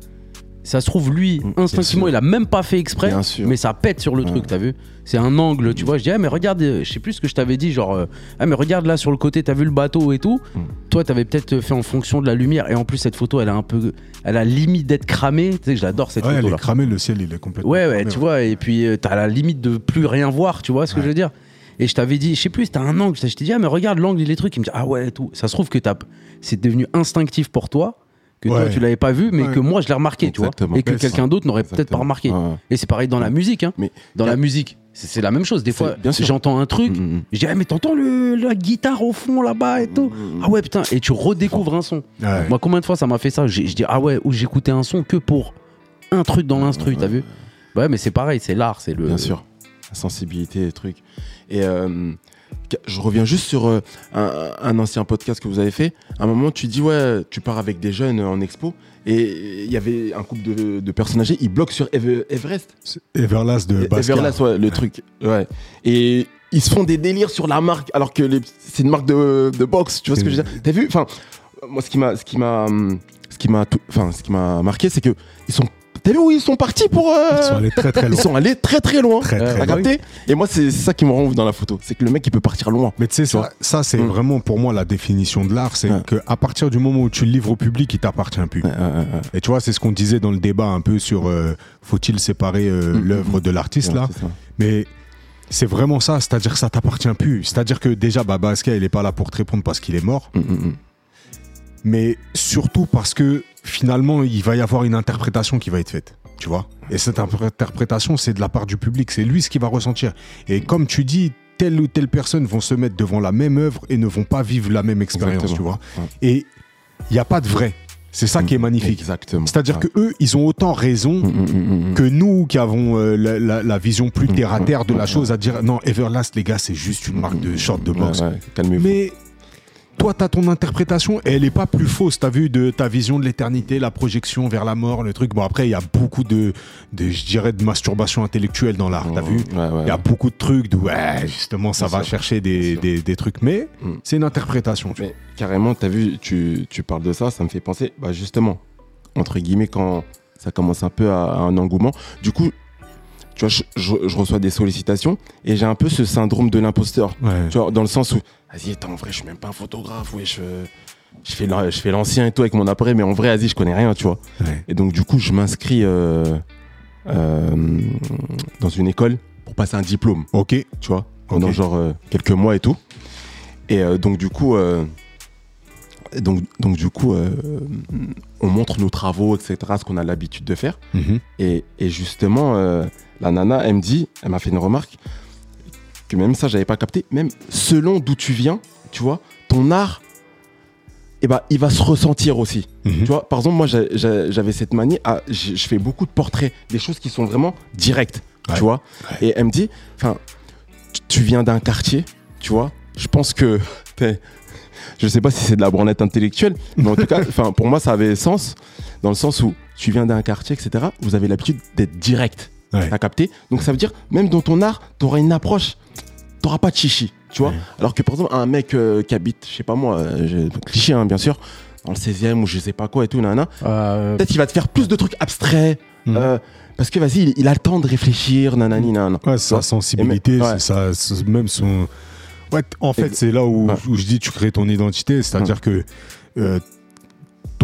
Ça se trouve, lui, Mm, instinctivement, il a même pas fait exprès. Mais ça pète sur le Ouais. truc, t'as vu? C'est un angle, tu vois. Je dis, ah, mais regarde, euh, je sais plus ce que je t'avais dit, genre, euh, ah, mais regarde là sur le côté, t'as vu le bateau et tout. Mm. Toi, t'avais peut-être fait en fonction de la lumière. Et en plus, cette photo, elle a un peu. Elle a limite d'être cramée. Tu sais que j'adore cette Ouais, elle photo est là. cramée, le ciel, il est complètement. Ouais, ouais, cramé, tu vois. Et puis, euh, t'as la limite de plus rien voir, tu vois ce que Ouais. je veux dire? Et je t'avais dit, je sais plus, t'as un angle. Je t'ai dit, ah, mais regarde l'angle, il est trucs. Il me dit, ah ouais, et tout. Ça se trouve que t'as- c'est devenu instinctif pour toi. Que toi, tu l'avais pas vu, mais Ouais. que moi, je l'ai remarqué, tu vois. Et que quelqu'un d'autre n'aurait peut-être pas remarqué. Et c'est pareil dans la musique. Hein. Mais dans a- la musique, c'est la même chose. Des fois, j'entends un truc, Mm, mm, je dis, ah, mais t'entends la guitare au fond là-bas et tout? mm. Ah ouais, putain, et tu redécouvres un son. Ouais. Moi, combien de fois ça m'a fait ça? Je dis, ah ouais, ou j'écoutais un son que pour un truc dans l'instru, t'as vu? Ouais, mais c'est pareil, c'est l'art, c'est le. Bien sûr. La sensibilité, les trucs. Et euh, je reviens juste sur euh, un, un ancien podcast que vous avez fait. À un moment, tu dis, ouais, tu pars avec des jeunes en expo. Et il y avait un couple de, de personnes âgées, ils bloquent sur Eve- Everest. Everlast de Basquiat. Everlast, ouais, le truc. Ouais. Et ils se font des délires sur la marque, alors que c'est une marque de, de boxe. Tu vois ce que je veux dire? T'as vu? Enfin, moi, ce qui m'a, ce qui m'a, hum, ce qui m'a, enfin, ce qui m'a marqué, c'est que ils sont. T'as vu où ils sont partis pour euh, Ils sont allés très très Ils loin. sont allés très très loin. Très, Euh, très T'as loin. capté Et moi, c'est ça qui me rend ouf dans la photo. C'est que le mec, il peut partir loin. Mais tu sais, ça, ça c'est Mm. vraiment pour moi la définition de l'art. C'est Ouais. que à partir du moment où tu le livres au public, il t'appartient plus. Ouais, ouais, ouais, Et tu vois, c'est ce qu'on disait dans le débat un peu sur euh, faut-il séparer euh, Mm, l'œuvre mm, de l'artiste ouais, là. Mais c'est vraiment ça, c'est-à-dire que ça t'appartient plus. C'est-à-dire que déjà, Basquiat, il est pas là pour te répondre parce qu'il est mort, mais surtout parce que finalement, il va y avoir une interprétation qui va être faite. Tu vois Et cette interprétation, c'est de la part du public. C'est lui ce qui va ressentir. Et comme tu dis, telle ou telle personne vont se mettre devant la même œuvre et ne vont pas vivre la même expérience, tu vois Ouais. Et il n'y a pas de vrai. C'est ça qui est magnifique. Exactement. C'est-à-dire Ouais. que eux, ils ont autant raison Mm, mm, mm, mm. que nous qui avons euh, la, la- la vision plus Mm, terre à terre de mm, la mm, chose à dire non Everlast les gars c'est juste une marque de short de boxe Ouais, mais toi t'as ton interprétation et elle est pas plus fausse t'as vu de ta vision de l'éternité la projection vers la mort le truc bon après il y a beaucoup de, de je dirais de masturbation intellectuelle dans l'art t'as vu Ouais, ouais. il y a beaucoup de trucs de ouais justement ça Bien va sûr. chercher des, trucs mais Mm. c'est une interprétation tu vois. Mais carrément, t'as vu, tu, tu parles de ça, ça me fait penser, bah justement, entre guillemets, quand ça commence un peu à, à un engouement. Du coup, tu vois, je, je- je reçois des sollicitations et j'ai un peu ce syndrome de l'imposteur. Ouais. Tu vois, dans le sens où, vas-y, attends, en vrai, je suis même pas un photographe, ouais, je, je fais je fais l'ancien et tout avec mon appareil, mais en vrai, vas-y, je connais rien, tu vois. Ouais. Et donc, du coup, je m'inscris euh, euh, dans une école pour passer un diplôme ok tu vois, pendant genre euh, quelques mois et tout. Et donc du coup, donc, donc du coup, on montre nos travaux, etc., ce qu'on a l'habitude de faire. Mhm. Et, et justement, la nana, elle me dit, elle m'a fait une remarque que même ça, j'avais pas capté. Même selon d'où tu viens, tu vois, ton art, eh ben, il va se ressentir aussi. Mhm. Tu vois, par exemple, moi, j'avais cette manie, à, je fais beaucoup de portraits, des choses qui sont vraiment directes, Ouais. tu vois. Ouais. Et elle me dit, enfin, tu- viens d'un quartier, tu vois. Je pense que, je sais pas si c'est de la branlette intellectuelle, mais en tout cas, enfin, pour moi, ça avait sens, dans le sens où tu viens d'un quartier, etc. Vous avez l'habitude d'être direct, Ouais. t'as capté. Donc ça veut dire, même dans ton art, t'auras une approche, t'auras pas de chichi, tu vois. Ouais. Alors que par exemple, un mec euh, qui habite, je sais pas moi, euh, cliché, hein, bien sûr, dans le 16e ou je sais pas quoi et tout, nanana, Euh, peut-être qu'il va te faire plus de trucs abstraits, euh, parce que vas-y, il, il a le temps de réfléchir, nanani, nanana. Ouais, sa sensibilité, même- ça, même son. Ouais, en fait, c'est là où, où je dis tu crées ton identité, c'est-à-dire que euh,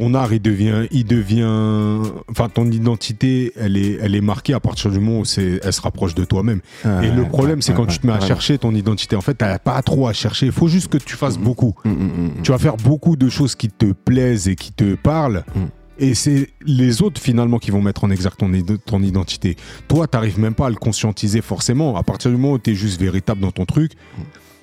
ton art, il devient, il devient, enfin, ton identité, elle est, elle est marquée à partir du moment où c'est, elle se rapproche de toi-même. Et le problème, c'est quand tu te mets à chercher ton identité, en fait, t'as pas trop à chercher. Il faut juste que tu fasses beaucoup. Mm, Tu vas faire beaucoup de choses qui te plaisent et qui te parlent. Mm. Et c'est les autres finalement qui vont mettre en exergue ton, ton identité. Toi, t'arrives même pas à le conscientiser forcément. À partir du moment où tu es juste véritable dans ton truc,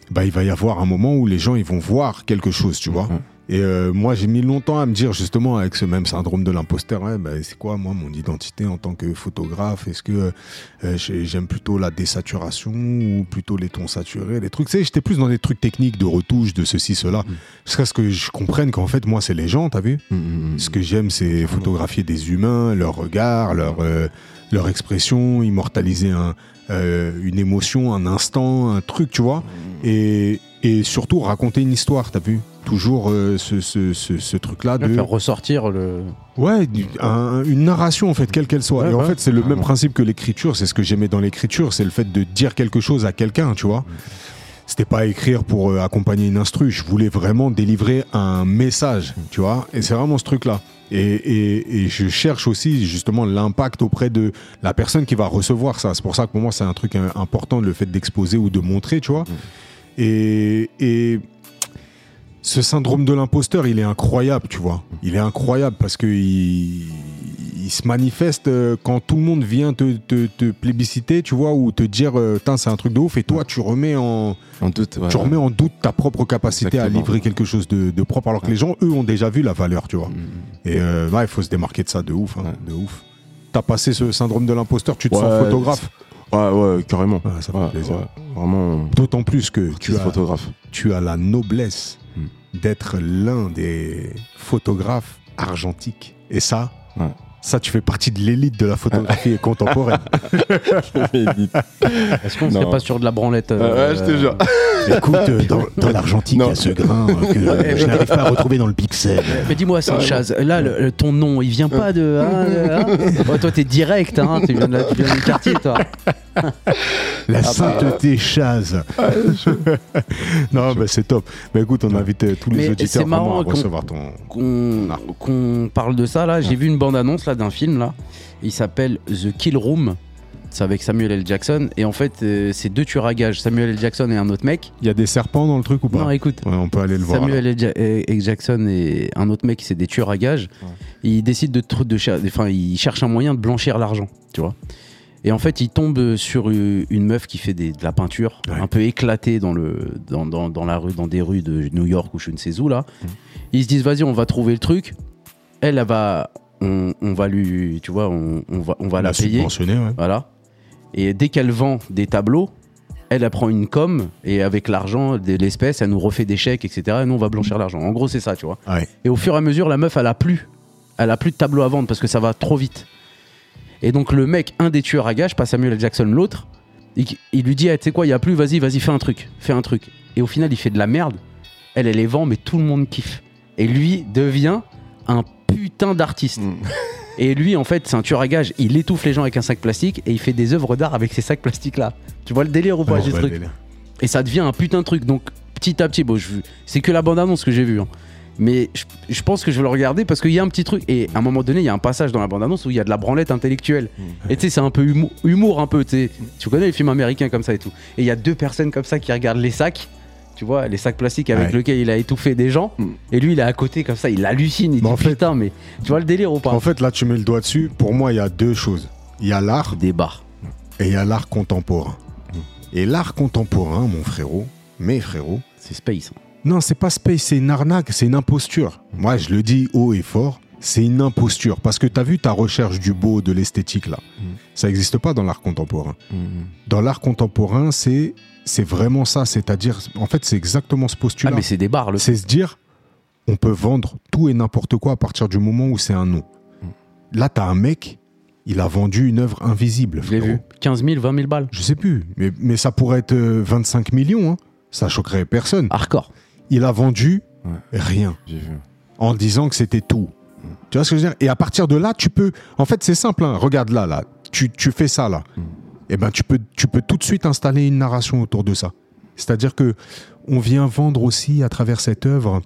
bah, il va y avoir un moment où les gens ils vont voir quelque chose, tu vois. Mm. Et euh, moi, j'ai mis longtemps à me dire justement avec ce même syndrome de l'imposteur, ouais, bah, c'est quoi moi mon identité en tant que photographe? Est-ce que euh, j'ai- j'aime plutôt la désaturation ou plutôt les tons saturés, les trucs? Tu sais, j'étais plus dans des trucs techniques de retouche, de ceci, cela. Jusqu'à ce que je comprenne qu'en fait, moi, c'est les gens, t'as vu? Mm, ce que j'aime, c'est photographier des humains, leur regard, leur, euh, leur expression, immortaliser un, euh, une émotion, un instant, un truc, tu vois? Et, et surtout raconter une histoire, t'as vu? Toujours euh, ce, ce, ce, ce truc-là de. Faire ressortir le. Ouais, un- une narration en fait, quelle qu'elle soit. Ouais, et en fait, c'est le même principe que l'écriture. C'est ce que j'aimais dans l'écriture, c'est le fait de dire quelque chose à quelqu'un, tu vois. C'était pas écrire pour euh, accompagner une instru. Je voulais vraiment délivrer un message, tu vois. Et c'est vraiment ce truc-là. Et, et- et je cherche aussi justement l'impact auprès de la personne qui va recevoir ça. C'est pour ça que pour moi, c'est un truc important, le fait d'exposer ou de montrer, tu vois. Et, et ce syndrome de l'imposteur, il est incroyable, tu vois. Il est incroyable parce que il, il se manifeste euh, quand tout le monde vient te, te, te plébisciter, tu vois, ou te dire, euh, c'est un truc de ouf, et toi, tu remets en, En doute, ouais. tu remets en doute ta propre capacité à livrer quelque chose de, de propre, alors que les gens, eux, ont déjà vu la valeur, tu vois. Mm, Et euh, il faut se démarquer de ça de ouf, hein, de ouf. T'as passé ce syndrome de l'imposteur, tu te sens photographe? Ouais, ouais, carrément. Ouais, ça fait plaisir. Vraiment, D'autant plus que tu as, photographe. tu as la noblesse Hmm. D'être l'un des photographes argentiques. Et ça. Ça, tu fais partie de l'élite de la photographie contemporaine. Est-ce qu'on serait pas sur de la branlette Ouais, euh, ouais, je te jure. Écoute, euh, dans, dans l'argentique, il y a ce grain euh, que euh, je n'arrive pas à retrouver dans le pixel. Mais dis-moi, Sanchez, là, le- le- ton nom, il vient pas de. hein, euh, hein toi, t'es direct, hein, tu viens, de la- tu viens du quartier, toi. La sainteté chase. non, bah, c'est top. Mais écoute, on invite euh, tous les Mais c'est auditeurs vraiment marrant à qu'on- recevoir ton. Qu'on qu'on parle de ça, là, j'ai vu une bande-annonce là d'un film, là. Il s'appelle The Kill Room. C'est avec Samuel L. Jackson. Et en fait, euh, c'est deux tueurs à gages, Samuel L. Jackson et un autre mec. Il y a des serpents dans le truc ou pas Non, écoute. Ouais, on peut aller le voir. Samuel L. Ja- L. Jackson et un autre mec, c'est des tueurs à gages. Ouais. Ils décident de, enfin, ils cherchent un moyen de blanchir l'argent, tu vois. Et en fait, ils tombent sur une meuf qui fait des- de la peinture, Ouais. un peu éclatée dans, le, dans, dans- dans la rue, dans des rues de New York ou je ne sais où là. Mm. Ils se disent, vas-y, on va trouver le truc. Elle, elle va, on, on va lui, tu vois, on, on va, on va la, La payer. ouais. Voilà. Et dès qu'elle vend des tableaux, elle, elle prend une com et avec l'argent de l'espèce, elle nous refait des chèques, etc. Et nous, on va blanchir l'argent. En gros, c'est ça, tu vois. Ouais. Et au fur et à mesure, la meuf, elle a plus. Elle a plus de tableaux à vendre parce que ça va trop vite. Et donc, le mec, un des tueurs à gages, pas Samuel L. Jackson, l'autre, il, il lui dit, Eh, tu sais quoi, il y a plus, vas-y, vas-y, fais un truc. Fais un truc. Et au final, il fait de la merde. Elle, elle les vend, mais tout le monde kiffe. Et lui devient un putain d'artiste. Mm. Et lui, en fait, c'est un tueur à gages. Il étouffe les gens avec un sac plastique et il fait des œuvres d'art avec ces sacs plastiques-là. Tu vois le délire ou pas, ouais, truc. Et ça devient un putain de truc. Donc, petit à petit, bon, je- c'est que la bande-annonce que j'ai vue. hein. Mais je, je pense que je vais le regarder parce qu'il y a un petit truc. Et à un moment donné, il y a un passage dans la bande-annonce où il y a de la branlette intellectuelle. Et tu sais, c'est un peu humour, humour un peu. Tu connais les films américains comme ça et tout. Et il y a deux personnes comme ça qui regardent les sacs. Tu vois, les sacs plastiques avec Ouais. lesquels il a étouffé des gens. Mm. Et lui, il est à côté comme ça. Il hallucine. Il Mais dit en fait- putain, mais tu vois le délire ou pas En fait, là, tu mets le doigt dessus. Pour moi, il y a deux choses. Il y a l'art Des bars. et il y a l'art contemporain. Et l'art contemporain, mon frérot, mes frérots, C'est space. hein. non, c'est pas space, c'est une arnaque, c'est une imposture. Moi, je le dis haut et fort, c'est une imposture. Parce que tu as vu ta recherche du beau, de l'esthétique, là. Mm. Ça n'existe pas dans l'art contemporain. Mm. Dans l'art contemporain, c'est c'est vraiment ça. C'est-à-dire, en fait, c'est exactement ce Ah, postulat. mais c'est des bars. Le... c'est se dire, on peut vendre tout et n'importe quoi à partir du moment où c'est un nom. Là, tu as un mec, il a vendu une œuvre invisible. Je l'ai vu. 15 000, 20 000 balles. Je sais plus, mais, mais ça pourrait être euh, 25 millions. hein. Ça choquerait personne. Hardcore. Il a vendu Ouais. rien J'ai vu. en disant que c'était tout. Tu vois ce que je veux dire? Et à partir de là, tu peux. En fait, c'est simple. hein. Regarde là, là. Tu, tu fais ça là. Mm. Et ben, tu peux, tu peux tout de suite installer une narration autour de ça. C'est-à-dire que on vient vendre aussi à travers cette œuvre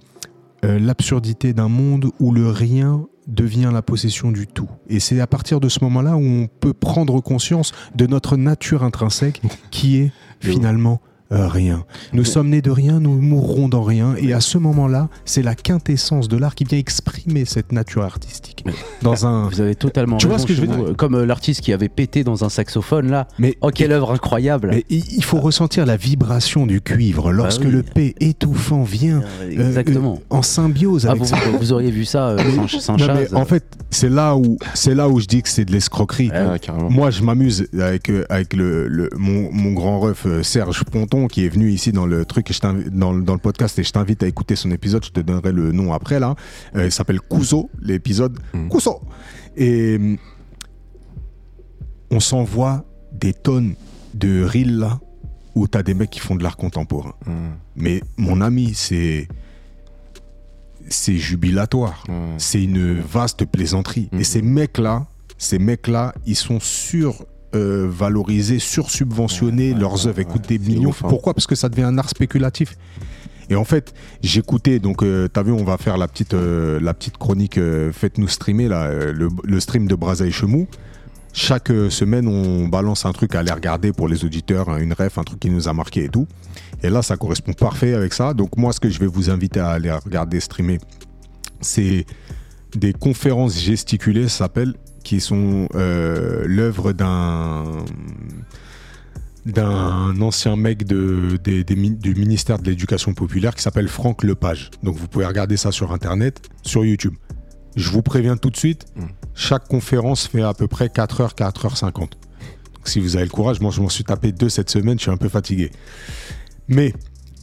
euh, l'absurdité d'un monde où le rien devient la possession du tout. Et c'est à partir de ce moment-là où on peut prendre conscience de notre nature intrinsèque qui est finalement rien. Nous sommes nés de rien, nous mourrons dans rien. Et à ce moment-là, c'est la quintessence de l'art qui vient exprimer cette nature artistique. Dans un... Vous avez totalement Tu vois raison, ce que je veux dire Comme euh, l'artiste qui avait pété dans un saxophone là. Mais Oh, quelle œuvre incroyable Mais il faut ressentir la vibration du cuivre lorsque Bah oui. le P étouffant vient Euh, euh, Exactement. euh, en symbiose Ah, avec vous, ça. vous auriez vu ça, euh, Non, Saint-Chaz. mais en fait, c'est là où c'est là où je dis que c'est de l'escroquerie. Ouais. Moi, je m'amuse avec euh, avec le, le- mon, mon grand ref euh, Serge Ponton qui est venu ici dans le truc je dans, le- dans le podcast et je t'invite à écouter son épisode. Je te donnerai le nom après là. Euh, il s'appelle Couso, l'épisode Mhm. Couso. Et on s'envoie des tonnes de reels là où t'as des mecs qui font de l'art contemporain. Mm. Mais mon ami, c'est c'est jubilatoire. Ouais. C'est une vaste plaisanterie. Et ces mecs-là, ces mecs-là, ils sont sur euh, valorisés, sursubventionnés, Ouais, leurs œuvres, ouais, écoutent des millions. ouf, hein. Pourquoi? Parce que ça devient un art spéculatif. Et en fait, j'écoutais, donc, euh, t'as vu, on va faire la petite, euh, la petite chronique Faites-nous streamer, là, le, le stream de Braza et Chemou. Chaque semaine, on balance un truc à aller regarder pour les auditeurs, hein, une ref, un truc qui nous a marqué et tout. Et là, ça correspond parfait avec ça. Donc, moi, ce que je vais vous inviter à aller regarder streamer, c'est des conférences gesticulées, ça s'appelle, qui sont euh, l'œuvre d'un d'un ancien mec de, du ministère de l'Éducation populaire qui s'appelle Franck Lepage. Donc vous pouvez regarder ça sur Internet, sur YouTube. Je vous préviens tout de suite, Mm. chaque conférence fait à peu près 4h, 4h50. Donc si vous avez le courage, moi je m'en suis tapé deux cette semaine, je suis un peu fatigué. Mais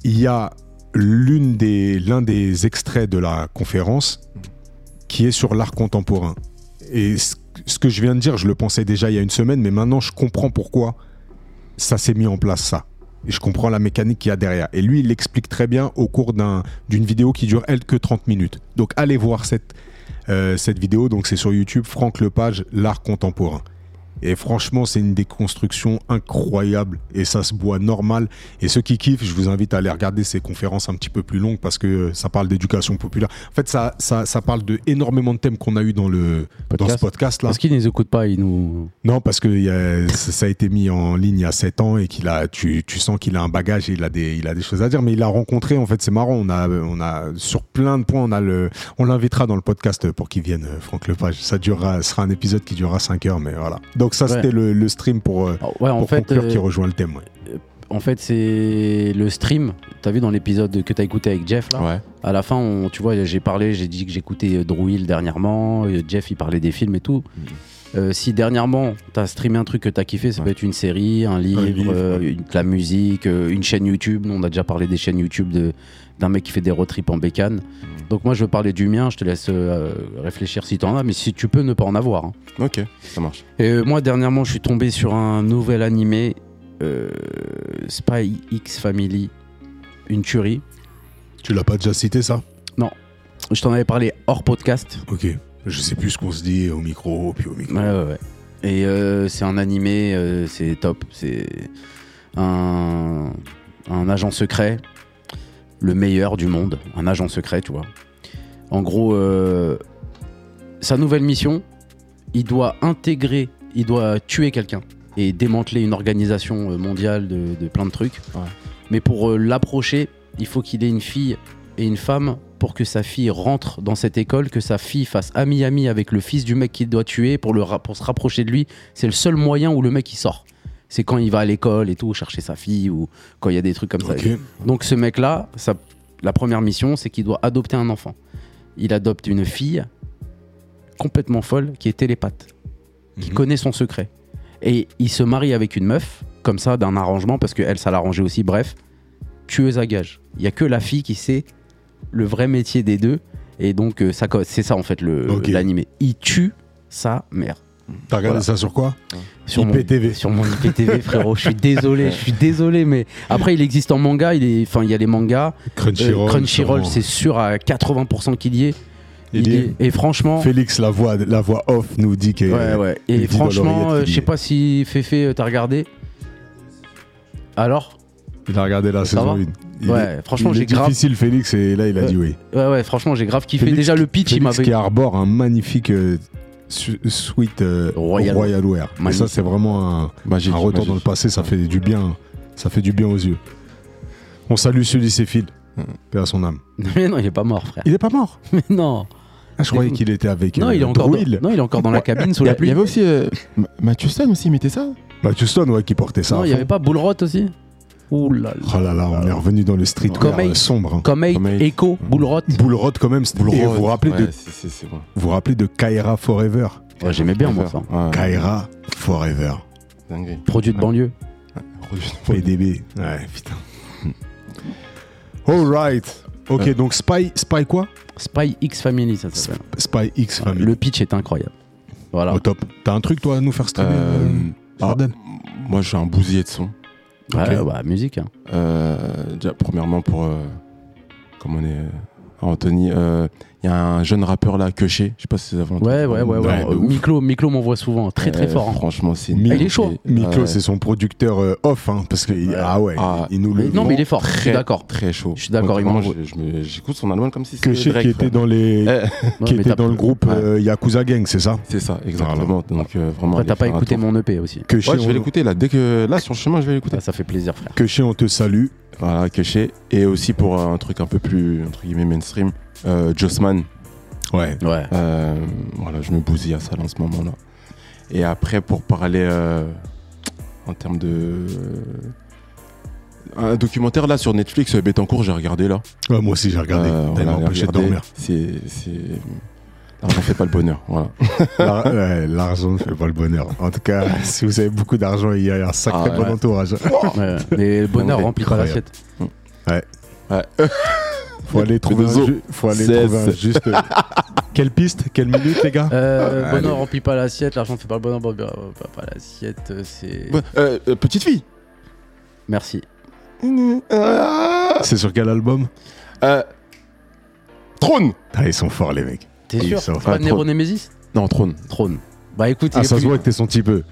il y a l'une des, l'un des extraits de la conférence qui est sur l'art contemporain. Et ce, ce que je viens de dire, je le pensais déjà il y a une semaine, mais maintenant je comprends pourquoi ça s'est mis en place ça. Et je comprends la mécanique qu'il y a derrière. Et lui, il l'explique très bien au cours d'un- d'une vidéo qui dure, elle, que 30 minutes. Donc allez voir cette, euh, cette vidéo. Donc c'est sur YouTube, Franck Lepage, l'art contemporain. Et franchement, c'est une déconstruction incroyable et ça se boit normal. Et ceux qui kiffent, je vous invite à aller regarder ces conférences un petit peu plus longues parce que ça parle d'éducation populaire. En fait, ça, ça, ça parle de énormément de thèmes qu'on a eu dans, le, dans ce Podcast. podcast là. Parce qu'ils ne les écoutent pas, ils nous. Non, parce que il y a- ça ça a été mis en ligne il y a 7 ans et qu'il a, tu, tu sens qu'il a un bagage et il a des, il a des choses à dire. Mais il a rencontré, en fait, c'est marrant. On a, on a sur plein de points, on a le, on l'invitera dans le podcast pour qu'il vienne, euh, Franck Lepage. Ça durera, ce sera un épisode qui durera 5 heures, mais voilà. Donc ça, Ouais. c'était le, le stream pour, euh, Alors, ouais, en pour fait, conclure qui euh, rejoint le thème. ouais. en fait, c'est le stream. T'as vu dans l'épisode que t'as écouté avec Jeff là Ouais. À la fin, on, tu vois, j'ai parlé, j'ai dit que j'écoutais euh, Drew Hill dernièrement. euh, Jeff, il parlait des films et tout. Euh, si dernièrement, t'as streamé un truc que t'as kiffé, ça peut être une série, un livre, livre, euh, ouais. une- de la musique, euh, une chaîne YouTube. Nous, on a déjà parlé des chaînes YouTube de- d'un mec qui fait des road trips en bécane. Donc moi, je veux parler du mien. Je te laisse euh, réfléchir si t'en as, mais si tu peux ne pas en avoir. hein. Ok, ça marche. Et euh, moi, dernièrement, je suis tombé sur un nouvel animé, euh, Spy X Family, une tuerie. Tu l'as pas déjà cité ça? Je t'en avais parlé hors podcast. Ok. Je sais plus ce qu'on se dit au micro, puis au micro. Ouais, ouais, ouais. Et euh, c'est un animé, euh, c'est top. C'est un, un agent secret, le meilleur du monde, un agent secret, tu vois. En gros, euh, sa nouvelle mission, il doit intégrer, il doit tuer quelqu'un et démanteler une organisation euh, mondiale de, de plein de trucs. Ouais. Mais pour euh, l'approcher, il faut qu'il ait une fille et une femme pour que sa fille rentre dans cette école, que sa fille fasse ami-ami avec le fils du mec qu'il doit tuer pour, le, ra- pour se rapprocher de lui. C'est le seul moyen où le mec il sort. C'est quand il va à l'école et tout, chercher sa fille ou quand il y a des trucs comme ça. Donc ce mec-là, la première mission, c'est qu'il doit adopter un enfant. Il adopte une fille complètement folle qui est télépathe, qui Mhm. connaît son secret. Et il se marie avec une meuf, comme ça, d'un arrangement, parce qu'elle, ça l'arrangeait aussi. Bref, tueuse à gage. Il y a que la fille qui sait le vrai métier des deux. Et donc, euh, c'est ça, en fait, l'animé. Il tue sa mère. T'as regardé Voilà. ça sur quoi Sur mon, IPTV. sur mon IPTV, frérot. Je suis désolé, je suis désolé, mais après, il existe en manga. Il est, enfin, il y a les mangas. Euh, Crunchyroll. Crunchyroll, sûrement. c'est sûr à 80% qu'il y est. Il Il est- est- Et franchement, Félix, la voix, la voix off, nous dit que. ouais, ouais. il Et franchement, euh, je sais pas si Féfé, euh, t'as regardé. Alors Il a regardé la Ça saison va 1. Il Ouais, est- franchement, il j'ai grave- difficile, Félix, et là, il a Ouais. dit oui. Ouais, ouais, franchement, j'ai grave kiffé. Félix- Déjà, le pitch, il Félix m'avait. qui arbore un magnifique euh, suite euh, Royal- Royal Wear. Et ça, c'est vraiment un, Magique. un retour magique. dans le passé. Ça fait du bien. Ça fait du bien aux yeux. On salue celui c'est Phil. Mm. Paix à son âme. Mais non, il est pas mort, frère. Il est pas mort. Mais non. Ah, je croyais qu'il était avec Non, euh, il est encore. Druil. Dans... Non, il est encore dans la cabine sous Il y, la a- il pluie. y avait aussi euh, Ma- Matthew Stone aussi, il mettait ça. Bah, Houston, ouais, qui portait ça. Non, il y fond. avait pas Bullrot aussi. Ouh là là. Oh là là, on est revenu dans le street euh, sombre. hein. Comme. Echo, Bullrot. Bullrod quand même. vous vous rappelez de vous vous rappelez de Kaira Forever? Ouais, J'aimais bien, moi, ça. Ouais, Kaira Forever. dinguerie. Produit de Ouais. banlieue. PDB. Ouais, putain. Alright. Ok, donc Spy, Spy quoi? Spy X Family, ça s'appelle. Spy X Family. Le pitch est incroyable. Voilà. Au top. T'as un truc toi à nous faire streamer Euh, euh, ah, moi, je suis un bousier de son. Ouais, ok. bah, musique. hein. Euh, déjà, premièrement, pour. euh, comme on est. euh, Anthony, euh, il y a un jeune rappeur là, Keché. Je sais pas si vous avez entendu. Ouais, ouais, ouais. ouais. Miklo, Miklo m'envoie souvent. Très, très Euh, fort. hein. Franchement, c'est. Ah, il est chaud. Miklo, Ouais. c'est son producteur euh, off, hein, parce que Ouais. ah ouais, Ah, il nous le. Non, mais il est fort. Je suis d'accord. Très chaud. Je suis d'accord, il J'écoute son album comme si c'était Drake, qui était dans les, Eh, qui était dans le groupe Ouais. euh, Yakuza Gang, c'est ça? C'est ça, exactement. Donc, euh, vraiment. Après, t'as pas écouté mon EP aussi. Ouais, je vais l'écouter là. Dès que. Là, sur le chemin, je vais l'écouter. Ah, ça fait plaisir, frère. chez on te salue. Voilà, Keché. Et aussi pour un truc un peu plus, entre guillemets, mainstream, euh, Jossman. Ouais. Ouais. Euh, voilà, je me bousille à ça là, en ce moment-là. Et après, pour parler euh, en termes de. un documentaire là sur Netflix, Bettencourt, j'ai regardé là. Ouais, moi aussi j'ai regardé. Euh, empêché de regardé. dormir. C'est. L'argent fait pas le bonheur. Voilà. L'ar- ouais, L'argent ne fait pas le bonheur. En tout cas, si vous avez beaucoup d'argent, il y a un sacré Ah, bon ouais. entourage. Ouais. Mais le bonheur Ouais, remplit pas l'assiette. Faut aller trouver un, ju- faut aller trouver un juste. Quelle piste Quelle minute, les gars Euh, Allez. bonheur remplit pas l'assiette, l'argent fait pas le bonheur, bonheur remplit pas l'assiette, euh, c'est. Ouais, euh, euh, petite fille. Merci. C'est sur quel album Euh, Trône. ah, Ils sont forts, les mecs. T'es sûr C'est pas Nero. Nemesis Non, Trône. Trône. Bah écoute, Ah, ça se voit que t'es son petit peu.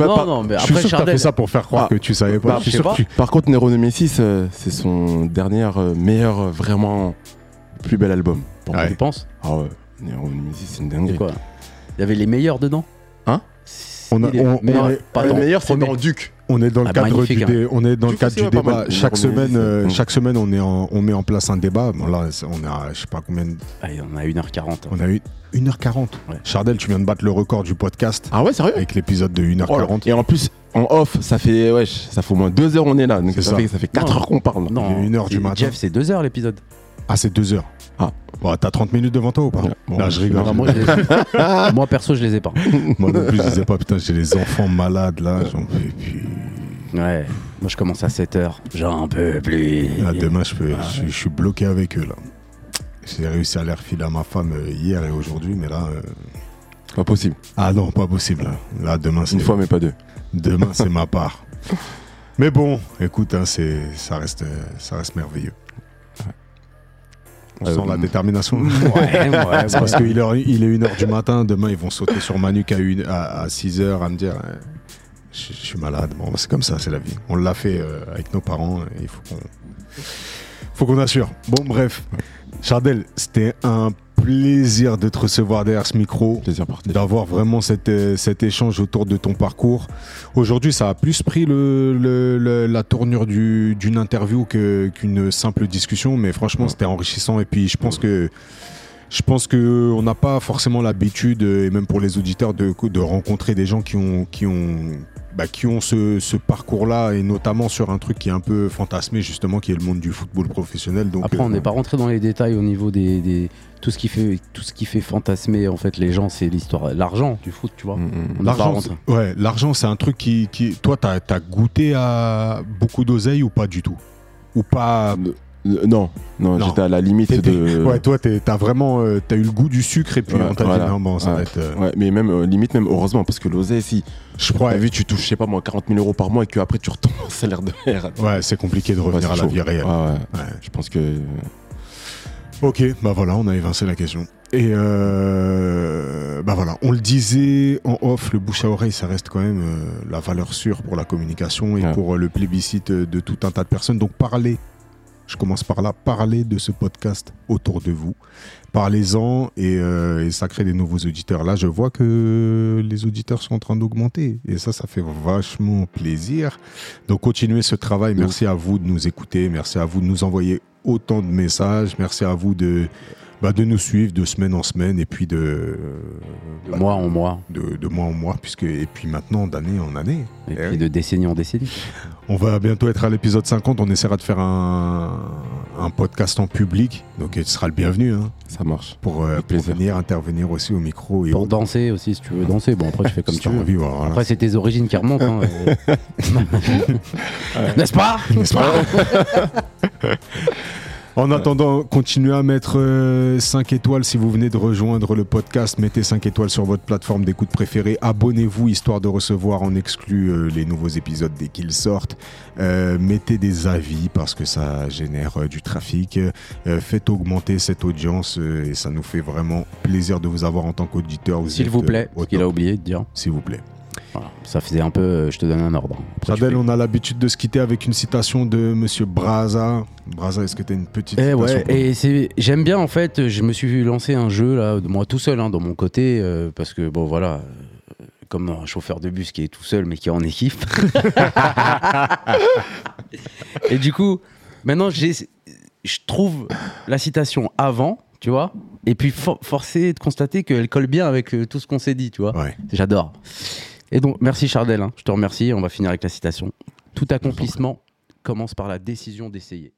Non, par, non, mais Je suis après sûr que t'as Chardel. fait ça pour faire croire Ah. que tu savais pas. Bah, je suis je sais sûr pas. que tu- par contre, Nero Nemesis, euh, c'est son dernier euh, meilleur, euh, vraiment plus bel album. pour moi. Tu penses Ah ouais, Nero Nemesis, c'est une dinguerie. quoi Il y avait les meilleurs dedans Hein On a- on- meilleur, on est- pas le dans- meilleur, c'est dans Duc. On est dans le Ah, cadre magnifique, du dé- on est dans le cadre du ouais, débat. mal. Chaque semaine, euh, mm. chaque semaine, on est en- on met en place un débat. Bon, là, on est à, je sais pas combien. de- Allez, on a 1h40. On a eu 1h40. Ouais. Chardel, tu viens de battre le record du podcast Ah ouais, sérieux? Avec l'épisode de Oh là. 1h40. Et en plus, en off, ça fait, wesh, ça fait au moins deux heures on est là. Donc ça, ça. Fait, ça fait 4 Non. heures qu'on parle. Non, Il est une heure du et matin. Jeff, c'est 2 heures l'épisode. Ah, c'est 2h. Ah. Bon, t'as 30 minutes devant toi ou pas Ouais, bon, je rigole. Non, moi, je les- moi, perso, je les ai pas. Moi non plus, je disais pas, putain, j'ai les enfants malades là. J'en peux plus. Ouais. Moi, je commence à 7h. J'en peux plus. Là, demain, je, peux, Ah, je, je suis bloqué avec eux là. J'ai réussi à les refiler à ma femme euh, hier et aujourd'hui, mais là. euh, Pas possible. Ah non, pas possible. Là, Là, demain, c'est Une fois, mais pas deux. demain, c'est ma part. Mais bon, écoute, hein, ça, reste, euh, ça reste merveilleux. On Euh, sent la détermination. Ouais, ouais, C'est parce qu'il est, il est 1h du matin, demain ils vont sauter sur Manuk à, une- à, 6h à me dire euh, je, je suis malade. Bon, c'est comme ça, c'est la vie. On l'a fait euh, avec nos parents et il faut qu'on faut qu'on assure. Bon, bref. Chardel, c'était un plaisir de te recevoir derrière ce micro d'avoir vraiment cet, euh, cet échange autour de ton parcours. Aujourd'hui, ça a plus pris le, le- le- la tournure du- d'une interview qu'une simple discussion, mais franchement, Ouais. c'était enrichissant. Et puis, je pense que je pense que on n'a pas forcément l'habitude, et même pour les auditeurs, de, de rencontrer des gens qui ont qui ont bah, qui ont ce, ce parcours-là, et notamment sur un truc qui est un peu fantasmé justement, qui est le monde du football professionnel. Donc, Après, on euh, n'est pas rentré dans les détails au niveau des, des- tout ce qui fait tout ce qui fait fantasmer en fait les gens, c'est l'histoire, l'argent du foot, tu vois. Mm, mm. L'argent, ouais, l'argent, c'est un truc qui, qui toi, t'as as goûté à beaucoup d'oseille ou pas du tout? Ou pas Non, non, Non. j'étais à la limite de. Ouais, toi, t'as vraiment, euh, t'as eu le goût du sucre et puis Ouais, on t'a voilà. dit non, bon, ça va Ouais. être. euh, Ouais, mais même, euh, limite, même heureusement, parce que l'oseille, si. je crois. T'as vu, tu touches, je sais pas moi, 40 000 euros par mois et qu'après tu retombes au salaire de merde. Ouais, c'est compliqué de revenir à la vie réelle. Ouais. Je pense que. Ok, bah voilà, on a évincé la question. Et euh, bah voilà, on le disait en off, le bouche à oreille, ça reste quand même euh, la valeur sûre pour la communication et Ouais. pour euh, le plébiscite de tout un tas de personnes. Donc parlez, je commence par là, parlez de ce podcast autour de vous. Parlez-en et, euh, et ça crée des nouveaux auditeurs. Là, je vois que les auditeurs sont en train d'augmenter et ça, ça fait vachement plaisir. Donc continuez ce travail. Merci à vous de nous écouter. Merci à vous de nous envoyer autant de messages. Merci à vous de, bah, de nous suivre de semaine en semaine et puis de, De bah, mois en mois, de, de mois en mois, puisque, et puis maintenant d'année en année. et Eh puis oui. de décennie en décennie. On va bientôt être à l'épisode 50. On essaiera de faire un, un podcast en public. Donc il sera le bienvenu hein, Ça marche. pour, euh, pour venir intervenir aussi au micro. Et Pour autres. danser aussi, si tu veux danser. Bon, après, tu fais comme Si tu veux. envie, voilà. Après, c'est tes origines qui remontent. hein, euh. N'est-ce pas? N'est-ce pas? En attendant, continuez à mettre 5 étoiles si vous venez de rejoindre le podcast. Mettez 5 étoiles sur votre plateforme d'écoute préférée. Abonnez-vous histoire de recevoir en exclu euh, les nouveaux épisodes dès qu'ils sortent. Euh, mettez des avis parce que ça génère euh, du trafic. Euh, faites augmenter cette audience euh, et ça nous fait vraiment plaisir de vous avoir en tant qu'auditeur. S'il vous euh, plaît, qu'il a oublié de dire. S'il vous plaît. Voilà. Ça faisait un peu, euh, je te donne un ordre. Après, fais. on a l'habitude de se quitter avec une citation de Monsieur Braza. Braza, est-ce que tu as une petite Eh citation ouais, et c'est, j'aime bien en fait. Je me suis lancé un jeu là, moi tout seul, hein, dans mon côté, euh, parce que bon voilà, euh, comme un chauffeur de bus qui est tout seul mais qui est en équipe. et du coup, maintenant j'ai, je trouve la citation avant, tu vois, et puis for- forcé de constater qu'elle colle bien avec tout ce qu'on s'est dit, tu vois. Ouais. J'adore. Et donc, merci Chardel, hein. je te remercie. On va finir avec la citation. Tout accomplissement commence par la décision d'essayer.